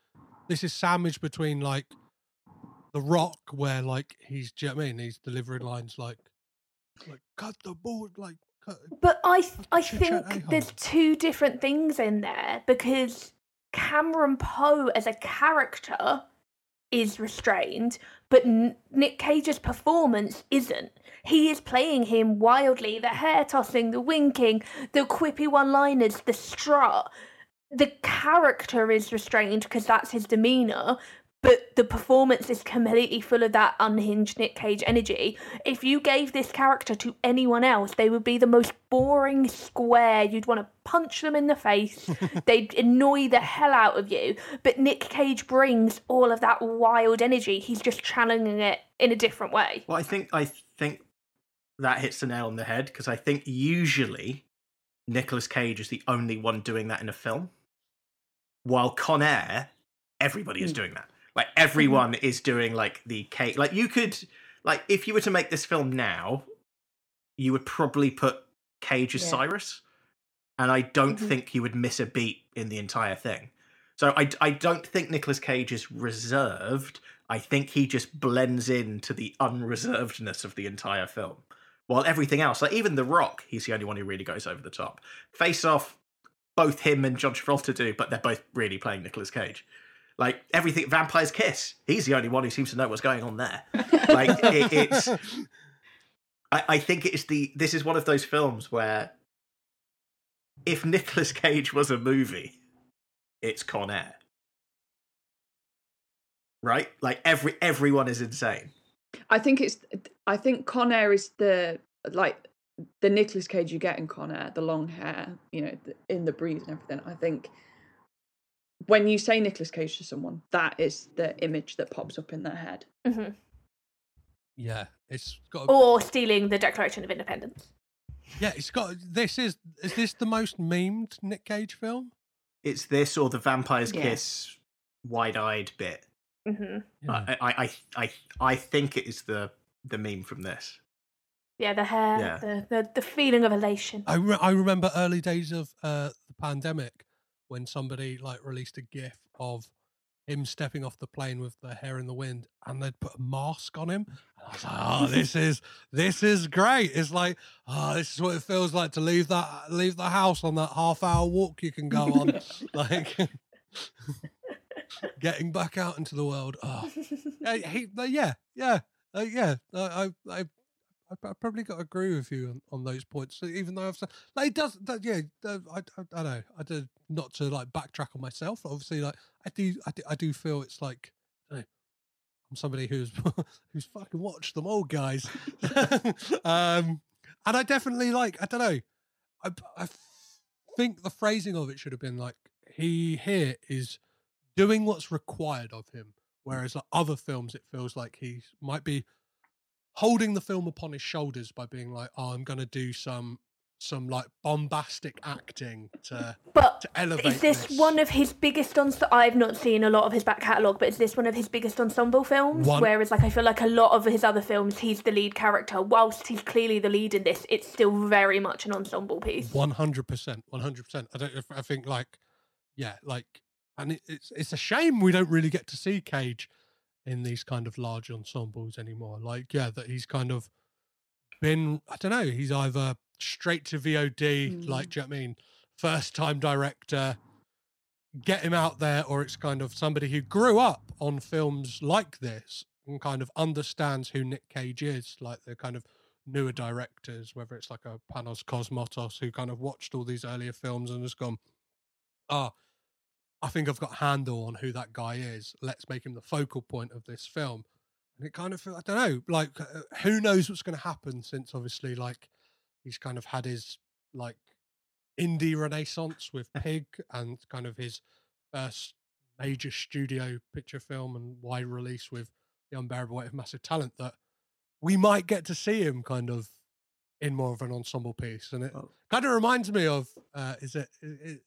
this is sandwiched between like the Rock, where like he's, do you know what I mean? He's delivering lines like like cut the board, like cut.
But I th- I
Chit
think
chat,
there's two different things in there because Cameron Poe as a character is restrained, but Nick Cage's performance isn't. He is playing him wildly, the hair tossing, the winking, the quippy one-liners, the strut. The character is restrained because that's his demeanor, but the performance is completely full of that unhinged Nick Cage energy. If you gave this character to anyone else, they would be the most boring square. You'd want to punch them in the face. <laughs> They'd annoy the hell out of you. But Nick Cage brings all of that wild energy. He's just channeling it in a different way.
Well, I think I think that hits the nail on the head because I think usually Nicolas Cage is the only one doing that in a film, while Con Air, everybody is
Mm.
doing that. Like everyone is doing like the cake. Like you could like if you were to make this film now, you would probably put Cage as
Yeah.
Cyrus, and I don't
Mhm.
think you would miss a beat in the entire thing. So I I don't think Nicolas Cage is reserved. I think he just blends into the unreservedness of the entire film. While everything else, like even The Rock, he's the only one who really goes over the top. Face Off, both him and John Travolta do, but they're both really playing Nicolas Cage. Like everything, Vampire's Kiss, he's the only one who seems to know what's going on there. <laughs> Like it, it's, I, I think it's the. This is one of those films where, if Nicolas Cage was a movie, it's Con Air, right? Like every everyone is insane.
I think it's. I think Con Air is the like the Nicolas Cage you get in Con Air, the long hair, you know, in the breeze and everything. I think when you say Nicolas Cage to someone, that is the image that pops up in their head.
Mhm.
Yeah, it's got. A,
Or stealing the Declaration of Independence.
yeah, it's got. This is is this the most memed Nick Cage film?
It's this or the Vampire's
Yeah.
Kiss wide-eyed bit.
hmm
I, I, I, I, I think it is the the meme from this.
Yeah, the hair,
Yeah.
The, the the feeling of elation.
I re- I remember early days of uh, the pandemic when somebody like released a GIF of him stepping off the plane with the hair in the wind, and they'd put a mask on him. And I was like, "Oh, this <laughs> is this is great." It's like, "Oh, this is what it feels like to leave that leave the house on that half hour walk you can go on." <laughs> like getting back out into the world. Oh, <laughs> yeah, he, uh, yeah, yeah, uh, yeah. I, I, I, I probably got to agree with you on, on those points. Even though I've said, like, it does, that, yeah, I, I, I don't know. I did not to like backtrack on myself. Obviously, like, I do, I do, I do feel it's like, know, I'm somebody who's <laughs> who's fucking watched them all, guys. <laughs> um, and I definitely like, I don't know, I, I think the phrasing of it should have been like, he here is doing what's required of him. Whereas like other films, it feels like he might be holding the film upon his shoulders by being like, "Oh, I'm going to do some some like bombastic acting to
But
to elevate."
Is this, one of his biggest on? I've not seen a lot of his back catalogue, but is this one of his biggest ensemble films?
One-
Whereas, like, I feel like a lot of his other films, he's the lead character. Whilst he's clearly the lead in this, it's still very much an ensemble piece.
One hundred percent, one hundred percent. I don't. I think like, yeah, like, and it, it's it's a shame we don't really get to see Cage in these kind of large ensembles anymore. Like, yeah, that he's kind of been. I don't know. He's either straight to VOD, like, do you know what I mean? First time director, get him out there, or it's kind of somebody who grew up on films like this and kind of understands who Nick Cage is, like the kind of newer directors, whether it's like a Panos Cosmatos who kind of watched all these earlier films and has gone, ah, I think I've got a handle on who that guy is. Let's make him the focal point of this film. And it kind of, I don't know, like uh, who knows what's going to happen since obviously like he's kind of had his like indie renaissance with <laughs> Pig and kind of his first major studio picture film and wide release with The Unbearable Weight of Massive Talent that we might get to see him kind of in more of an ensemble piece. And it kind of reminds me of, uh, is it, it-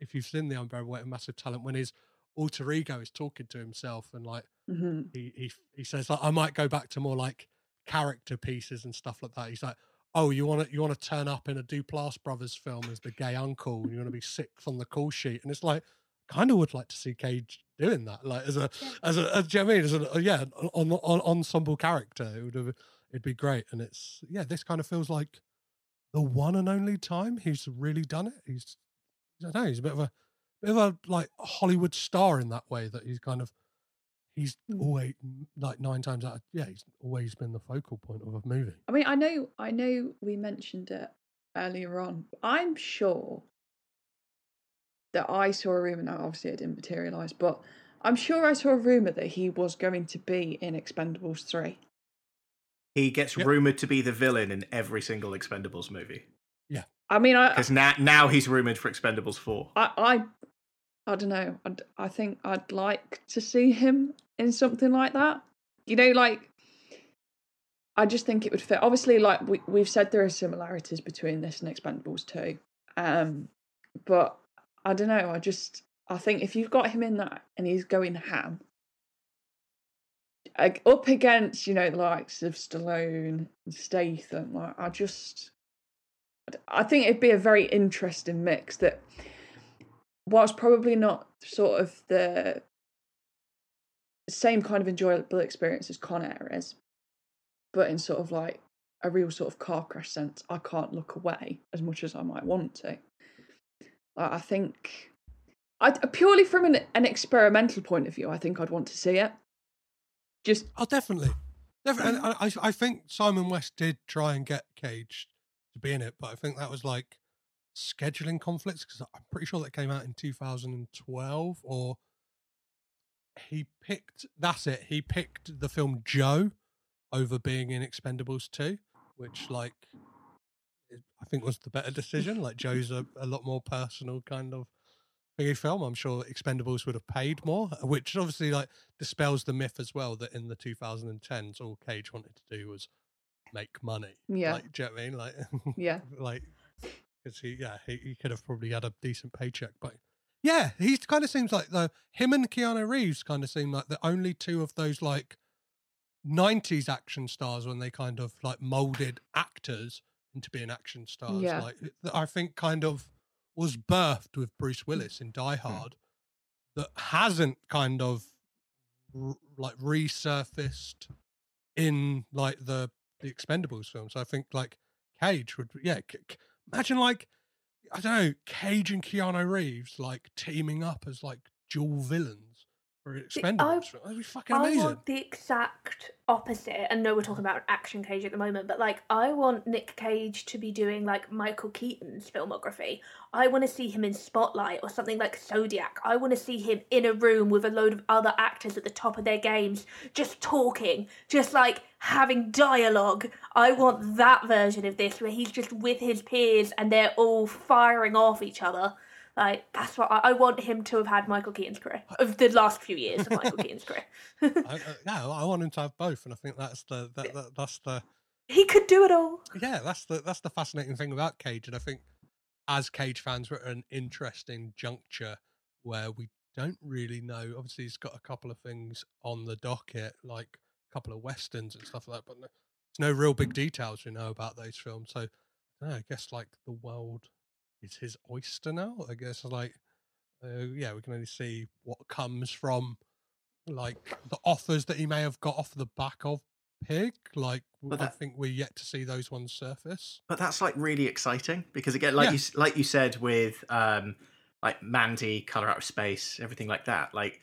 if you've seen The Unbearable Weight of Massive Talent, when his alter ego is talking to himself and like,
Mhm.
he, he he says like I might go back to more like character pieces and stuff like that. He's like, oh, you want to you want to turn up in a Duplass brothers film as the gay uncle, and you want to be sixth on the call sheet, and it's like, kind of would like to see Cage doing that, like as a as a as, do you know what I mean? As a yeah, on, on, ensemble character, it would have it'd be great, and it's yeah, this kind of feels like the one and only time he's really done it. He's I don't know, he's a bit of a bit of a like Hollywood star in that way that he's kind of he's mm. always like nine times out of yeah he's always been the focal point of a movie
I mean, I know, I know, we mentioned it earlier on. I'm sure that I saw a rumor. Now, obviously, it didn't materialize, but I'm sure I saw a rumor that he was going to be in Expendables three.
He gets rumored to be the villain in every single Expendables movie.
yeah
I mean, I,
Because now, now he's rumored for Expendables 4.
I, I, I don't know. I'd, I think I'd like to see him in something like that. You know, like I just think it would fit. Obviously, like we we've said, there are similarities between this and Expendables two, Um, but I don't know. I just I think if you've got him in that and he's going ham, ag- up against you know the likes of Stallone and Statham. Like, I just, I think it'd be a very interesting mix that, whilst probably not sort of the same kind of enjoyable experience as Con Air is, but in sort of like a real sort of car crash sense, I can't look away as much as I might want to. I think, I uh, purely from an, an experimental point of view, I think I'd want to see it. Just
oh, definitely, definitely. I, I think Simon West did try and get Cage to be in it, but I think that was like scheduling conflicts because I'm pretty sure that came out in 2012 or he picked that's it he picked the film joe over being in expendables 2 which like i think was the better decision like joe's a, a lot more personal kind of thingy film. I'm sure expendables would have paid more which obviously like dispels the myth as well that in the 2010s all cage wanted to do was make money
Yeah.
like do you know what i mean like
Yeah. <laughs>
like because he yeah he, he could have probably had a decent paycheck but yeah he kind of seems like the him and keanu reeves kind of seem like the only two of those like 90s action stars when they kind of like molded actors into being action stars
Yeah.
like that i think kind of was birthed with bruce willis in die
Hmm.
hard that hasn't kind of r- like resurfaced in like the the expendables films i think like cage would yeah c- imagine like i don't know cage and keanu reeves like teaming up as like dual villains for expendables film. that'd be fucking
I want the exact opposite. And no, we're talking about action Cage at the moment, but like I want Nick Cage to be doing like Michael Keaton's filmography. I want to see him in Spotlight or something like Zodiac. I want to see him in a room with a load of other actors at the top of their games, just talking, just like having dialogue. I want that version of this where he's just with his peers and they're all firing off each other. Like that's what I, I want him to have had Michael Keaton's career of the last few years of Michael Keaton's career. <laughs>
I, uh, I, yeah i want him to have both and i think that's the that, that, that's the
He could do it all.
yeah that's the that's the fascinating thing about cage and i think as cage fans we're at an interesting juncture where we don't really know obviously he's got a couple of things on the docket like a couple of westerns and stuff like that but no, there's no real big details we know about those films so I, know, I guess like the world is his oyster now i guess like uh, yeah we can only see what comes from like the offers that he may have got off the back of pig like
But
i think we're yet to see those ones surface
But that's like really exciting because again, like
Yeah.
you like you said with um like Mandy, Color Out of Space, everything like that. Like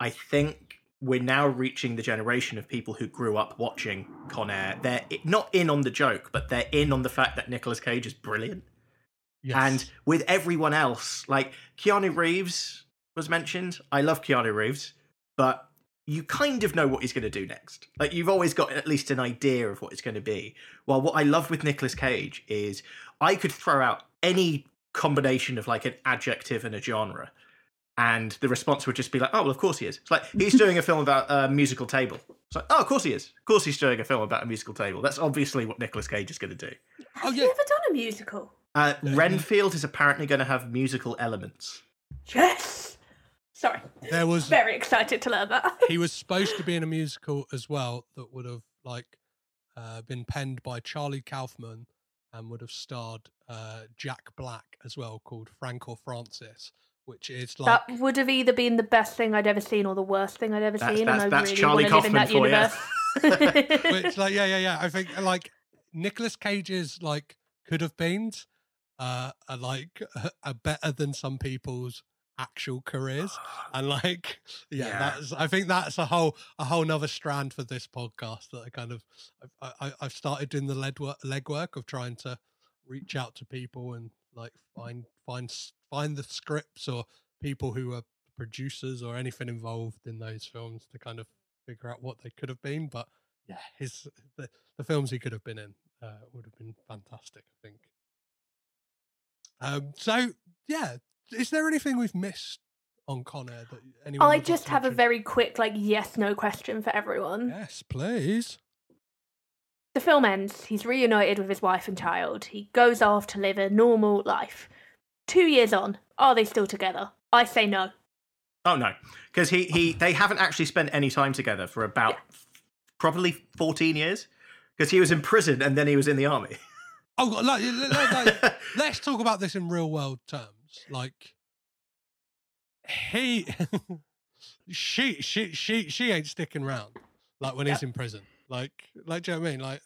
I think we're now reaching the generation of people who grew up watching Con Air. They're not in on the joke, but they're in on the fact that Nicolas Cage is brilliant.
Yes.
And with everyone else, like Keanu Reeves was mentioned. I love Keanu Reeves, but you kind of know what he's going to do next. Like you've always got at least an idea of what it's going to be. While what I love with Nicolas Cage is I could throw out any combination of like an adjective and a genre, and the response would just be like, "Oh, well, of course he is." It's like he's doing a film about a musical table. It's like, "Oh, of course he is. Of course he's doing a film about a musical table." That's obviously what Nicolas Cage is going to do.
Have oh, you ever done a musical?
Uh, Renfield is apparently going to have musical elements.
Yes. Sorry.
There was
Very excited to learn that.
he was supposed to be in a musical as well that would have like uh, been penned by Charlie Kaufman and would have starred uh, Jack Black as well, called Frank or Francis, which is like
that would have either been the best thing I'd ever seen or the worst thing I'd ever
That's-
seen,
that's-
and I
that's
really
Charlie
want to live in that
Kaufman for you.
universe. <laughs>
which like yeah yeah yeah i think like Nicolas Cage's like could have beens uh are like are better than some people's actual careers and like <laughs> yeah,
Yeah.
that's i think that's a whole a whole nother strand for this podcast that i kind of i, I i've started doing the lead work, legwork of trying to reach out to people and like find find find the scripts or people who are producers or anything involved in those films to kind of figure out what they could have been but yeah his the, the films he could have been in uh, would have been fantastic i think um so yeah is there anything we've missed on Con Air that anyone
I just
to
have a very quick, like, yes no question for everyone.
yes please
The film ends. He's reunited with his wife and child. He goes off to live a normal life. Two years on, are they still together? I say no.
Oh no, because he he <laughs> they haven't actually spent any time together for about probably fourteen years. Because he was in prison and then he was in the army. <laughs>
Oh, like, like, like, <laughs> let's talk about this in real world terms. Like, he, <laughs> she, she, she, she ain't sticking around. Like when he's in prison. Like, like, do you know what I mean? Like,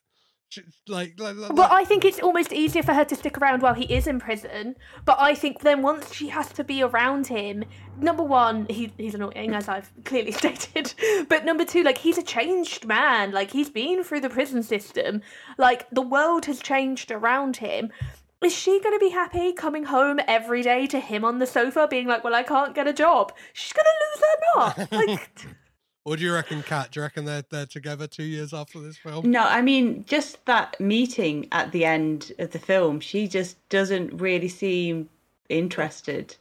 like, like, like,
Well, I think it's almost easier for her to stick around while he is in prison. But I think then once she has to be around him, number one, he, he's annoying, as I've <laughs> clearly stated. But number two, like, he's a changed man. Like, he's been through the prison system. Like, the world has changed around him. Is she going to be happy coming home every day to him on the sofa being like, well, I can't get a job? She's going to lose her knot. <laughs> Like,
what do you reckon, Kat? Do you reckon they're, they're together two years after this film?
No, I mean just that meeting at the end of the film. She just doesn't really seem interested.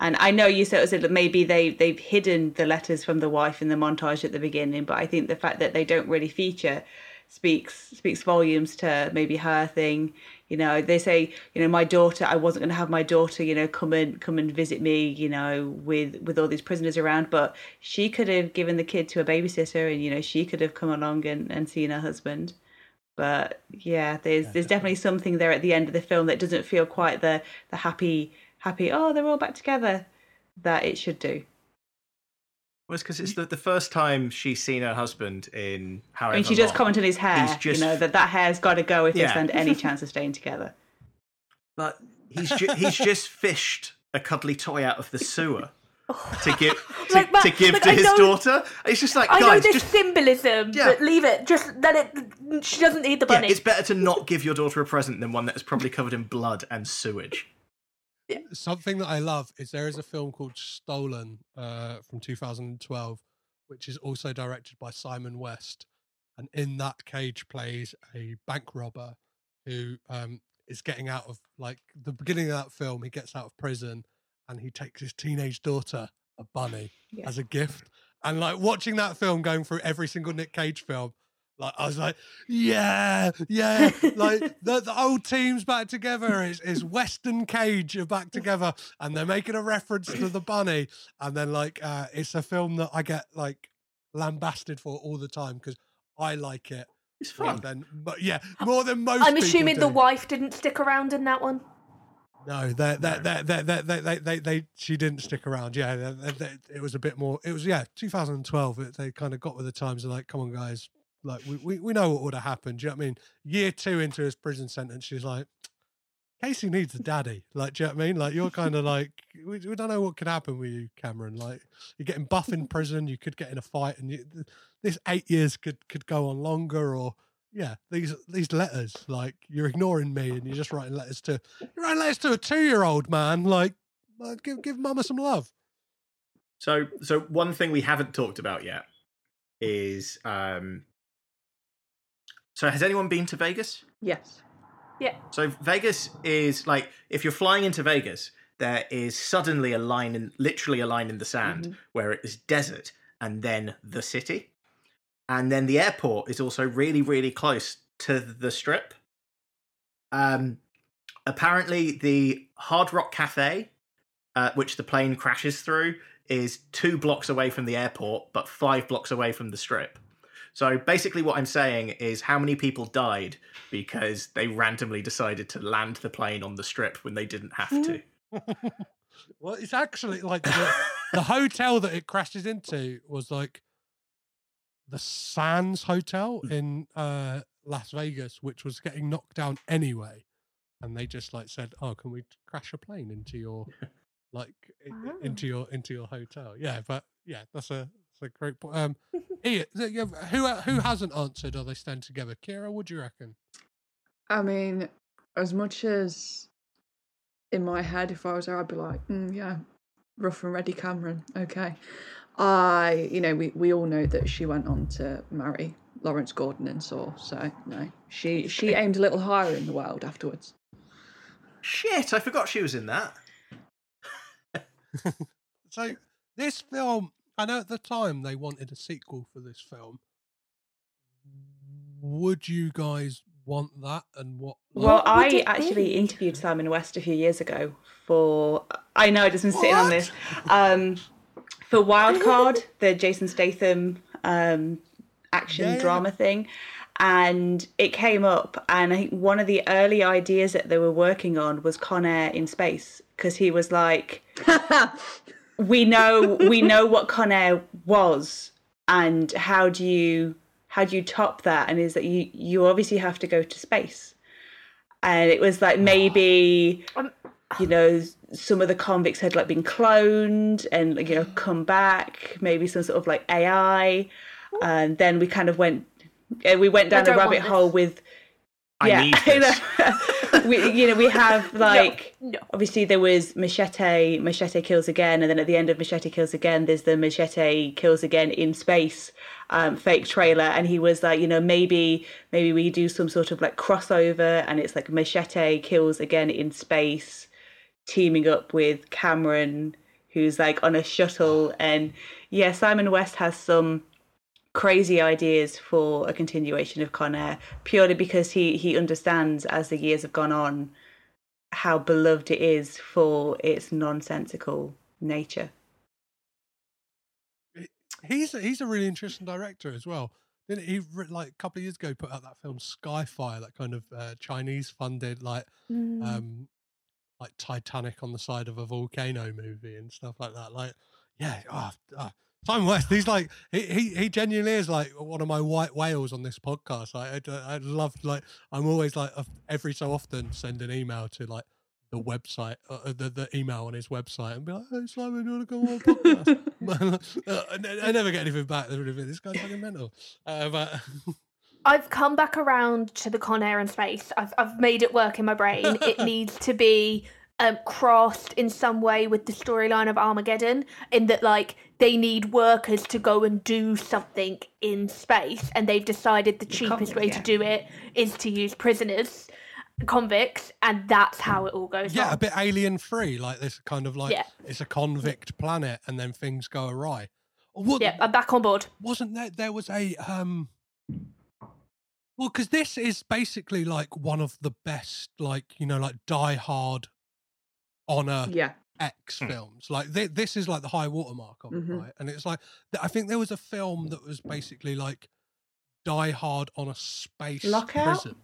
And I know you said that maybe they they've hidden the letters from the wife in the montage at the beginning, but I think the fact that they don't really feature speaks speaks volumes to maybe her thing. You know, they say, you know, my daughter, I wasn't going to have my daughter, you know, come and come and visit me, you know, with with all these prisoners around, but she could have given the kid to a babysitter, and you know, she could have come along and and seen her husband. But yeah, there's there's definitely something there at the end of the film that doesn't feel quite the the happy happy. Oh, they're all back together that it should do.
Well, it's because it's the, the first time she's seen her husband in Harry.
I mean, she just
long.
comment on his hair.
He's just
you know that that hair's got to go if
Yeah.
they stand any chance of staying together.
But he's ju- he's just fished a cuddly toy out of the sewer to give <laughs> to,
Like,
to give
like,
to
I
his
know-
daughter. It's just like
I know this
just
symbolism,
Yeah.
but leave it. Just let it. She doesn't need the
yeah,
bunny.
it's better to not give your daughter a present than one that is probably covered in blood and sewage.
Something that I love is there is a film called Stolen uh, from 2012, which is also directed by Simon West, and in that Cage plays a bank robber who um, is getting out of like the beginning of that film. He gets out of prison and he takes his teenage daughter a bunny <laughs>
Yeah.
as a gift, and like watching that film going through every single Nick Cage film. Like I was like, yeah, yeah. like <laughs> the, the old team's back together. Is is West and Cage are back together, and they're making a reference to the bunny. And then like, uh, it's a film that I get like lambasted for all the time because I like it.
It's
fun. Then, but yeah, more than most.
I'm assuming the wife didn't stick around in that one.
No, that that that that that they they they she didn't stick around. Yeah, they, they, it was a bit more. It was yeah, 2012. It, they kind of got with the times and like, come on, guys, like we, we, we know what would have happened. Do you know what I mean? Year two into his prison sentence, she's like, Casey needs a daddy. Like, do you know what I mean? Like, you're kind of like, we, we don't know what could happen with you, Cameron. Like, you're getting buff in <laughs> prison. You could get in a fight, and you, this eight years could could go on longer, or yeah, these these letters, like you're ignoring me and you're just writing letters to you're writing letters to a two year old man. Like, uh, give give mama some love.
So, so one thing we haven't talked about yet is um. So, has anyone been to Vegas?
Yes.
Yeah.
So Vegas is like if you're flying into Vegas, there is suddenly a line in literally a line in the sand where it is desert and then the city. And then the airport is also really, really close to the strip. Um apparently the Hard Rock Cafe, uh, which the plane crashes through, is two blocks away from the airport, but five blocks away from the strip. So basically, what I'm saying is how many people died because they randomly decided to land the plane on the strip when they didn't have to. <laughs>
Well, it's actually like the, the hotel that it crashes into was like the Sands Hotel in uh, Las Vegas, which was getting knocked down anyway, and they just like said, "Oh, can we crash a plane into your <laughs> like i- i- into your into your hotel?" Yeah, but yeah, that's a that's a great point. Um, <laughs> Ian, who who hasn't answered? Are they stand together? Kira, what do you reckon?
I mean, as much as in my head, if I was her, I'd be like, mm, yeah, rough and ready Cameron. Okay. I, you know, we, we all know that she went on to marry Lawrence Gordon and Saw, so no, she she aimed a little higher in the world afterwards.
Shit, I forgot she was in that. <laughs>
So this film, I know at the time they wanted a sequel for this film. Would you guys want that? And what?
Well, <gasps> I actually
be?
interviewed Simon West a few years ago for. I know it doesn't sit on this. Um, for Wildcard, the Jason Statham um, action
yeah.
drama thing, and it came up. And I think one of the early ideas that they were working on was Con Air in space because he was like, <laughs> "We know, we <laughs> know what Con Air was, and how do you how do you top that? And is that you you obviously have to go to space." And it was like maybe <sighs> you know some of the convicts had like been cloned and you know come back maybe some sort of like ai and then we kind of went uh, we went down a rabbit hole with
I
yeah
need <laughs>
you
this.
know, <laughs> we you know we have <laughs> like
no.
obviously there was machete machete kills again and then at the end of machete kills again there's the machete kills again in space um, fake trailer and he was like you know maybe maybe we do some sort of like crossover and it's like machete kills again in space teaming up with cameron who's like on a shuttle and yeah simon west has some crazy ideas for a continuation of Con Air purely because he he understands as the years have gone on how beloved it is for its nonsensical nature.
He's he's a really interesting director as well. Didn't he? re- Like a couple of years ago, put out that film Skyfire, that kind of uh, Chinese funded like
Mm.
um like Titanic on the side of a volcano movie and stuff like that. Like, yeah, ah, ah. Simon West. He's like he, he he genuinely is like one of my white whales on this podcast. I I, I love like I'm always like uh, every so often send an email to like the website, uh, uh, the the email on his website, and be like, "Hey Simon, you want to come on the podcast?" <laughs> <laughs> Uh, I I never get anything back. This guy's fucking mental. Uh, but <laughs>
I've come back around to the Con Air and space. I've I've made it work in my brain. It needs to be um, crossed in some way with the storyline of Armageddon, in that like they need workers to go and do something in space, and they've decided the cheapest way to do it is to use prisoners, convicts, and that's how it all goes.
yeah,
wrong.
a bit alien free, like this kind of like
Yeah.
it's a convict planet, and then things go awry. What,
Yeah, I'm back on board.
wasn't there there was a um well because this is basically like one of the best like you know like die hard honor
Yeah.
x films like th- this is like the high watermark of
Mhm.
it right and it's like th- i think there was a film that was basically like die hard on a space
Lockout?
prison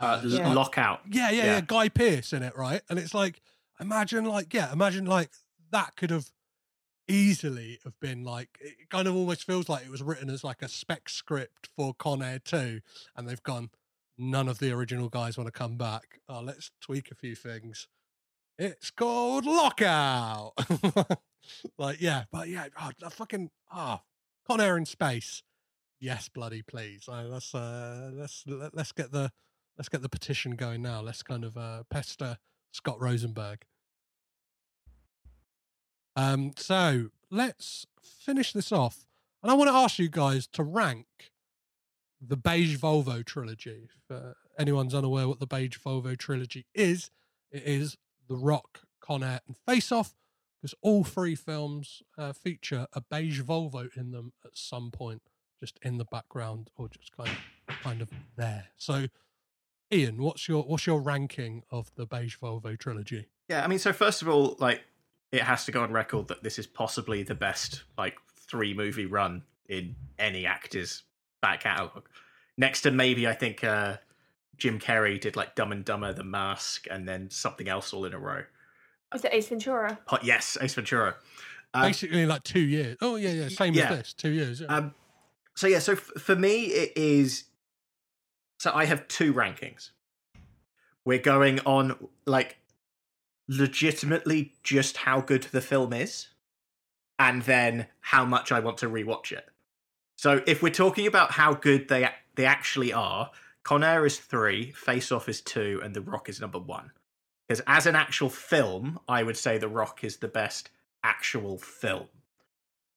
Uh,
it's
L-
like-
Lockout.
yeah, yeah, yeah,
Yeah.
Guy Pearce in it, right? And it's like, imagine, like, yeah, imagine, like, that could have easily have been like, it kind of almost feels like it was written as like a spec script for Con Air 2, and they've gone, none of the original guys want to come back. Oh, let's tweak a few things. It's called Lockout. <laughs> like, yeah, but yeah, oh, the fucking, ah, Con Air in space. Yes, bloody please. Let's uh, let's let, let's get the let's get the petition going now. Let's kind of uh, pester Scott Rosenberg. Um, so let's finish this off, and I want to ask you guys to rank the Beige Volvo trilogy. If uh, anyone's unaware what the Beige Volvo trilogy is, it is The Rock, Con Air, and Face Off, because all three films uh, feature a beige Volvo in them at some point, just in the background or just kind of kind of there. So, Ian, what's your what's your ranking of the Beige Volvo trilogy?
Yeah, I mean, so first of all, like, it has to go on record that this is possibly the best, like, three movie run in any actor's back catalogue. Next to maybe, I think, uh, Jim Carrey did, like, Dumb and Dumber, The Mask, and then something else all in a row.
Is it Ace Ventura?
But yes, Ace Ventura. Um,
Basically, like two years. Oh yeah, yeah, same
yeah.
as this, two years. Yeah.
Um, so yeah, so f- for me, it is. So I have two rankings. We're going on like legitimately just how good the film is, and then how much I want to rewatch it. So if we're talking about how good they they actually are, Con Air is three, Face Off is two, and The Rock is number one. Because as an actual film, I would say The Rock is the best actual film.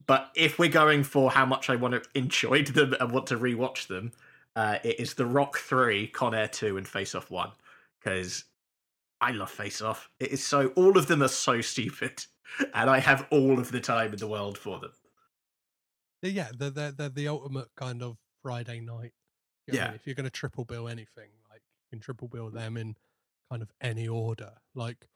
But if we're going for how much I want to enjoy <laughs> them and want to rewatch them, uh, it is The Rock 3, Con Air 2, and Face Off 1. Because I love Face Off. It is so, all of them are so stupid. <laughs> And I have all of the time in the world for them.
yeah, they're, they're they're the ultimate kind of Friday night. You know what I
Yeah.
mean? if you're going to triple bill anything, like you can triple bill them in kind of any order. Like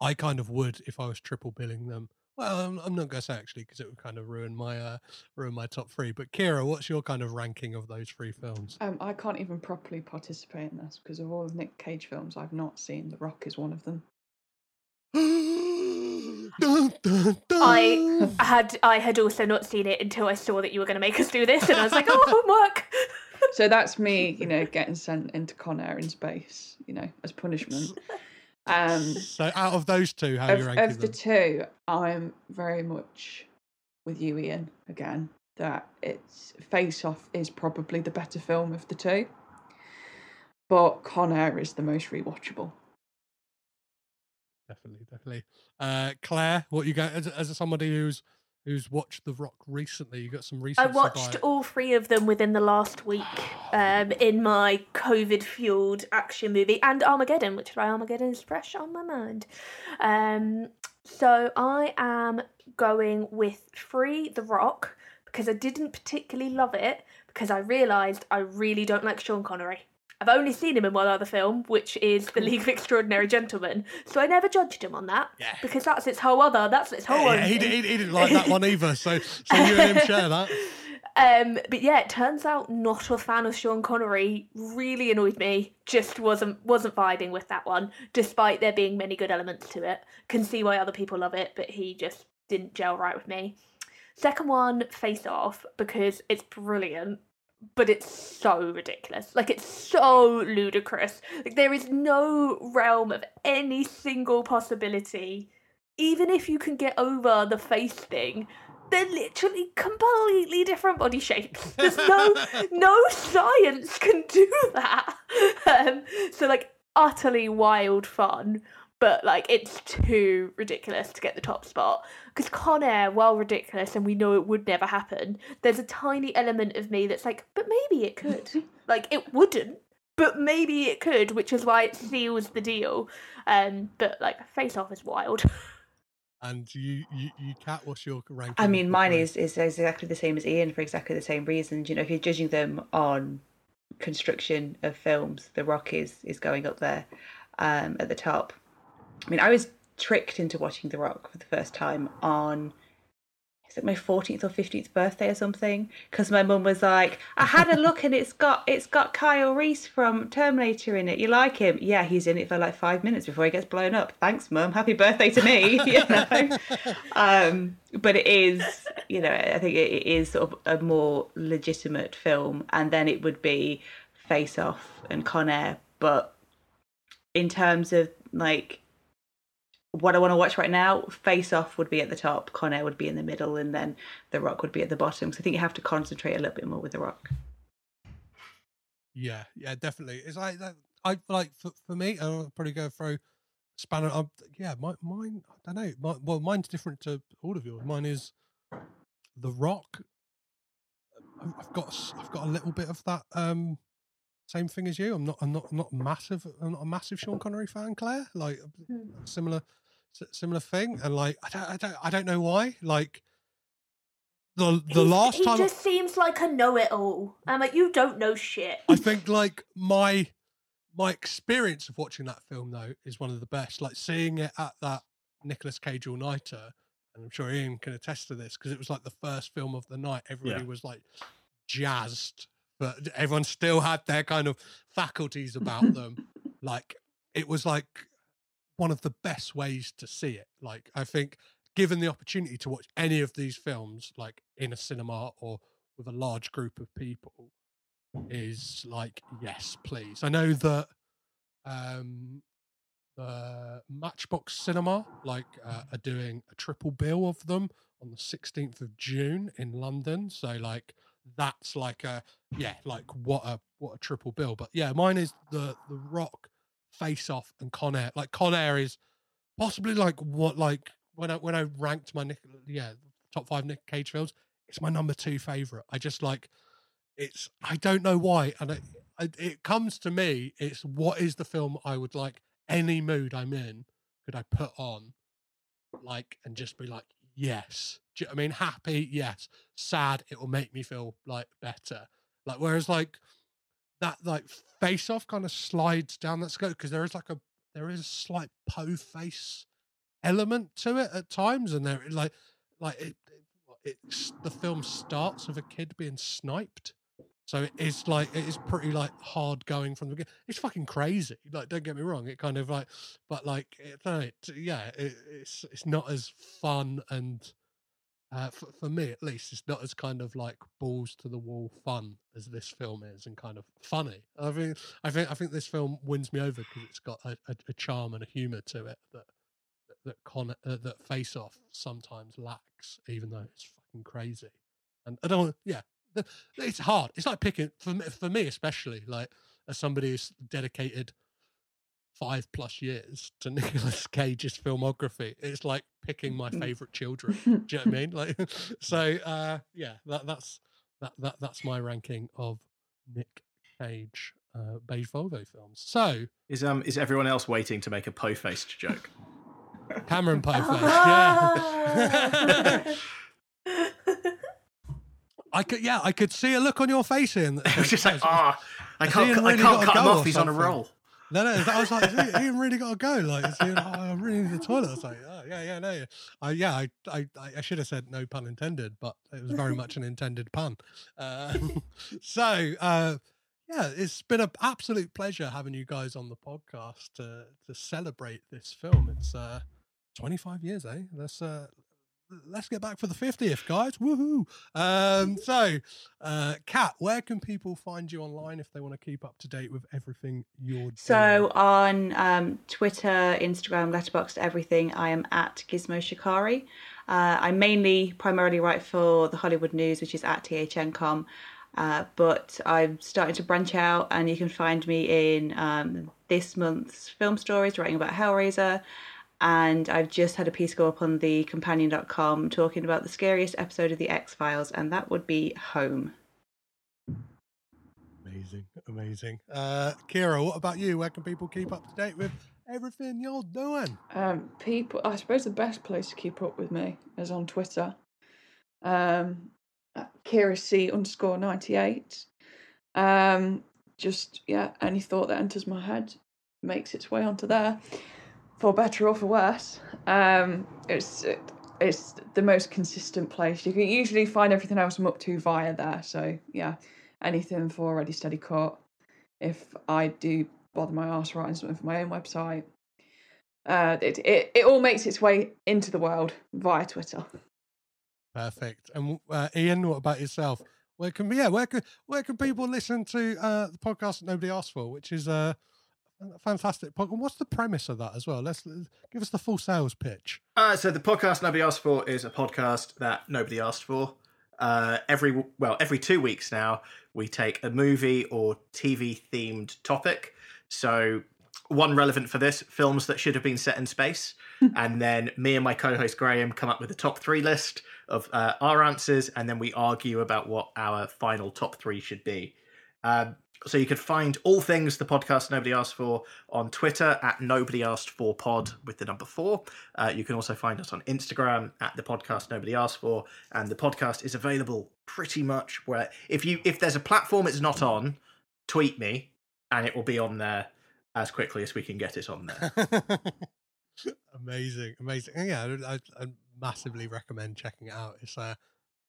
I kind of would if I was triple billing them Well, I'm, I'm not going to say actually because it would kind of ruin my uh, ruin my top three. But Kira, what's your kind of ranking of those three films?
Um, I can't even properly participate in this because of all of Nick Cage films I've not seen. The Rock is one of them. <gasps>
I had I had also not seen it until I saw that you were going to make us do this, and I was like, <laughs> oh, homework.
So that's me, you know, getting sent into Con Air in space, you know, as punishment. <laughs> Um,
So out of those two, how are you
of,
ranking
of the
them?
two, I'm very much with you, Ian. Again, that it's Face Off is probably the better film of the two, but Con Air is the most rewatchable.
Definitely, definitely. Uh, Claire, what you got as, as somebody who's who's watched The Rock recently? You got some recent.
I watched all three of them within the last week um, in my COVID fueled action movie and Armageddon, which is why Armageddon is fresh on my mind. Um, so I am going with Free The Rock because I didn't particularly love it because I realised I really don't like Sean Connery. I've only seen him in one other film, which is The League of Extraordinary Gentlemen, so I never judged him on that because that's its whole other. That's its whole.
Yeah,
own
he, he, he didn't like that one either. So, so you and him share that. <laughs>
Um, but yeah, it turns out not a fan of Sean Connery really annoyed me. Just wasn't wasn't vibing with that one, despite there being many good elements to it. Can see why other people love it, but he just didn't gel right with me. Second one, Face Off, because it's brilliant, but it's so ridiculous. Like it's so ludicrous. Like there is no realm of any single possibility. Even if you can get over the face thing, they're literally completely different body shapes. <laughs> There's no <laughs> no science can do that. <laughs> Um, so like utterly wild fun, but like it's too ridiculous to get the top spot. Because Con Air, while ridiculous, and we know it would never happen, there's a tiny element of me that's like, but maybe it could. <laughs> like it wouldn't, but maybe it could, which is why it seals the deal. Um, but like Face Off is wild.
And you, you, you, Kat, what's your rank?
I mean, mine
three?
is, is exactly the same as Ian for exactly the same reasons. You know, if you're judging them on construction of films, The Rock is is going up there um, at the top. I mean, I was tricked into watching The Rock for the first time on is it my 14th or 15th birthday or something? Because my mum was like i had a look and it's got it's got kyle reese from terminator in it. You like him? Yeah he's in it for like five minutes before he gets blown up. Thanks mum. Happy birthday to me. <laughs> You know? Um but it is you know i think it it is sort of a more legitimate film and then it would be face off and con air. But in terms of like what I want to watch right now, Face Off would be at the top, Con Air would be in the middle, and then The Rock would be at the bottom. So I think you have to concentrate a little bit more with The Rock.
Yeah, yeah, definitely. It's like that. I like for, for me. I'll probably go through spanner. I'm, yeah, my, mine. I don't know. My, well, mine's different to all of yours. Mine is the Rock. I've I've got s- I've got a little bit of that um same thing as you. I'm not I'm not I'm not massive. I'm not a massive Sean Connery fan, Claire. Like similar s- similar thing, and like I don't I don't I don't know why. Like the the
He's-
last
he
time
just seems like a know-it-all. I'm like, you don't know shit.
I think like my my experience of watching that film though is one of the best. Like seeing it at that Nicolas Cage all nighter, and I'm sure Ian can attest to this because it was like the first film of the night. Everybody
Yeah.
was like jazzed, but everyone still had their kind of faculties about them. <laughs> like it was like one of the best ways to see it. Like I think given the opportunity to watch any of these films like in a cinema or with a large group of people is like yes please. I know that um the matchbox cinema like uh, are doing a triple bill of them on the 16th of june in london. So like that's like a yeah like what a what a triple bill. But yeah mine is the the rock face off and con air. Like con air is possibly like what like when i when i ranked my Nick, yeah top five nick cage films it's my number two favorite. I just like it's i don't know why and it, it, comes to me it's what is the film i would like any mood i'm in could i put on like and just be like yes. Do you know i mean? Happy yes. Sad it will make me feel like better. Like whereas like that like face off kind of slides down that scope because there is like a there is a slight po face element to it at times, and there like like it, it, it's the film starts with a kid being sniped. So it is like it is pretty like hard going from the beginning. It's fucking crazy. Like, don't get me wrong. It kind of like, but like, it, yeah, it, it's it's not as fun and uh, for, for me at least, it's not as kind of like balls to the wall fun as this film is, and kind of funny. I think I think I think this film wins me over because it's got a, a, a charm and a humor to it that that con, uh, that Face Off sometimes lacks, even though it's fucking crazy. And I don't, yeah, it's hard. It's like picking for me, for me especially, like as somebody who's dedicated five plus years to <laughs> Nicolas Cage's filmography. It's like picking my favorite children. <laughs> Do you know what I mean? Like, <laughs> so uh, yeah, that, that's that, that that's my ranking of Nick Cage uh, beige Volvo films. So
Is um is everyone else waiting to make a po faced joke?
Cameron Poe face, yeah. I could, yeah, I could see a look on your face here.
It was just like, ah, I can't, I
really
can't cut him
go
off.
or
He's on a roll.
No, no, I was like, "Is Ian really got to go. Like, Ian, oh, I really need the toilet. I was like, oh, yeah, yeah, no. I, yeah, I, I, I should have said no pun intended, but it was very much an intended pun. Uh, <laughs> so, uh, yeah, it's been an absolute pleasure having you guys on the podcast to to celebrate this film. It's uh, 25 years, eh? Let's uh, let's get back for the 50th, guys. Woohoo! Um, so, uh, Kat, where can people find you online if they want to keep up to date with everything you're doing?
So on um, Twitter, Instagram, Letterboxd, everything, I am at Gizmo Shikari. Uh, I mainly, primarily write for the Hollywood News, which is at THNcom. Uh, but I'm starting to branch out, and you can find me in um, this month's film stories, writing about Hellraiser. And I've just had a piece go up on the companion.com talking about the scariest episode of The X Files, and that would be Home.
Amazing, amazing. Uh, Kira, what about you? Where can people keep up to date with everything you're doing?
Um, people, I suppose the best place to keep up with me is on Twitter. Um, at Kira C underscore ninety eight. Um, just yeah, any thought that enters my head makes its way onto there, for better or for worse. Um, it's it's the most consistent place. You can usually find everything else I'm up to via there. So yeah, anything for Ready Steady Cut. If I do bother my ass writing something for my own website, uh, it, it it all makes its way into the world via Twitter.
Perfect. And uh, Ian, what about yourself? Where can yeah, where can where can people listen to uh, the podcast that nobody asked for, which is uh, fantastic podcast? What's the premise of that as well? Let's let's- give us the full sales pitch.
Uh, so the podcast nobody asked for is a podcast that nobody asked for. Uh, every well, every two weeks now, we take a movie or TV themed topic. So one relevant for this: films that should have been set in space, <laughs> and then me and my co-host Graham come up with a top three list of uh, our answers, and then we argue about what our final top three should be. Um, so you can find all things the podcast nobody asked for on Twitter at nobody asked for pod with the number four. Uh, you can also find us on Instagram at the podcast nobody asked for, and the podcast is available pretty much where if you if there's a platform it's not on, tweet me and it will be on there as quickly as we can get it on there. <laughs>
amazing, amazing. Yeah, I, I massively recommend checking it out. It's uh,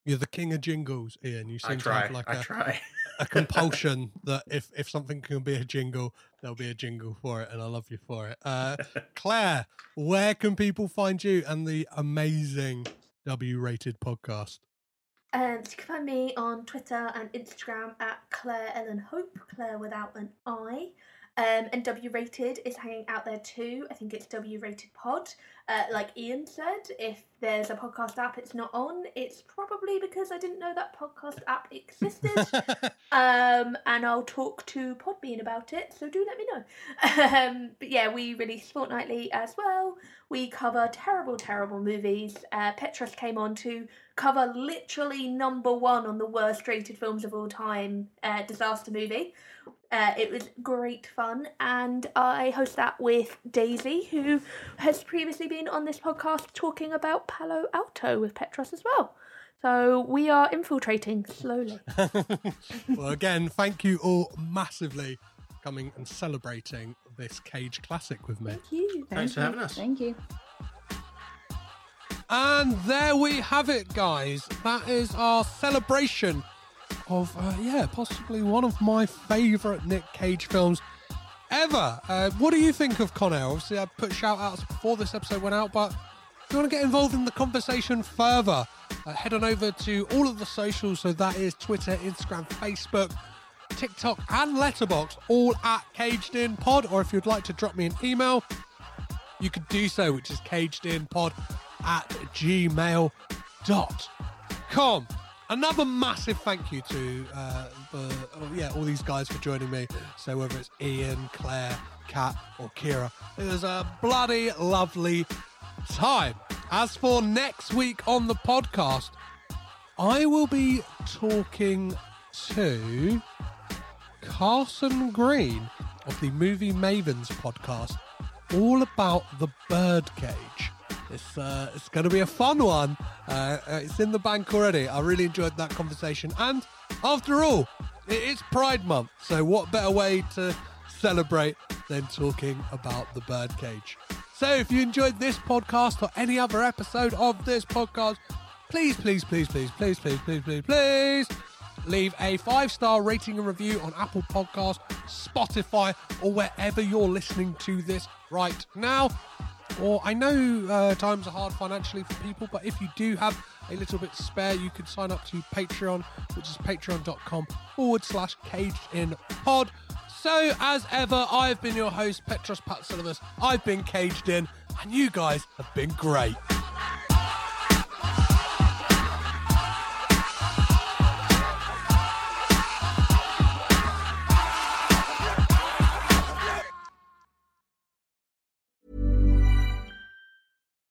you're the king of jingles, Ian. You
I
seem to have like
I
a,
try. <laughs>
a compulsion that if if something can be a jingle, there'll be a jingle for it, and I love you for it. Uh, <laughs> Claire, where can people find you and the amazing W-rated podcast?
Um, so you can find me on Twitter and Instagram at Claire Ellen Hope, Claire without an I. Um, and W Rated is hanging out there too. I think it's W Rated Pod. Uh, like Ian said, if there's a podcast app it's not on, it's probably because I didn't know that podcast app existed. <laughs> um, and I'll talk to Podbean about it, so do let me know. um, but yeah, we release fortnightly as well. We cover terrible, terrible movies. Uh, Petros came on to cover literally number one on the worst rated films of all time, uh, Disaster Movie. Uh, it was great fun, and I host that with Daisy, who has previously been on this podcast talking about Palo Alto with Petros as well. So we are infiltrating slowly. <laughs>
well, again, thank you all massively for coming and celebrating this Cage classic with me.
Thank you.
Thanks for having us.
Thank you.
And there we have it, guys. That is our celebration of, uh, yeah, possibly one of my favourite Nick Cage films ever. Uh, what do you think of Con Air? Obviously, I put shout outs before this episode went out, but if you want to get involved in the conversation further, uh, head on over to all of the socials. So that is Twitter, Instagram, Facebook, TikTok, and Letterboxd, all at Caged In Pod. Or if you'd like to drop me an email, you could do so, which is cagedinpod at gmail.com. Another massive thank you to uh, oh, yeah all these guys for joining me. So whether it's Ian, Claire, Kat, or Kira, it was a bloody lovely time. As for next week on the podcast, I will be talking to Carson Green of the Movie Mavens podcast, all about the birdcage. It's uh, it's going to be a fun one. Uh, uh, it's in the bank already. I really enjoyed that conversation, and after all, it is Pride Month, so what better way to celebrate than talking about the birdcage? So, if you enjoyed this podcast or any other episode of this podcast, please, please, please, please, please, please, please, please, please leave a five star rating and review on Apple Podcast, Spotify, or wherever you're listening to this right now. Or I know uh, times are hard financially for people, but if you do have a little bit spare, you could sign up to Patreon, which is patreon.com forward slash caged in pod. So, as ever, I've been your host, Petros Patsilivus. I've been caged in, and you guys have been great.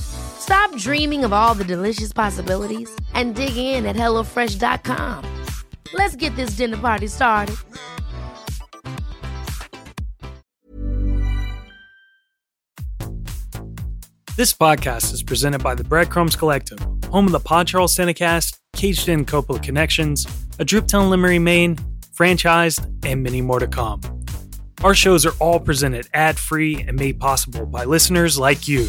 Stop dreaming of all the delicious possibilities and dig in at HelloFresh.com. Let's get this dinner party started.
This podcast is presented by the Breadcrumbs Collective, home of the Pod Charles Cinecast, Caged In Coppola Connections, A Driptown Limery, Maine, Franchised, and many more to come. Our shows are all presented ad free and made possible by listeners like you.